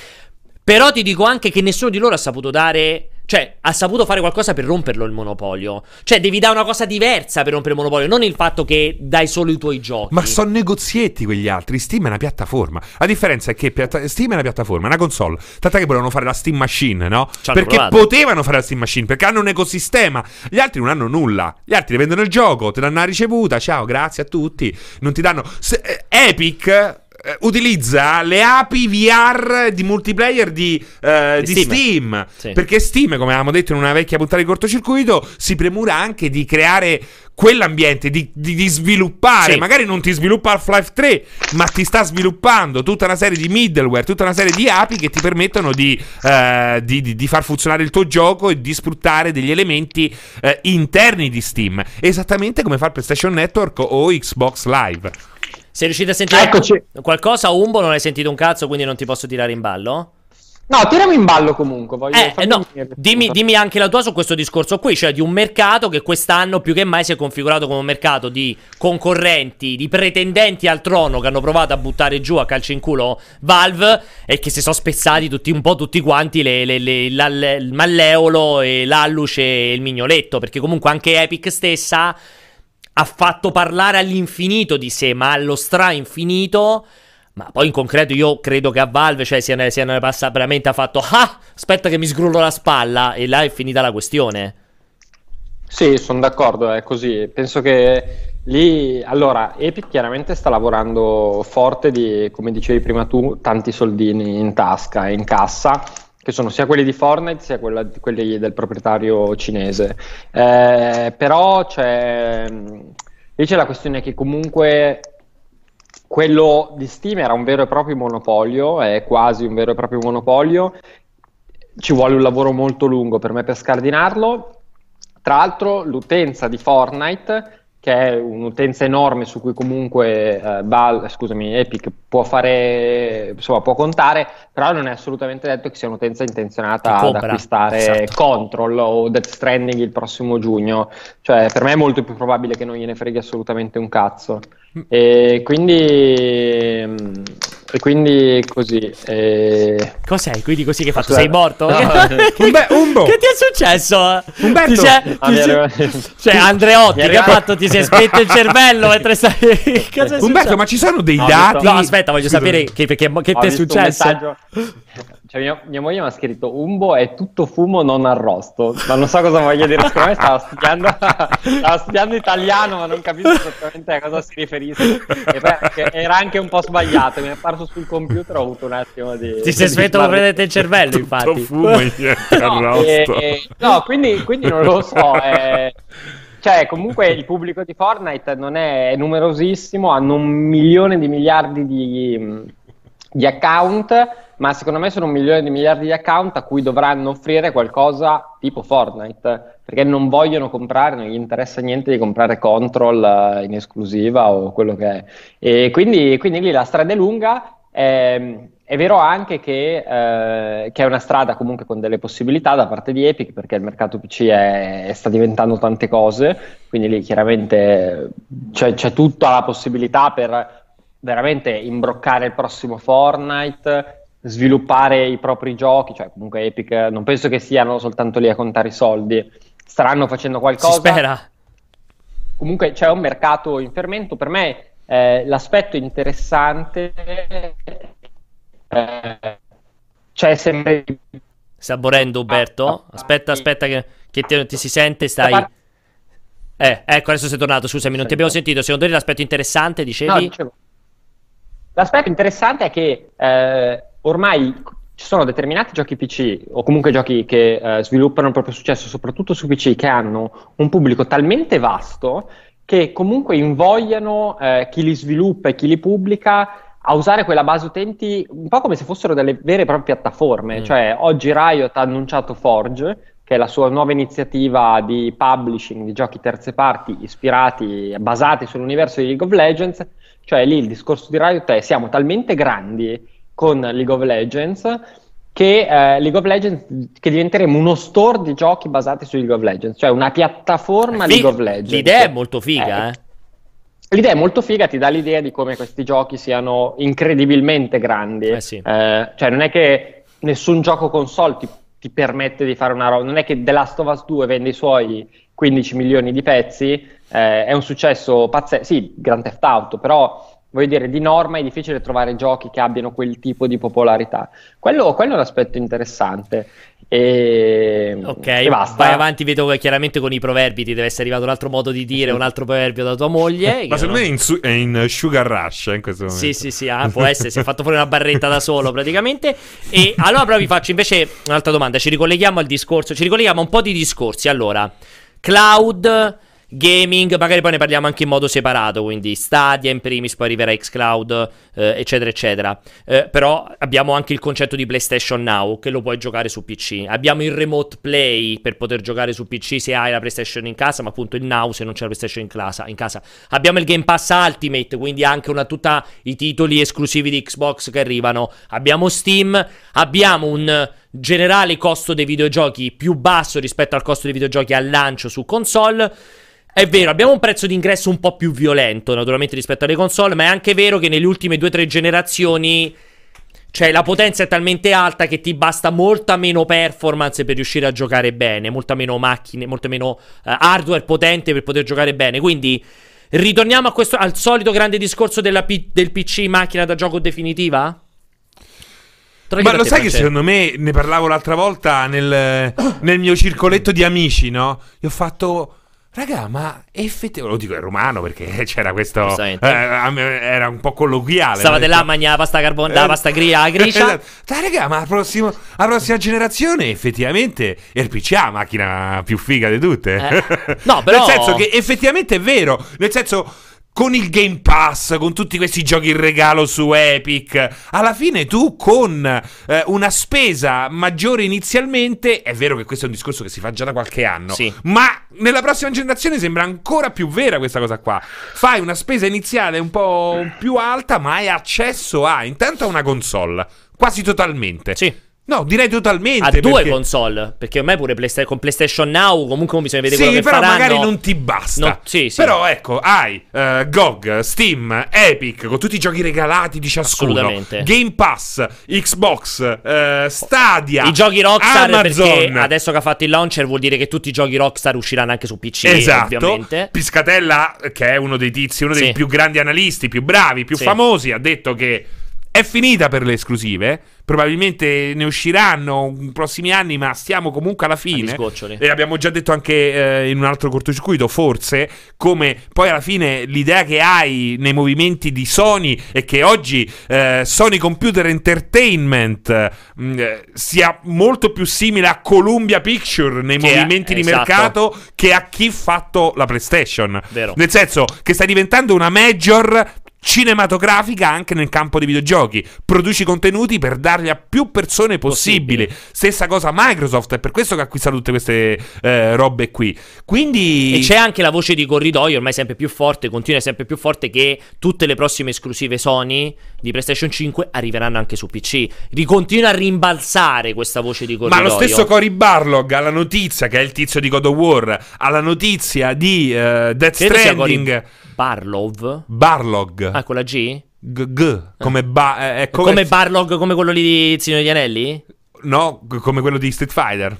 però ti dico anche che nessuno di loro ha saputo dare, cioè, ha saputo fare qualcosa per romperlo il monopolio, cioè, devi dare una cosa diversa per rompere il monopolio, non il fatto che dai solo i tuoi giochi. Ma sono negozietti quegli altri. Steam è una piattaforma. La differenza è che Steam è una piattaforma, è una console. Tant'è che volevano fare la Steam Machine, no? Ci hanno Perché provato. potevano fare la Steam Machine, perché hanno un ecosistema. Gli altri non hanno nulla. Gli altri ti vendono il gioco, ti danno la ricevuta. Ciao, grazie a tutti. Non ti danno. Se- eh, Epic. Eh, utilizza le API VR di multiplayer di, eh, Di Steam. Steam. Sì. Perché Steam, come avevamo detto in una vecchia puntata di cortocircuito, si premura anche di creare quell'ambiente, di, di- di sviluppare. Sì. Magari non ti sviluppa Half-Life 3, ma ti sta sviluppando tutta una serie di middleware, tutta una serie di API che ti permettono di, eh, di- di- di far funzionare il tuo gioco e di sfruttare degli elementi eh, interni di Steam. Esattamente come fa il PlayStation Network o Xbox Live. Sei riuscito a sentire Eccoci. qualcosa? Umbo non hai sentito un cazzo, quindi non ti posso tirare in ballo? No, tirami in ballo comunque. Voglio Eh, no, dimmi, dimmi anche la tua su questo discorso qui, cioè di un mercato che quest'anno più che mai si è configurato come un mercato di concorrenti, di pretendenti al trono che hanno provato a buttare giù a calcio in culo Valve e che si sono spezzati tutti un po' tutti quanti le- le- le- la- il malleolo e l'alluce e il mignoletto, perché comunque anche Epic stessa ha fatto parlare all'infinito di sé, ma allo stra infinito. Ma poi in concreto io credo che a Valve, cioè, siano, siano passati veramente ha fatto Ah, aspetta che mi sgrullo la spalla e là è finita la questione. Sì, sono d'accordo, è così. Penso che lì, allora, Epic chiaramente sta lavorando forte di, come dicevi prima tu, tanti soldini in tasca in cassa, che sono sia quelli di Fortnite sia quella- quelli del proprietario cinese. Eh, però c'è, lì c'è la questione che comunque quello di Steam era un vero e proprio monopolio, è quasi un vero e proprio monopolio. Ci vuole un lavoro molto lungo per me per scardinarlo. Tra l'altro, l'utenza di Fortnite, che è un'utenza enorme su cui comunque eh, Val- scusami, Epic può fare, insomma, può contare, però non è assolutamente detto che sia un'utenza intenzionata ad acquistare esatto. Control o Death Stranding il prossimo giugno. Cioè, per me è molto più probabile che non gliene freghi assolutamente un cazzo. E quindi, e quindi così. eh, Cos'è? Quindi così che hai fatto? Aspetta. Sei morto? No. che, Umbe- Umbo. che ti è successo? Umberto. Ti sei- Ah, ti sei- Cioè, Andreotti, che ha fatto? Ti sei spento il cervello mentre stai... Umberto, successo? ma ci sono dei No, dati? No, aspetta, voglio Scusa. sapere che, perché, che Ho ti è successo. Cioè, mia, mia moglie mi ha scritto Umbo è tutto fumo non arrosto ma non so cosa voglia dire secondo me stava studiando, stava studiando italiano ma non capisco esattamente a cosa si riferisse e anche- era anche un po' sbagliato mi è apparso sul computer ho avuto un attimo di Ti sei spento sbarre- prendete il cervello, Tutto infatti. fumo e no, arrosto. eh, no, quindi, quindi non lo so. eh, cioè, comunque il pubblico di Fortnite non è, è numerosissimo, hanno un milione di miliardi di, di account, ma secondo me sono un milione di miliardi di account a cui dovranno offrire qualcosa tipo Fortnite, perché non vogliono comprare, non gli interessa niente di comprare Control eh, in esclusiva o quello che è. E quindi, quindi lì la strada è lunga. ehm, è vero anche che, eh, che è una strada comunque con delle possibilità da parte di Epic perché il mercato PC è- sta diventando tante cose, quindi lì chiaramente c'è, c'è tutta la possibilità per veramente imbroccare il prossimo Fortnite, sviluppare i propri giochi, cioè comunque Epic non penso che siano soltanto lì a contare i soldi, staranno facendo Si qualcosa spera. comunque c'è un mercato in fermento. Per me eh, l'aspetto interessante eh, c'è sempre Sta morendo Umberto? Aspetta, aspetta che, che ti, ti si sente, stai... Eh, ecco, adesso sei tornato, scusami, non ti abbiamo sentito. Secondo te l'aspetto interessante, dicevi? No, dicevo. L'aspetto interessante è che eh, ormai ci sono determinati giochi PC o comunque giochi che eh, sviluppano il proprio successo, soprattutto su PC, che hanno un pubblico talmente vasto che comunque invogliano eh, chi li sviluppa e chi li pubblica a usare quella base utenti un po' come se fossero delle vere e proprie piattaforme. Mm. Cioè, oggi Riot ha annunciato Forge, che è la sua nuova iniziativa di publishing di giochi terze parti ispirati, basati sull'universo di League of Legends. Cioè, lì il discorso di Riot è siamo talmente grandi con League of Legends che eh, League of Legends che diventeremo uno store di giochi basati su League of Legends, cioè una piattaforma Fi- League of Legends. L'idea è molto figa, Eh, eh. L'idea è molto figa, ti dà l'idea di come questi giochi siano incredibilmente grandi. Eh sì. Eh, cioè, non è che nessun gioco console ti, ti permette di fare una roba, non è che The Last of Us 2 vende i suoi 15 milioni di pezzi, eh, è un successo pazzesco. Sì, Grand Theft Auto, però voglio dire, di norma è difficile trovare giochi che abbiano quel tipo di popolarità. Quello, quello è un aspetto interessante. E, Ok, e basta. vai avanti, vedo che chiaramente con i proverbi ti deve essere arrivato un altro modo di dire, un altro proverbio da tua moglie. Ma secondo me è in, su- è in Sugar Rush eh, in questo momento. Sì, sì, sì, ah, può essere, si è fatto fuori una barretta da solo praticamente. E allora però vi faccio invece un'altra domanda, ci ricolleghiamo al discorso, ci ricolleghiamo a un po' di discorsi. Allora, cloud, gaming, magari poi ne parliamo anche in modo separato, quindi Stadia in primis, poi arriverà xCloud, eh, eccetera, eccetera. Eh, però abbiamo anche il concetto di PlayStation Now, che lo puoi giocare su PC. Abbiamo il remote play per poter giocare su PC se hai la PlayStation in casa, ma appunto il Now se non c'è la PlayStation in casa. In casa. Abbiamo il Game Pass Ultimate, quindi anche una, tutta i titoli esclusivi di Xbox che arrivano. Abbiamo Steam, abbiamo un generale costo dei videogiochi più basso rispetto al costo dei videogiochi al lancio su console. È vero, abbiamo un prezzo d'ingresso un po' più violento, naturalmente, rispetto alle console, ma è anche vero che nelle ultime due o tre generazioni. Cioè, la potenza è talmente alta che ti basta molta meno performance per riuscire a giocare bene, molta meno macchine, molto meno eh, hardware potente per poter giocare bene. Quindi, ritorniamo a questo, al solito grande discorso della P- del PC macchina da gioco definitiva? Te Ma lo sai che secondo me ne parlavo l'altra volta nel, nel mio circoletto di amici, no? Io ho fatto. Raga, ma effettivamente. Lo dico in romano perché c'era questo. Eh, era un po' colloquiale. Stavate no? là a Detto- mangiare la pasta carbon- Eh, la pasta grigia, la gricia. Esatto. Dai, raga, ma la prossima, la prossima generazione effettivamente è il PC la macchina più figa di tutte. Eh. No, però- Nel senso che effettivamente è vero. Nel senso. Con il Game Pass, con tutti questi giochi in regalo su Epic, alla fine tu con eh, una spesa maggiore inizialmente, è vero che questo è un discorso che si fa già da qualche anno, Sì. ma nella prossima generazione sembra ancora più vera questa cosa qua. Fai una spesa iniziale un po' più alta, ma hai accesso a intanto a una console, quasi totalmente. Sì. No, direi totalmente. A due perché- console. Perché ormai pure Playsta- con PlayStation Now comunque bisogna vedere Sì, quello che però faranno. magari non ti basta. No, sì, sì. Però ecco, hai eh, GOG, Steam, Epic, con tutti i giochi regalati di ciascuno. Assolutamente. Game Pass, Xbox, eh, Stadia. I giochi Rockstar Amazon. perché adesso che ha fatto il launcher vuol dire che tutti i giochi Rockstar usciranno anche su PC, Esatto, ovviamente. Piscatella, che è uno dei tizi, uno dei più grandi analisti, più bravi, più famosi, ha detto che è finita per le esclusive. Probabilmente ne usciranno in prossimi anni, ma stiamo comunque alla fine. E abbiamo già detto anche eh, in un altro cortocircuito, forse, come poi alla fine l'idea che hai nei movimenti di Sony è che oggi eh, Sony Computer Entertainment mh, eh, sia molto più simile a Columbia Picture nei Che- movimenti di esatto. mercato che a chi fatto la PlayStation. Vero. Nel senso che sta diventando una major cinematografica anche nel campo dei videogiochi. Produci contenuti per darli a più persone possibili. Possibili. Stessa cosa Microsoft, è per questo che ha acquistato tutte queste eh, robe qui. Quindi E c'è anche la voce di corridoio, ormai sempre più forte, continua sempre più forte, che tutte le prossime esclusive Sony di PlayStation 5 arriveranno anche su PC. Ricontinua a rimbalzare questa voce di Ma corridoio. lo stesso Cory Barlog alla notizia, che è il tizio di God of War, alla notizia di eh, Death Credo Stranding. Barlov. Barlog. Ah, con la G? G, G, come, ba- eh, è Come, come, Barlog, come quello lì di Signore degli Anelli? no, come quello di Street Fighter.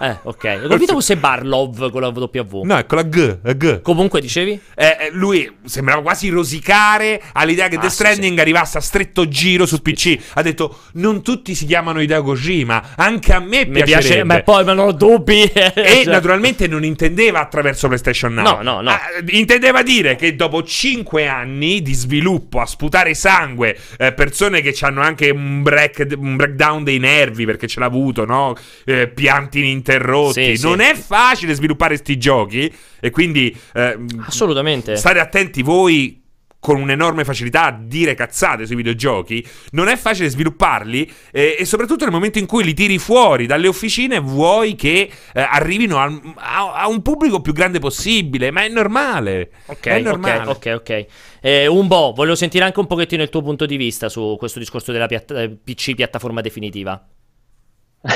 Eh, ok. Ho capito fosse Barlov con la W. No, è con la G, è G. Comunque, dicevi? Eh, eh, lui sembrava quasi rosicare all'idea che Ah, Death sì, Stranding arrivasse a stretto giro su PC. Ha detto: Non tutti si chiamano Hideo Kojima, anche a me Mi piacerebbe. piace, ma poi non ho dubbi. E Cioè, naturalmente non intendeva attraverso PlayStation Now. No, no, no. Ah, intendeva dire che dopo 5 anni di sviluppo a sputare sangue, eh, persone che hanno anche un, break- un breakdown dei nervi perché ce l'ha avuto, no? Eh, pianti ininterrotti. Sì, sì. non è facile sviluppare sti giochi e quindi eh, Assolutamente. stare attenti voi con un'enorme facilità a dire cazzate sui videogiochi, non è facile svilupparli eh, e soprattutto nel momento in cui li tiri fuori dalle officine vuoi che eh, arrivino al- a, a un pubblico più grande possibile, ma è normale. Ok, è normale. ok, ok, ok. Eh, un po', volevo sentire anche un pochettino il tuo punto di vista su questo discorso della piatta- eh, PC piattaforma definitiva.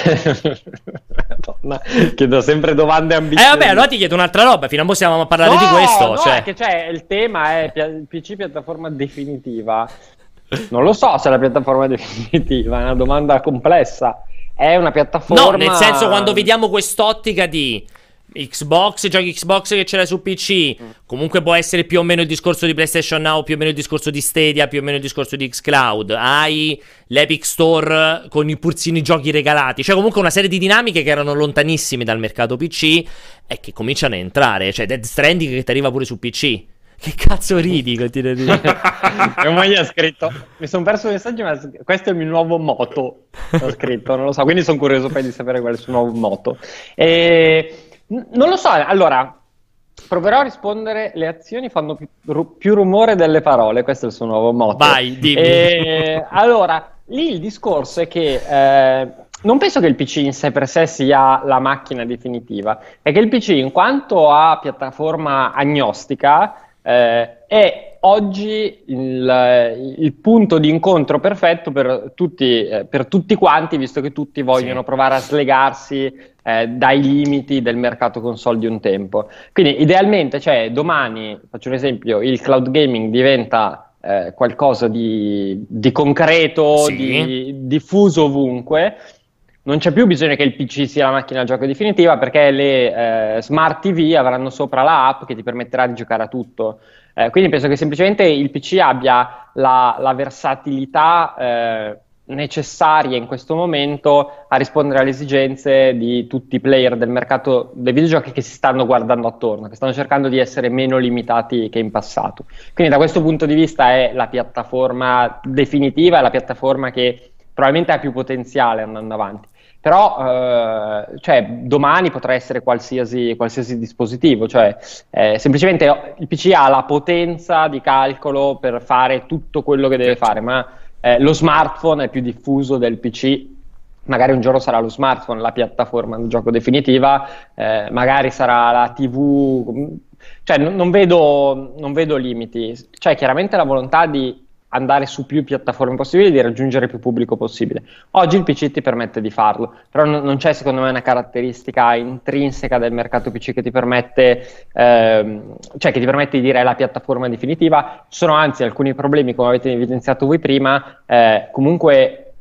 Madonna, chiedo sempre domande Eh ambiziose. vabbè, allora ti chiedo un'altra roba, fino a mo stiamo a parlare di No, questo, no, cioè... è che cioè, il tema è PC piattaforma definitiva. Non lo so se è la piattaforma definitiva, è una domanda complessa. È una piattaforma. No, nel senso quando vediamo quest'ottica di Xbox, giochi Xbox che c'era su PC. Mm. Comunque può essere più o meno il discorso di PlayStation Now, più o meno il discorso di Stadia, più o meno il discorso di Xcloud. Hai l'Epic Store con i purzini giochi regalati. Cioè, comunque una serie di dinamiche che erano lontanissime dal mercato PC e che cominciano a entrare. Cioè, Dead Stranding che ti arriva pure su PC. Che cazzo ridi? Continua a dire. Mia gli ha scritto: Mi sono perso il messaggio, ma questo è il mio nuovo moto. Ho scritto, non lo so. Quindi sono curioso poi di sapere qual è il suo nuovo moto. E non lo so, allora proverò a rispondere. Le azioni fanno più, ru- più rumore delle parole. Questo è il suo nuovo motto. Vai, dimmi. E, allora, lì il discorso è che eh, non penso che il PC in sé per sé sia la macchina definitiva, è che il PC, in quanto a piattaforma agnostica, eh, è oggi il, il, punto di incontro perfetto per tutti, eh, per tutti quanti, visto che tutti vogliono sì. provare a slegarsi eh, dai limiti del mercato console di un tempo. Quindi idealmente, cioè, domani, faccio un esempio, il cloud gaming diventa eh, qualcosa di, di concreto, sì. di, diffuso ovunque. Non c'è più bisogno che il PC sia la macchina da gioco definitiva perché le eh, smart TV avranno sopra la app che ti permetterà di giocare a tutto. Eh, quindi penso che semplicemente il PC abbia la, la versatilità eh, necessaria in questo momento a rispondere alle esigenze di tutti i player del mercato dei videogiochi che si stanno guardando attorno, che stanno cercando di essere meno limitati che in passato. Quindi da questo punto di vista è la piattaforma definitiva, è la piattaforma che probabilmente ha più potenziale andando avanti. Però eh, cioè, domani potrà essere qualsiasi, qualsiasi dispositivo, cioè, eh, semplicemente il PC ha la potenza di calcolo per fare tutto quello che deve fare, ma eh, lo smartphone è più diffuso del PC, magari un giorno sarà lo smartphone la piattaforma del gioco definitiva, eh, magari sarà la TV, cioè non, non, vedo, non vedo limiti, c'è chiaramente la volontà di andare su più piattaforme possibili e di raggiungere più pubblico possibile. Oggi il PC ti permette di farlo, però non, non c'è secondo me una caratteristica intrinseca del mercato PC che ti permette, ehm, cioè che ti permette di dire è la piattaforma definitiva. Ci sono anzi alcuni problemi, come avete evidenziato voi prima, eh, comunque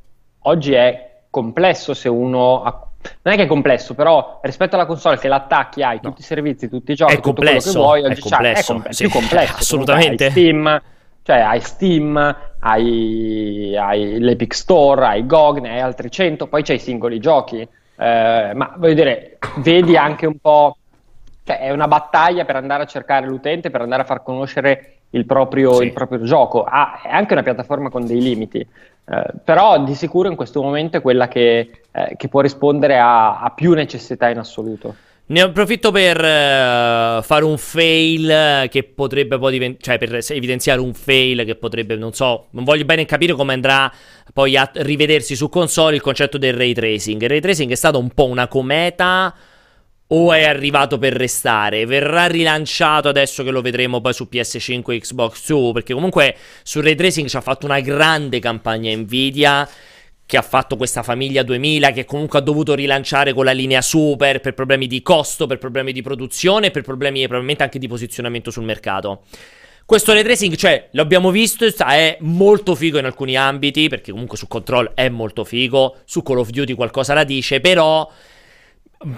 oggi è complesso se uno ha non è che è complesso, però rispetto alla console che l'attacchi hai tutti no. i servizi, tutti i giochi, è tutto complesso, quello che vuoi, oggi è, complesso, è, com- sì, più complesso. Assolutamente. Steam, cioè hai Steam, hai, hai l'Epic Store, hai GOG, ne hai altri 100, poi c'hai i singoli giochi. Eh, ma voglio dire, vedi anche un po', cioè è una battaglia per andare a cercare l'utente, per andare a far conoscere il proprio, sì. il proprio gioco. Ah, è anche una piattaforma con dei limiti, eh, però di sicuro in questo momento è quella che, eh, che può rispondere a, a più necessità in assoluto. Ne approfitto per uh, fare un fail che potrebbe poi diventare, cioè per evidenziare un fail che potrebbe, non so, non voglio bene capire come andrà poi a rivedersi su console il concetto del ray tracing. Il ray tracing è stato un po' una cometa o è arrivato per restare? Verrà rilanciato adesso che lo vedremo poi su PS5 e Xbox 2? Perché comunque sul ray tracing ci ha fatto una grande campagna Nvidia che ha fatto questa famiglia 2000, che comunque ha dovuto rilanciare con la linea Super per problemi di costo, per problemi di produzione, per problemi probabilmente anche di posizionamento sul mercato. Questo ray tracing, cioè, l'abbiamo visto, è molto figo in alcuni ambiti, perché comunque su Control è molto figo, su Call of Duty qualcosa la dice, però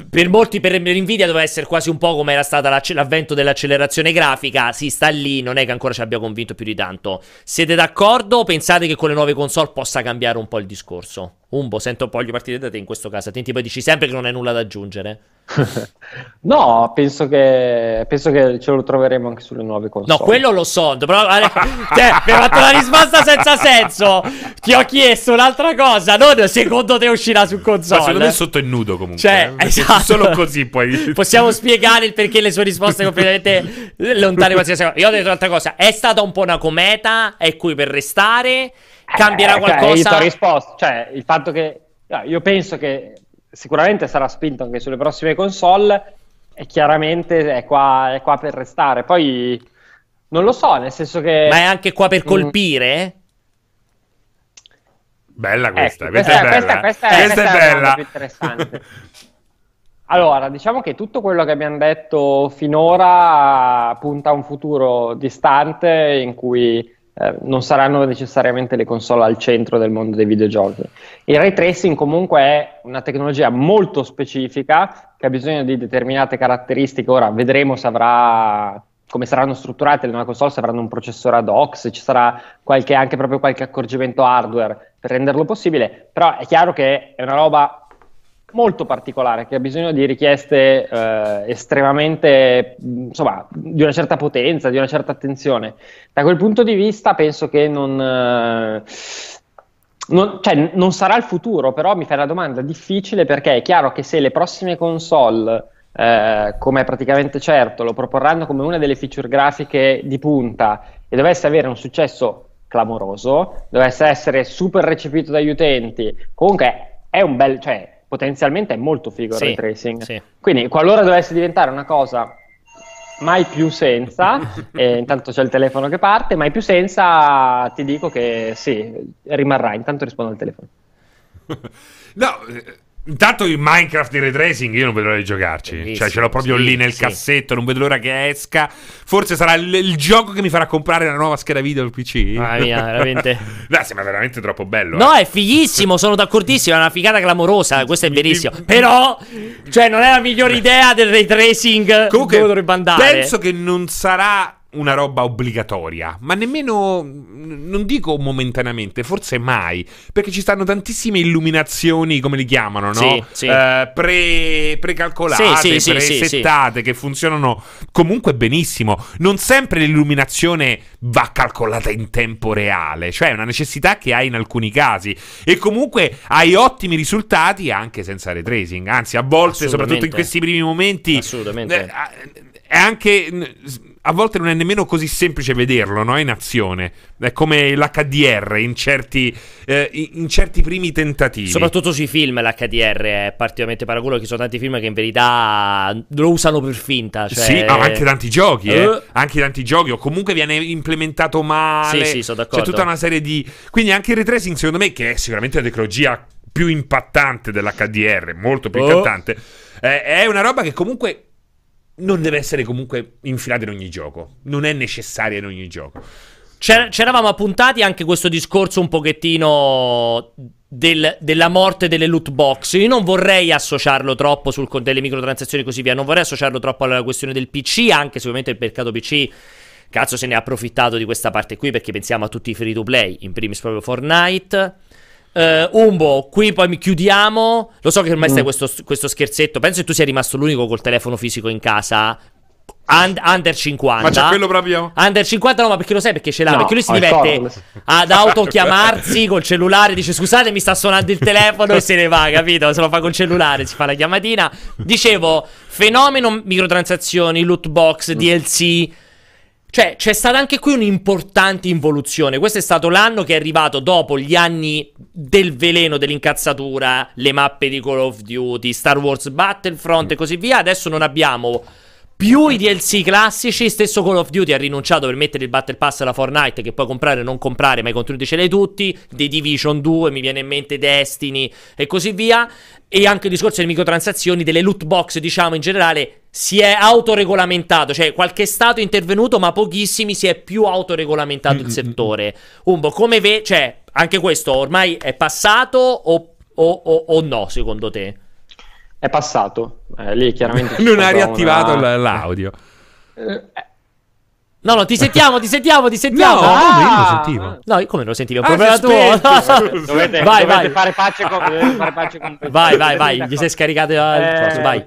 per molti, per Nvidia doveva essere quasi un po' come era stato l'avvento dell'accelerazione grafica. Si sta lì, non è che ancora ci abbia convinto più di tanto. Siete d'accordo pensate che con le nuove console possa cambiare un po' il discorso? Umbo, sento un po' gli partire da te in questo caso. Attenti, poi dici sempre che non hai nulla da aggiungere. no, penso che, penso che ce lo troveremo anche sulle nuove console. No, quello lo so. Però, cioè, mi hai fatto una risposta senza senso. Ti ho chiesto un'altra cosa. Non secondo te uscirà su console. Ma secondo me sotto è nudo comunque. Cioè, eh, esatto. Solo così poi. Possiamo spiegare il perché le sue risposte completamente lontane qualsiasi cosa. Io ho detto un'altra cosa. È stata un po' una cometa. È qui per restare. Cambierà eh, qualcosa. Cioè, io ti ho risposto. Cioè, il fatto che. Io penso che sicuramente sarà spinto anche sulle prossime console e chiaramente è qua, è qua per restare. Poi non lo so, nel senso che... Ma è anche qua per mm. colpire? Mm. Bella questa, ecco, questa, questa, è bella. Questa, questa, questa è, è bella. più interessante. allora, diciamo che tutto quello che abbiamo detto finora punta a un futuro distante in cui eh, non saranno necessariamente le console al centro del mondo dei videogiochi. Il ray tracing comunque è una tecnologia molto specifica che ha bisogno di determinate caratteristiche, ora vedremo se avrà come saranno strutturate le nuove console, se avranno un processore ad hoc, se ci sarà qualche, anche proprio qualche accorgimento hardware per renderlo possibile, però è chiaro che è una roba molto particolare che ha bisogno di richieste eh, estremamente, insomma, di una certa potenza, di una certa attenzione. Da quel punto di vista penso che non... Eh, non, cioè, non sarà il futuro, però mi fai la domanda difficile perché è chiaro che se le prossime console, eh, come è praticamente certo, lo proporranno come una delle feature grafiche di punta e dovesse avere un successo clamoroso, dovesse essere super recepito dagli utenti, comunque è un bel, cioè, potenzialmente è molto figo sì, il ray tracing. Sì. Quindi, qualora dovesse diventare una cosa mai più senza, e intanto c'è il telefono che parte, mai più senza, ti dico che sì, rimarrà. Intanto rispondo al telefono. no, eh, Intanto in Minecraft di ray tracing io non vedo l'ora di giocarci. Bellissimo, cioè, ce l'ho proprio sì, lì nel sì. cassetto. Non vedo l'ora che esca. Forse sarà il, il, gioco che mi farà comprare la nuova scheda video al PC. Mamma mia, veramente. no, sembra veramente troppo bello. No, eh. è fighissimo. Sono d'accordissimo. È una figata clamorosa. Questo è verissimo. Però, cioè, non è la migliore idea del ray tracing. Comunque, dove dovrebbe andare. Penso che non sarà una roba obbligatoria, ma nemmeno, non dico momentaneamente, forse mai, perché ci stanno tantissime illuminazioni, come li chiamano, no? Sì, sì. Uh, pre, precalcolate, sì, presettate, che funzionano comunque benissimo. Non sempre l'illuminazione va calcolata in tempo reale, cioè è una necessità che hai in alcuni casi e comunque hai ottimi risultati anche senza ray tracing, anzi a volte, soprattutto in questi primi momenti, Assolutamente. Eh, è anche a volte non è nemmeno così semplice vederlo no? in azione. È come l'HDR in certi, eh, in certi primi tentativi. Soprattutto sui film l'HDR è particolarmente paraculo, che sono tanti film che in verità lo usano per finta. Cioè... Sì, ah, anche tanti giochi, eh. uh. anche tanti giochi, o comunque viene implementato male. Sì, sì, sono d'accordo. C'è tutta una serie di... Quindi anche il retracing, secondo me, che è sicuramente la tecnologia più impattante dell'HDR, molto più oh. impattante, eh, è una roba che comunque non deve essere comunque infilata in ogni gioco. Non è necessaria in ogni gioco. C'eravamo appuntati anche questo discorso un pochettino del, della morte delle loot box. Io non vorrei associarlo troppo sul, delle microtransazioni e così via. Non vorrei associarlo troppo alla questione del PC, anche se ovviamente il mercato PC. Cazzo, se ne è approfittato di questa parte qui perché pensiamo a tutti i free to play, in primis proprio Fortnite. Uh, Umbo, qui poi mi chiudiamo. Lo so che ormai mm. stai questo, questo, scherzetto. Penso che tu sia rimasto l'unico col telefono fisico in casa. And, under 50 Ma c'è quello proprio? Under 50 no ma perché lo sai perché ce l'ha no, Perché lui si diverte ad autochiamarsi col cellulare Dice scusate mi sta suonando il telefono E se ne va capito Se lo fa col cellulare Si fa la chiamatina Dicevo Fenomeno microtransazioni Loot box DLC cioè, c'è stata anche qui un'importante involuzione. Questo è stato l'anno che è arrivato dopo gli anni del veleno, dell'incazzatura, le mappe di Call of Duty, Star Wars Battlefront e così via. Adesso non abbiamo più i DLC classici, stesso Call of Duty ha rinunciato per mettere il Battle Pass alla Fortnite che puoi comprare o non comprare, ma i contenuti ce li hai tutti, The Division 2, mi viene in mente Destiny e così via, e anche il discorso delle microtransazioni, delle loot box, diciamo in generale, si è autoregolamentato, cioè qualche stato è intervenuto, ma pochissimi si è più autoregolamentato il settore. Umbo, come vedi, cioè, anche questo ormai è passato o, o, o, o no, secondo te? È passato. Eh, lì chiaramente. non ha riattivato una... l'audio. Eh, no, no, ti sentiamo, ti sentiamo, ti sentiamo. No, ah, io lo sentivo. No, come lo sentivo? Un ah, problema tuo. dovete, vai, dovete vai. fare pace con, fare pace con Vai, vai, vai, gli sei scaricato il eh... vai.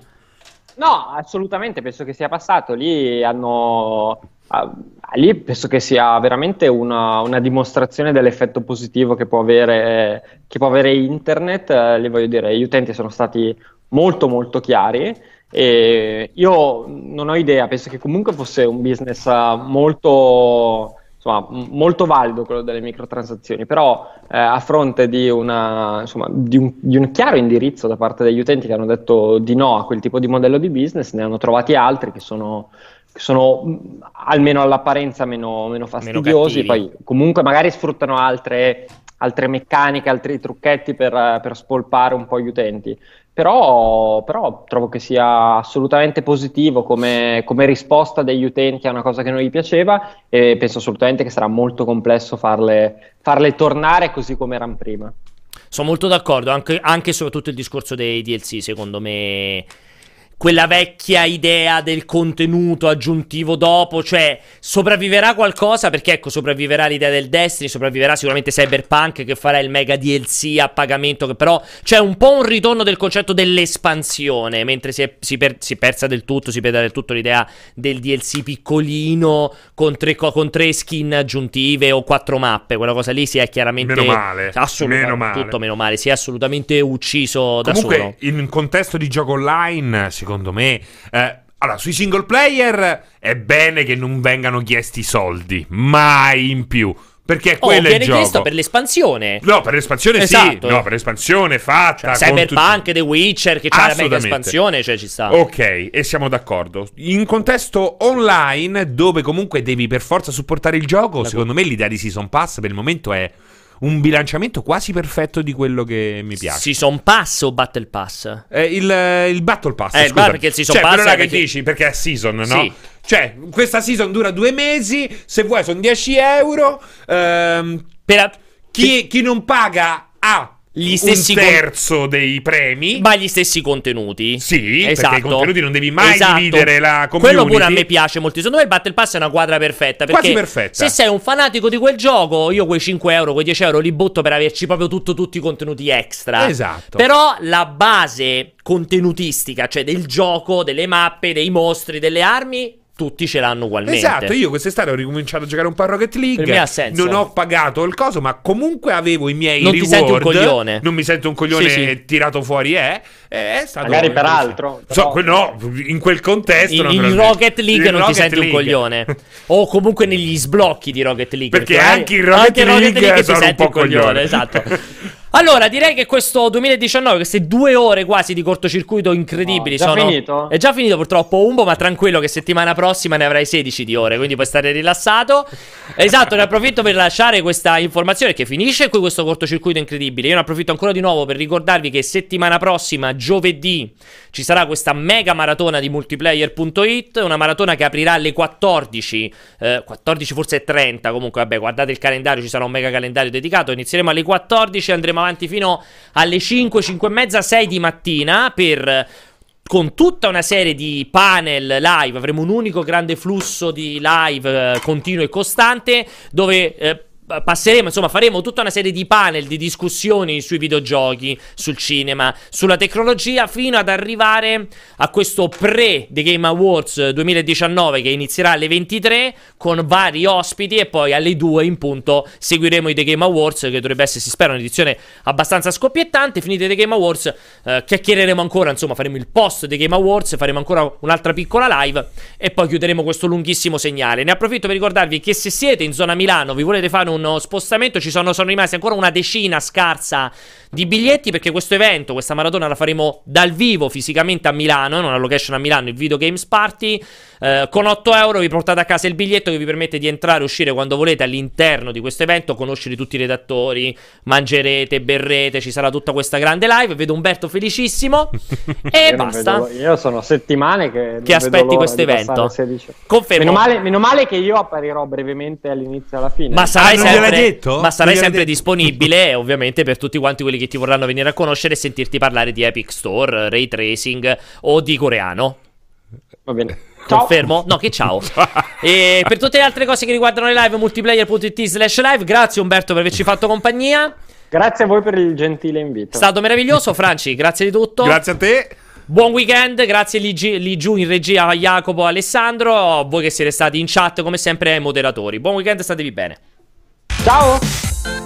No, assolutamente, penso che sia passato. Lì hanno... Uh, lì penso che sia veramente una, una, dimostrazione dell'effetto positivo che può avere, che può avere internet. Uh, lì voglio dire, gli utenti sono stati molto molto chiari. E io non ho idea, penso che comunque fosse un business molto, insomma, molto valido quello delle microtransazioni, però eh, a fronte di, una, insomma, di, un, di, un, chiaro indirizzo da parte degli utenti che hanno detto di no a quel tipo di modello di business, ne hanno trovati altri che sono, che sono almeno all'apparenza meno, meno fastidiosi, meno poi comunque magari sfruttano altre, altre meccaniche, altri trucchetti per, per spolpare un po' gli utenti però, però trovo che sia assolutamente positivo come, come, risposta degli utenti a una cosa che non gli piaceva e penso assolutamente che sarà molto complesso farle, farle tornare così come erano prima. Sono molto d'accordo, anche, anche soprattutto il discorso dei DLC, secondo me quella vecchia idea del contenuto aggiuntivo dopo, cioè sopravviverà qualcosa perché ecco sopravviverà l'idea del Destiny, sopravviverà sicuramente Cyberpunk che farà il mega DLC a pagamento che però c'è un po' un ritorno del concetto dell'espansione, mentre si è, si per, si persa del tutto, si perda del tutto l'idea del DLC piccolino con tre, con tre, skin aggiuntive o quattro mappe, quella cosa lì si è chiaramente meno male, assolutamente meno male. tutto meno male, si è assolutamente ucciso Comunque, da solo. in contesto di gioco online, secondo me. Eh, allora, sui single player è bene che non vengano chiesti soldi, mai in più. Perché oh, quello è il gioco. chiesto per l'espansione. No, per l'espansione esatto. sì. No, per l'espansione fatta. Cioè, Cyberpunk, tutti... The Witcher, che c'ha la mega espansione, cioè ci sta. Ok, e siamo d'accordo. In contesto online, dove comunque devi per forza supportare il gioco, la secondo me l'idea di Season Pass per il momento è un bilanciamento quasi perfetto di quello che mi piace. Season Pass o Battle Pass? Eh, il, il, Battle Pass. Eh, scusa. perché il Season cioè, Pass. È che dici perché è Season, no? Sì. Cioè, questa season dura due mesi. Se vuoi, sono 10 euro. Ehm, per... chi, chi non paga ha gli stessi un terzo con... dei premi. Ma gli stessi contenuti. Sì, esatto. perché i contenuti non devi mai esatto. dividere la community. Quello pure a me piace molto. Secondo me il Battle Pass è una quadra perfetta. Quasi perfetta. Se sei un fanatico di quel gioco, io quei 5 euro, quei 10 euro li butto per averci proprio tutto, tutti i contenuti extra. Esatto. Però la base contenutistica, cioè del gioco, delle mappe, dei mostri, delle armi, tutti ce l'hanno ugualmente. Esatto, io quest'estate ho ricominciato a giocare un po' a Rocket League. Per me ha senso. Non ho pagato il coso, ma comunque avevo i miei non reward. Non ti senti un coglione. Non mi sento un coglione sì, sì. tirato fuori, eh. È stato Magari per altro. So, no, in quel contesto. In, in Rocket League in non Rocket ti senti League. un coglione. o comunque negli sblocchi di Rocket League. Perché, perché anche in Rocket, anche League, Rocket League ti senti un, un coglione. coglione. Esatto. Allora, direi che questo 2019, queste due ore quasi di cortocircuito incredibili, oh, già sono. finito? È già finito purtroppo Umbo, ma tranquillo che settimana prossima ne avrai 16 di ore, quindi puoi stare rilassato. esatto, ne approfitto per lasciare questa informazione che finisce qui questo cortocircuito incredibile. Io ne approfitto ancora di nuovo per ricordarvi che settimana prossima, giovedì, ci sarà questa mega maratona di multiplayer.it, una maratona che aprirà alle 14, eh, 14 forse 30, comunque vabbè, guardate il calendario, ci sarà un mega calendario dedicato, inizieremo alle 14 e andremo avanti fino alle 5, 5 e mezza, 6 di mattina per con tutta una serie di panel live, avremo un unico grande flusso di live eh, continuo e costante dove eh, passeremo, insomma, faremo tutta una serie di panel, di discussioni sui videogiochi, sul cinema, sulla tecnologia, fino ad arrivare a questo pre-The Game Awards 2019 che inizierà alle 23 con vari ospiti e poi alle 2 in punto seguiremo i The Game Awards che dovrebbe essere, si spera, un'edizione abbastanza scoppiettante. Finite The Game Awards, eh, chiacchiereremo ancora, insomma, faremo il post The Game Awards, faremo ancora un'altra piccola live e poi chiuderemo questo lunghissimo segnale. Ne approfitto per ricordarvi che se siete in zona Milano, vi volete fare un uno spostamento. Ci sono, sono rimasti ancora una decina scarsa di biglietti perché questo evento, questa maratona la faremo dal vivo fisicamente a Milano, in una location a Milano, il Video Games Party. Eh, con 8 euro vi portate a casa il biglietto che vi permette di entrare e uscire quando volete all'interno di questo evento, conoscere tutti i redattori, mangerete, berrete, ci sarà tutta questa grande live. Vedo Umberto felicissimo e io basta. Vedo, io sono settimane che, che aspetti questo evento. Confermo. Meno male, meno male, che io apparirò brevemente all'inizio e alla fine. Ma sarai ah, sempre, ma sarai sempre disponibile, ovviamente, per tutti quanti quelli che ti vorranno venire a conoscere e sentirti parlare di Epic Store, Ray Tracing o di coreano. Va bene. Confermo? No, che ciao. e per tutte le altre cose che riguardano le live, multiplayer.it slash live, grazie Umberto per averci fatto compagnia. Grazie a voi per il gentile invito. È stato meraviglioso, Franci, grazie di tutto. Grazie a te. Buon weekend, grazie lì, lì giù in regia a Jacopo e Alessandro, voi che siete stati in chat come sempre ai moderatori. Buon weekend, statevi bene. Ciao!